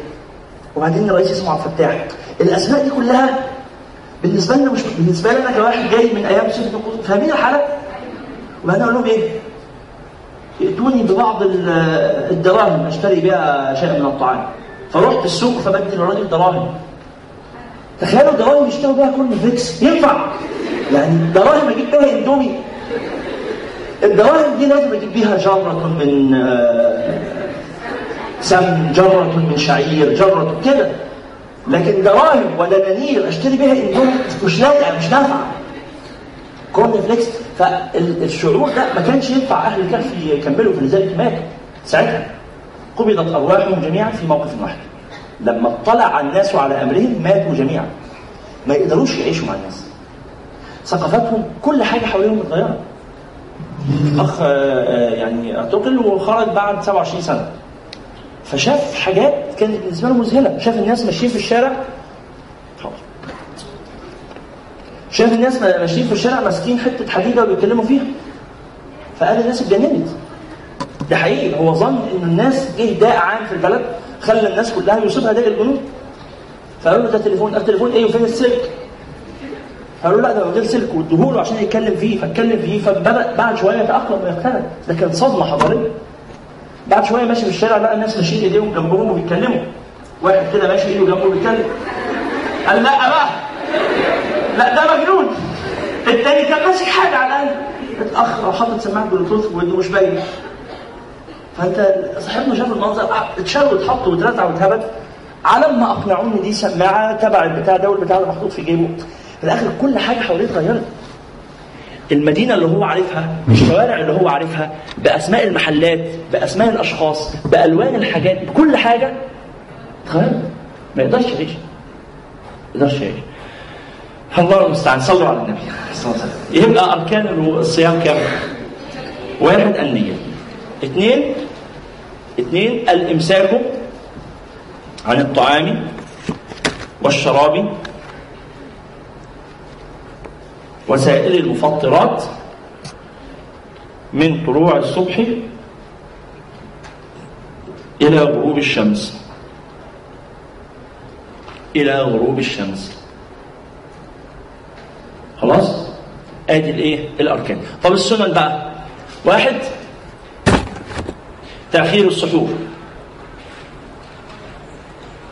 وبعدين الرئيس اسمه عبد الفتاح. الأسماء دي كلها بالنسبة لنا مش بالنسبة لنا كواحد جاي من أيام سيف القدس فاهمين الحاله؟ وبعدين أقول لهم إيه؟ ائتوني ببعض ال- الدراهم أشتري بها شيء من الطعام. فرحت السوق فبدي للراجل دراهم. تخيلوا دراهم يشتروا بيها corn flakes ينفع؟ يعني دراهم أجيب بيها اندومي. الدراهم دي لازم أجيب بيها جرة من آه، سمن جرة من شعير جرة كده. لكن دراهم ولا دنانير أشتري بيها اندومي مش لاقي مش نافعه corn flakes فالشعور ده ما كانش ينفع أهل الكهف يكملوا فلذلك ماتوا ساعتها. قبضت أرواحهم جميعا في موقف واحد. لما اطلع الناس على أمرهم ماتوا جميعا. ما يقدروش يعيشوا مع الناس. ثقافتهم كل حاجة حواليهم اتغيرت أخ آه، آه، يعني اعتقل وخرج بعد 27 سنة. فشاف حاجات كانت بالنسبة له مذهلة. شاف الناس ماشيين في الشارع. شاف الناس ماشيين في الشارع ماسكين حتة حديدة وبيتكلموا فيها. فقال الناس اتجننت. ده حقيقي. هو ظن إن الناس جه داء عام في البلد خلى الناس كلها يصيبها داء الجنون. فقالوا له ده تليفون. قال تليفون إيه؟ وفين السلك؟ قالوا لا ده غير سلك وادوه فعشان يتكلم فيه فاتكلم فيه فبدأ بعد شوية يتأقلم ويقتنع ده كانت صدمة حضارية. بعد شوية ماشي في الشارع لقى الناس ماشيين إيديهم جنبهم وبيتكلموا. واحد كده ماشي إيده جنبه بيتكلم. قال لا بقى. لا ده مجنون. التاني كان ماسك حاجة على الأقل. اتأخر أو حاطط سماعة بلوتوث وانه مش باين. فأنت صاحبنا شاف المنظر اتشال واتحط واترزع واتهبد على ما أقنعوني ان دي سماعة تبع البتاع ده والبتاع ده محطوط في جيبه. في الآخر كل حاجة حواليه اتغيرت. المدينة اللي هو عارفها الشوارع اللي هو عارفها بأسماء المحلات بأسماء الأشخاص بألوان الحاجات بكل حاجة اتغيرت. ما يقدرش يعيش. ما يقدرش يعيش. الله المستعان. صلوا على النبي. صلى الله عليه وسلم. يبقى أركان الصيام كام؟ واحد النية. اثنين اثنين الإمساك عن الطعام والشراب وسائر المفطرات من طلوع الصبح إلى غروب الشمس. إلى غروب الشمس. خلاص؟ آدي الإيه؟ الأركان. طب السنن بقى. واحد تأخير السحور.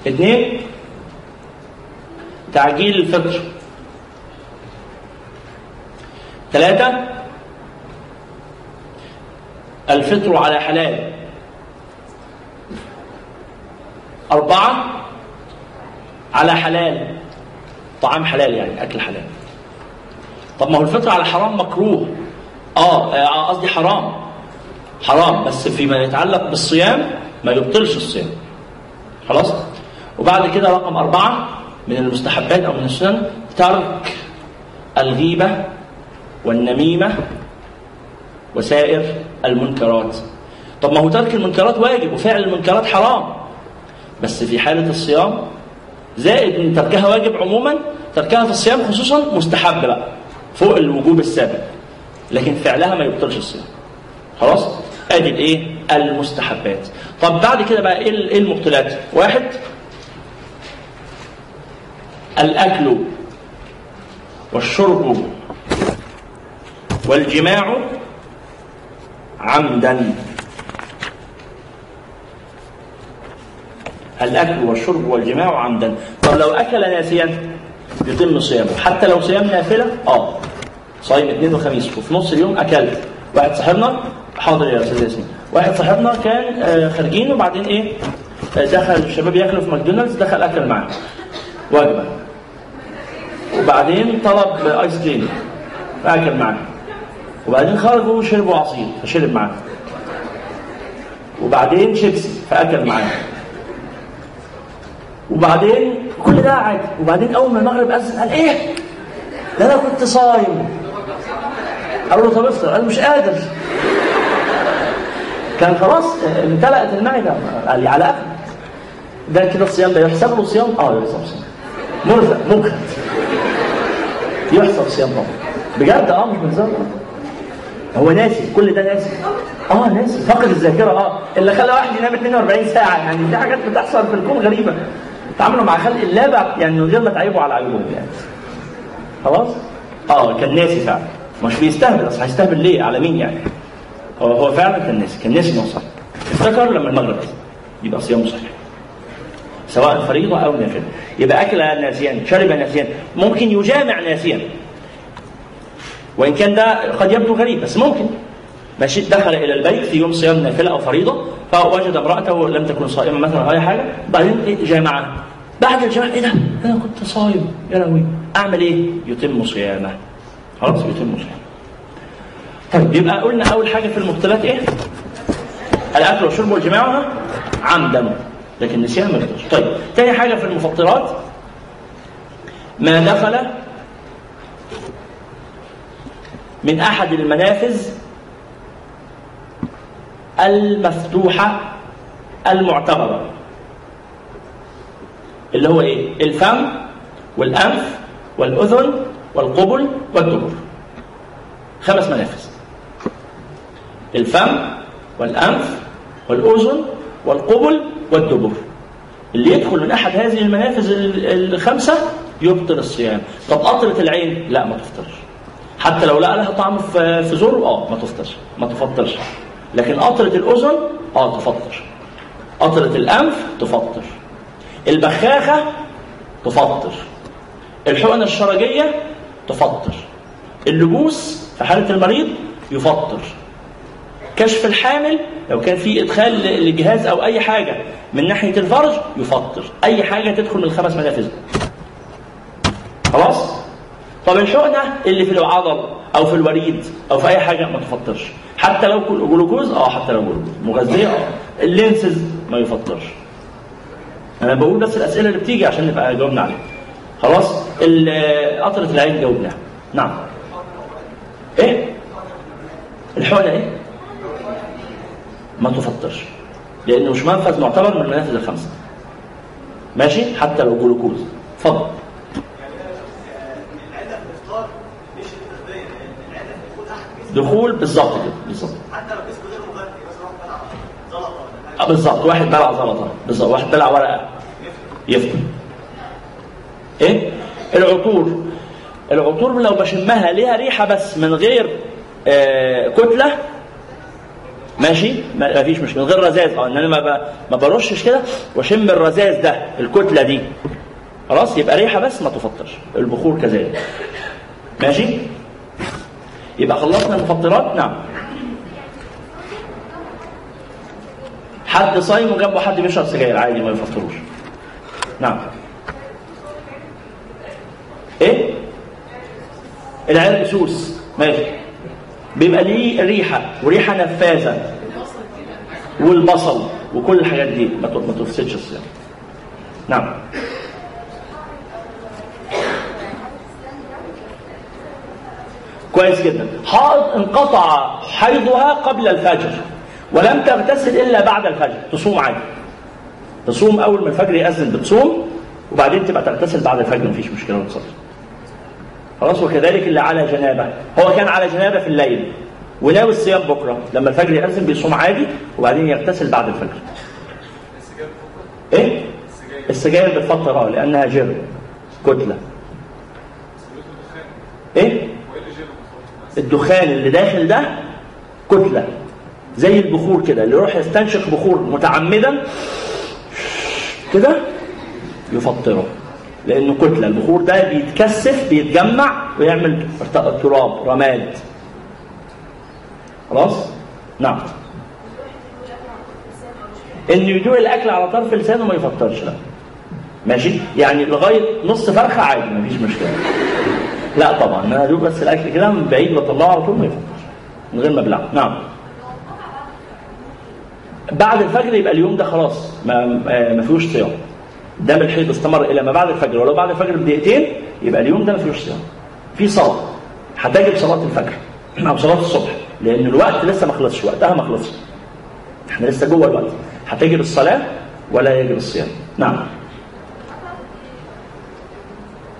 اثنين تعجيل الفطر. ثلاثة. الفطر على حلال. أربعة. على حلال. طعام حلال يعني أكل حلال. طب ما هو الفطر على حرام مكروه. آه آه، قصدي حرام. حرام بس فيما يتعلق بالصيام ما يبطلش الصيام. خلاص؟ وبعد كده رقم أربعة من المستحبات أو من السنن ترك الغيبة والنميمة وسائر المنكرات. طب ما هو ترك المنكرات واجب وفعل المنكرات حرام بس في حالة الصيام زائد إن تركها واجب عموما تركها في الصيام خصوصا مستحب بقى فوق الوجوب السابق لكن فعلها ما يبطلش الصيام. خلاص؟ أدي الإيه؟ المستحبات. طب بعد كده بقى إيه إيه المبطلات؟ واحد الأكل والشرب والجماع عمدا. الأكل والشرب والجماع عمدا. طب لو اكل ناسيا يتم صيامه. حتى لو صيام نافلة آه. صايم اثنين وخميس. وفي نص اليوم أكلت. واحد صاحبنا حاضر يا أستاذ ياسين. واحد صاحبنا كان آه، خارجين وبعدين إيه آه، دخل الشباب ياكلوا في ماكدونالدز دخل أكل معاه وجبة. وبعدين طلب آيس كريم. فأكل معاه وبعدين خرجوا وشربوا عصير فشرب معاه. وبعدين شيبسي فأكل معاه. وبعدين كل ده عادي وبعدين أول ما المغرب أذن قال إيه؟ ده أنا كنت صايم. قال له طب افطر. قال مش قادر. كان خلاص امتلأت المعدة. قال لي على أكل. ده كده الصيام ده يحسب له صيام؟ آه يحسب صيام. مرزق مجهد يحسب صيام طبعا. بجد؟ آه مش بهزار هو ناسي كل ده ناسي. آه ناسي. فقد الذاكرة آه. اللي خلى واحد ينام 42 ساعة يعني دي حاجات بتحصل في الكون غريبة. تعاملوا مع خلق الله بقى يعني من غير ما تعيبوا على عيوبهم يعني. خلاص؟ آه كان ناسي فعلا. مش بيستهبل أصل هيستهبل ليه؟ على مين يعني؟ هو هو فعلا كان ناسي كان ناسي إنه افتكر لما المغرب. يبقى صيامه صحيح سواء فريضة أو نافلة. يبقى أكل ناسيا شرب ناسيا. ممكن يجامع ناسيا. وإن كان ده قد يبدو غريب بس ممكن. ماشي دخل إلى البيت في يوم صيام نافلة أو فريضة فوجد امرأته لم تكن صائمة مثلا أو أي حاجة. بعدين إيه جامعها بعد الجماع إيه ده؟ أنا كنت صايم. يا لهوي. أعمل إيه؟ يتم صيامه. خلاص يتم صيامه. طيب يبقى قلنا أول حاجة في المبطلات إيه؟ الأكل والشرب والجماع عمدا لكن نسيان ما طيب تاني حاجة في المفطرات. ما دخل من أحد المنافذ المفتوحة المعتبرة اللي هو إيه؟ الفم والأنف والأذن والقبل والدبر. خمس منافذ. الفم والأنف والأذن والقبل والدبر. اللي يدخل من أحد هذه المنافذ ال- الخمسة يبطل الصيام. طب قطرة العين؟ لا ما تفطرش. حتى لو لقى لها طعم في زوره آه ما تفطرش ما تفطرش. لكن قطرة الأذن آه تفطر. قطرة الأنف تفطر. البخاخة تفطر. الحقنة الشرجية تفطر. اللبوس في حالة المريض يفطر. كشف الحامل لو كان في إدخال لجهاز أو أي حاجة من ناحية الفرج يفطر. أي حاجة تدخل من الخمس منافذ خلاص؟ طب الحقنه اللي في العضل أو في الوريد أو في أي حاجة ما تفطرش. حتى لو جلوكوز آه حتى لو جلوكوز مغذية آه. اللينسز ما يفطرش. أنا بقول بس الأسئلة اللي بتيجي عشان نبقى جاوبنا عليها. خلاص؟ قطرة العين جاوبناها. نعم. إيه؟ الحقنة إيه؟ ما تفطرش. لأنه مش منفذ معتبر من المنافذ الخمسة. ماشي؟ حتى لو جلوكوز. اتفضل العله في الافطار مش التغذيه العله في دخول بالظبط كده بالظبط. حتى لو غير بالظبط. واحد بلع زلطة. بالظبط. واحد بلع ورقة. يفطر إيه؟ العطور. العطور لو بشمها ليها ريحة بس من غير آه كتلة ماشي؟ ما فيش مشكلة. من غير رذاذ آه ان أنا ما ما برشش كده وأشم الرذاذ ده الكتلة دي. خلاص؟ يبقى ريحة بس ما تفطرش. البخور كذلك. ماشي؟ يبقى خلصنا المفطرات نعم. حد صايم وجنبه حد بيشرب سجاير عادي ما يفطروش. نعم. إيه؟ العرق سوس. ماشي. بيبقى ليه ريحة وريحة نفاذة. والبصل وكل الحاجات دي. ما تفسدش الصيام. نعم. كويس جدا. حائض انقطع حيضها قبل الفجر ولم تغتسل إلا بعد الفجر. تصوم عادي. تصوم أول ما الفجر يأذن بتصوم وبعدين تبقى تغتسل بعد الفجر مفيش مشكلة وتصلي خلاص وكذلك اللي على جنابة. هو كان على جنابة في الليل وناوي الصيام بكرة. لما الفجر يأذن بيصوم عادي وبعدين يغتسل بعد الفجر. إيه؟ السجاير بتفطر آه لأنها جر كتلة. إيه؟ الدخان اللي داخل ده كتلة زي البخور كده اللي يروح يستنشق بخور متعمدا كده يفطره لأنه كتلة البخور ده بيتكثف بيتجمع ويعمل تراب رماد. خلاص؟ نعم. إن يدوق الأكل على طرف لسانه ما يفطرش لا. ماشي؟ يعني لغاية نص فرخة عادي ما فيش مشكلة. لا طبعا أنا ادوق بس الأكل كده من بعيد وأطلعه على طول ما من غير ما ابلعه نعم. بعد الفجر يبقى اليوم ده خلاص ما ما فيهوش صيام. دم الحيض استمر إلى ما بعد الفجر ولو بعد الفجر بدقيقتين يبقى اليوم ده ما فيهوش صيام. في صلاة هتجب صلاة الفجر أو صلاة الصبح لأن الوقت لسه ما خلصش وقتها ما خلصش. إحنا لسه جوه الوقت. هتجب الصلاة ولا يجب الصيام؟ نعم.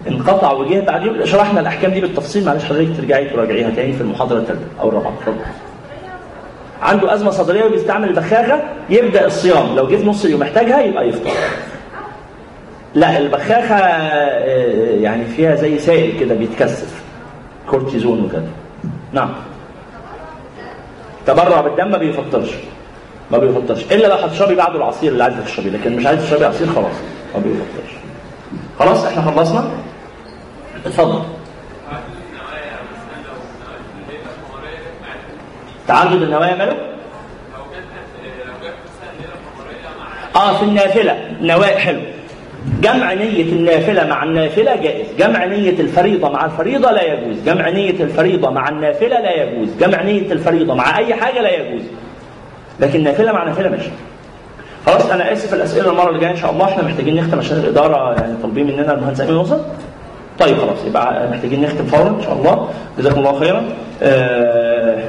انقطع وجه يوم شرحنا الأحكام دي بالتفصيل. معلش حضرتك ترجعي تراجعيها تاني في المحاضرة الثالثه أو الرابعة. اتفضل. عنده أزمة صدرية وبيستعمل البخاخة يبدأ الصيام. لو جه في نص اليوم محتاجها يبقى يفطر. لا البخاخة آه، يعني فيها زي سائل كده بيتكثف كورتيزون وكده. نعم. تبرع بالدم ما بيفطرش. ما بيفطرش. إلا لو هتشربي بعده العصير اللي عايزة تشربيه لكن مش عايزه تشربي عصير خلاص. ما بيفطرش. خلاص إحنا خلصنا؟ اتفضل تعدد النوايا ماله؟ آه في النافلة. نوايا حلو. جمع نية النافلة مع النافلة جائز. جمع نية الفريضة مع الفريضة لا يجوز. جمع نية الفريضة مع النافلة لا يجوز. جمع نية الفريضة مع أي حاجة لا يجوز. لكن نافلة مع نافلة ماشي. خلاص أنا آسف الأسئلة المرة اللي جاية إن شاء الله. إحنا محتاجين نختم عشان الإدارة يعني طالبين مننا المهندس أمين وصل. طيب خلاص يبقى محتاجين نختم فورا إن شاء الله. جزاكم الله خيرا. آه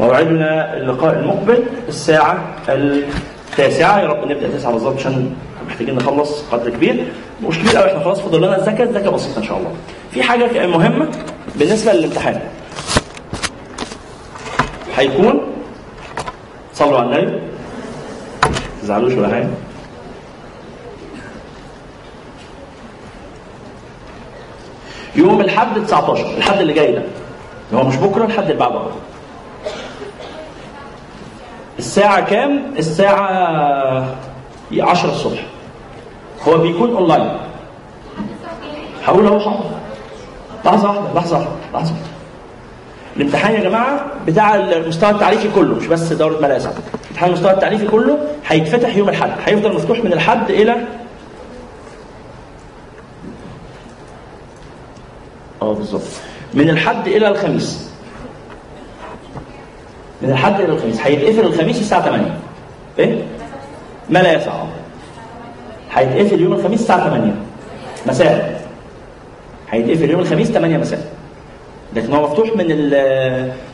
موعدنا اللقاء المقبل الساعة التاسعة. يا رب نبدأ تسعة بالظبط عشان محتاجين نخلص قدر كبير. مش كبير قوي إحنا خلاص فاضل لنا الزكاة الزكاة بسيطة إن شاء الله. في حاجة مهمة بالنسبة للامتحان؟ هيكون صلوا على النبي. ما تزعلوش ولا حاجة. يوم الحد 19 الحد اللي جاي ده هو مش بكرة الحد اللي على طول. الساعة كام؟ الساعة 10 الصبح. هو بيكون أونلاين. هقول أهو حاضر. لحظة واحدة لحظة واحدة لحظة واحدة. الامتحان يا جماعة بتاع المستوى التعريفي كله مش بس دورة ملاسة. امتحان المستوى التعريفي كله هيتفتح يوم الحد، هيفضل مفتوح من الحد إلى آه بالظبط. من الحد إلى الخميس. من الحد إلى الخميس. هيتقفل الخميس الساعة 8 إيه؟ ما لا يسع. هيتقفل يوم الخميس الساعة 8 مساء. هيتقفل يوم الخميس 8 مساء. لكن هو مفتوح من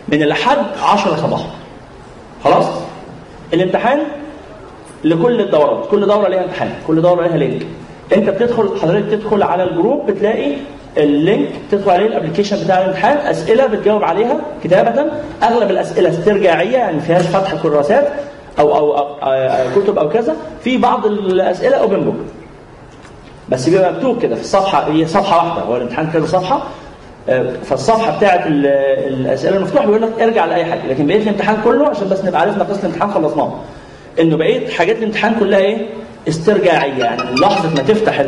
من الأحد 10 صباحا خلاص؟ الامتحان لكل الدورات. كل دورة ليها امتحان. كل دورة ليها link. انت بتدخل حضرتك تدخل على ال group بتلاقي ال link تدخل عليه ال application بتاع الامتحان أسئلة بتجاوب عليها كتابة. أغلب الأسئلة استرجاعية يعني ما فيهاش فتح كراسات أو أو, أو كتب أو كذا. في بعض الأسئلة open book بس بيبقى مكتوب كده في الصفحة هي صفحة واحدة هو الامتحان كذا صفحة. آه، فالصفحة بتاعت ال- الأسئلة المفتوحه بيقول لك ارجع لأي حاجة. لكن بقية الامتحان كله عشان بس نبقى عرفنا قسم الامتحان خلصناه. إنه بقية حاجات الامتحان كلها إيه؟ استرجاعية يعني لحظة ما تفتح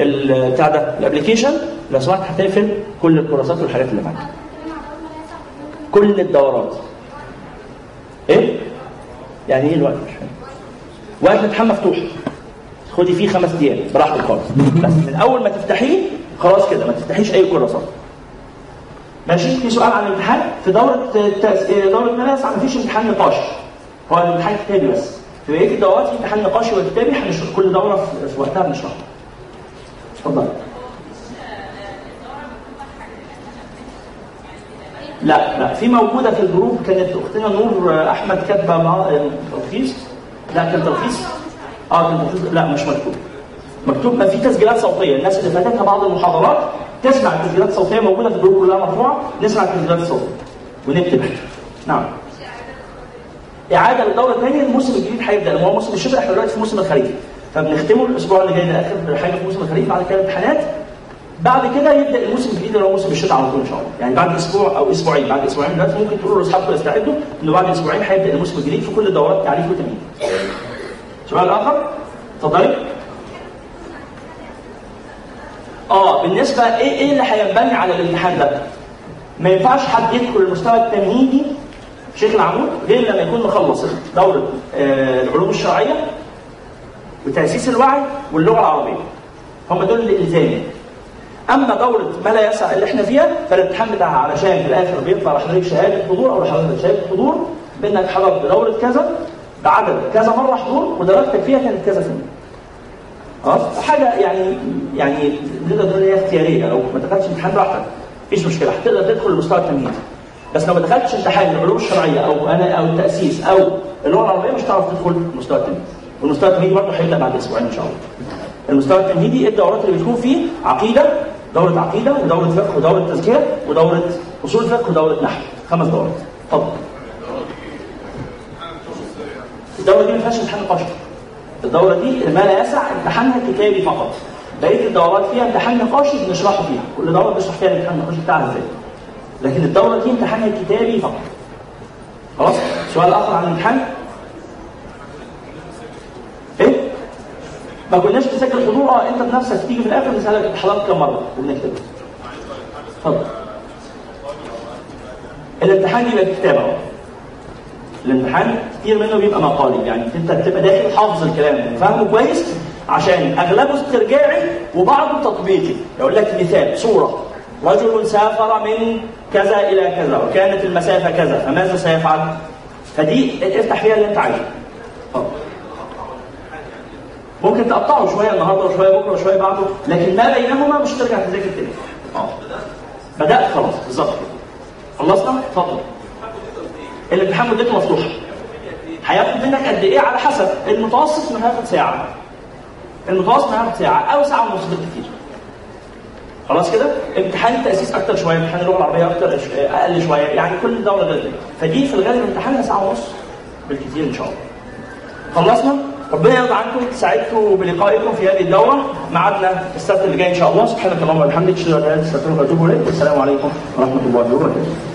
بتاع ده ال application لو سمحت هتقفل كل الكورسات والحاجات اللي معاك كل الدورات. إيه؟ يعني إيه الوقت؟ وقت الامتحان مفتوح. خدي فيه خمس أيام براحتك خالص. بس من أول ما تفتحيه خلاص كده ما تفتحيش أي كورسات. ماشي؟ في سؤال عن الامتحان؟ في دورة التأس... دورة مدرسة؟ ما فيش امتحان نقاش. هو الامتحان كتابي بس. في بقية الدورات في امتحان نقاشي وكتابي هنشرح كل دورة في وقتها بنشرحها اتفضل لا لا في موجودة في ال group كانت اختنا نور أحمد كاتبة مع تلخيص لا كان تلخيص آه كان تلخيص لا مش مكتوب. مكتوب ما في تسجيلات صوتية. الناس اللي فاتتها بعض المحاضرات تسمع التسجيلات الصوتيه موجودة في ال group كلها مرفوعه نسمع التسجيلات الصوتيه ونكتب. نعم. إعادة للدوره الثانية الموسم الجديد هيبدأ هو موسم الشتاء إحنا دلوقتي في موسم الخريف. فبنختمه الأسبوع اللي جاي ده آخر حاجة في موسم الخريف بعد كده امتحانات بعد كده يبدأ الموسم الجديد اللي هو موسم الشتاء على طول إن شاء الله. يعني بعد أسبوع أو أسبوعين بعد أسبوعين دلوقتي ممكن تقولوا لاصحابكم يستعدوا إنه بعد أسبوعين هيبدأ الموسم الجديد في كل دورات تعريف وتمييز سؤال آخر؟ اتفضلي. آه بالنسبة إيه إيه اللي هينبني على الامتحان ده؟ ما ينفعش حد يدخل المستوى التمهيدي في شكل عمود غير لما يكون مخلص دورة آه العلوم الشرعية وتاسيس الوعي واللغة العربية. هم دول الالزامي أما دوره ما لا يسع اللي إحنا فيها فالامتحان بتاعها علشان في الآخر بيطلع لحضرتك شهادة حضور أو لحضرتك شهادة حضور. بإنك حضرت دوره كذا بعدد كذا مرة حضور ودرجتك فيها كانت كذا المية. خلاص؟ حاجة يعني يعني نقدر نقول هي اختيارية. لو ما دخلتش امتحان براحتك. مفيش مشكلة. هتقدر تدخل المستوى التمهيدي بس لو ما دخلتش امتحان العلوم الشرعية أو أنا أو التأسيس أو اللغة العربية مش هتعرف تدخل المستوى التمهيدي والمستوى التمهيدي برضه هيبدأ بعد أسبوعين إن شاء الله. المستوى التمهيدي الدورات اللي بتكون فيه عقيدة دورة عقيدة ودورة فقه ودورة تزكيه ودورة أصول فقه ودورة نحو. خمس دورات. اتفضل. الدورة دي ما فيهاش امتحان نقاشي الدورة دي ما لا يسع امتحانها كتابي فقط. بقية الدورات فيها امتحان نقاشي بنشرحه فيها. كل دورة بنشرح فيها الامتحان النقاشي بتاعها إزاي. لكن الدورة دي امتحانها كتابي فقط. خلاص؟ سؤال آخر عن الامتحان إيه ما كناش بنسجل حضور. آه أنت بنفسك تيجي في الآخر نسألك انت حضرت كم مرة؟ وبنكتب اتفضل. الامتحان بيبقى في كتابه الامتحان كتير منه بيبقى مقالي. يعني أنت بتبقى داخل حافظ الكلام فاهمه كويس عشان أغلبه استرجاعي وبعضه تطبيقي. يقول لك مثال صورة. رجل سافر من كذا إلى كذا وكانت المسافة كذا فماذا سيفعل؟ فدي افتح فيها اللي أنت عايزه. اتفضل. ممكن تقطعه شوية النهارده وشوية بكرة وشوية بعده لكن ما بينهما مش هترجع تذاكر تاني. آه. بدأت خلاص بالظبط خلصنا؟ اتفضل. الامتحان مدته مفتوحه هياخد منك قد إيه؟ على حسب. المتوسط من هياخد ساعة. المتوسط من هياخد ساعة أو ساعة ونص بالكثير خلاص كده؟ امتحان التأسيس أكتر شوية امتحان اللغة العربية أكتر أقل شوية يعني كل دولة غير دي. فدي في الغالب امتحانها ساعة ونص بالكثير إن شاء الله. خلصنا؟ ربنا يرضى عنكم سعدت بلقائكم في هذه الدورة. ميعادنا السبت اللي جاي إن شاء الله. سبحانك اللهم وبحمدك أشهد أن لا إله إلا أنت أستغفرك وأتوب إليك. والسلام عليكم ورحمة الله وبركاته.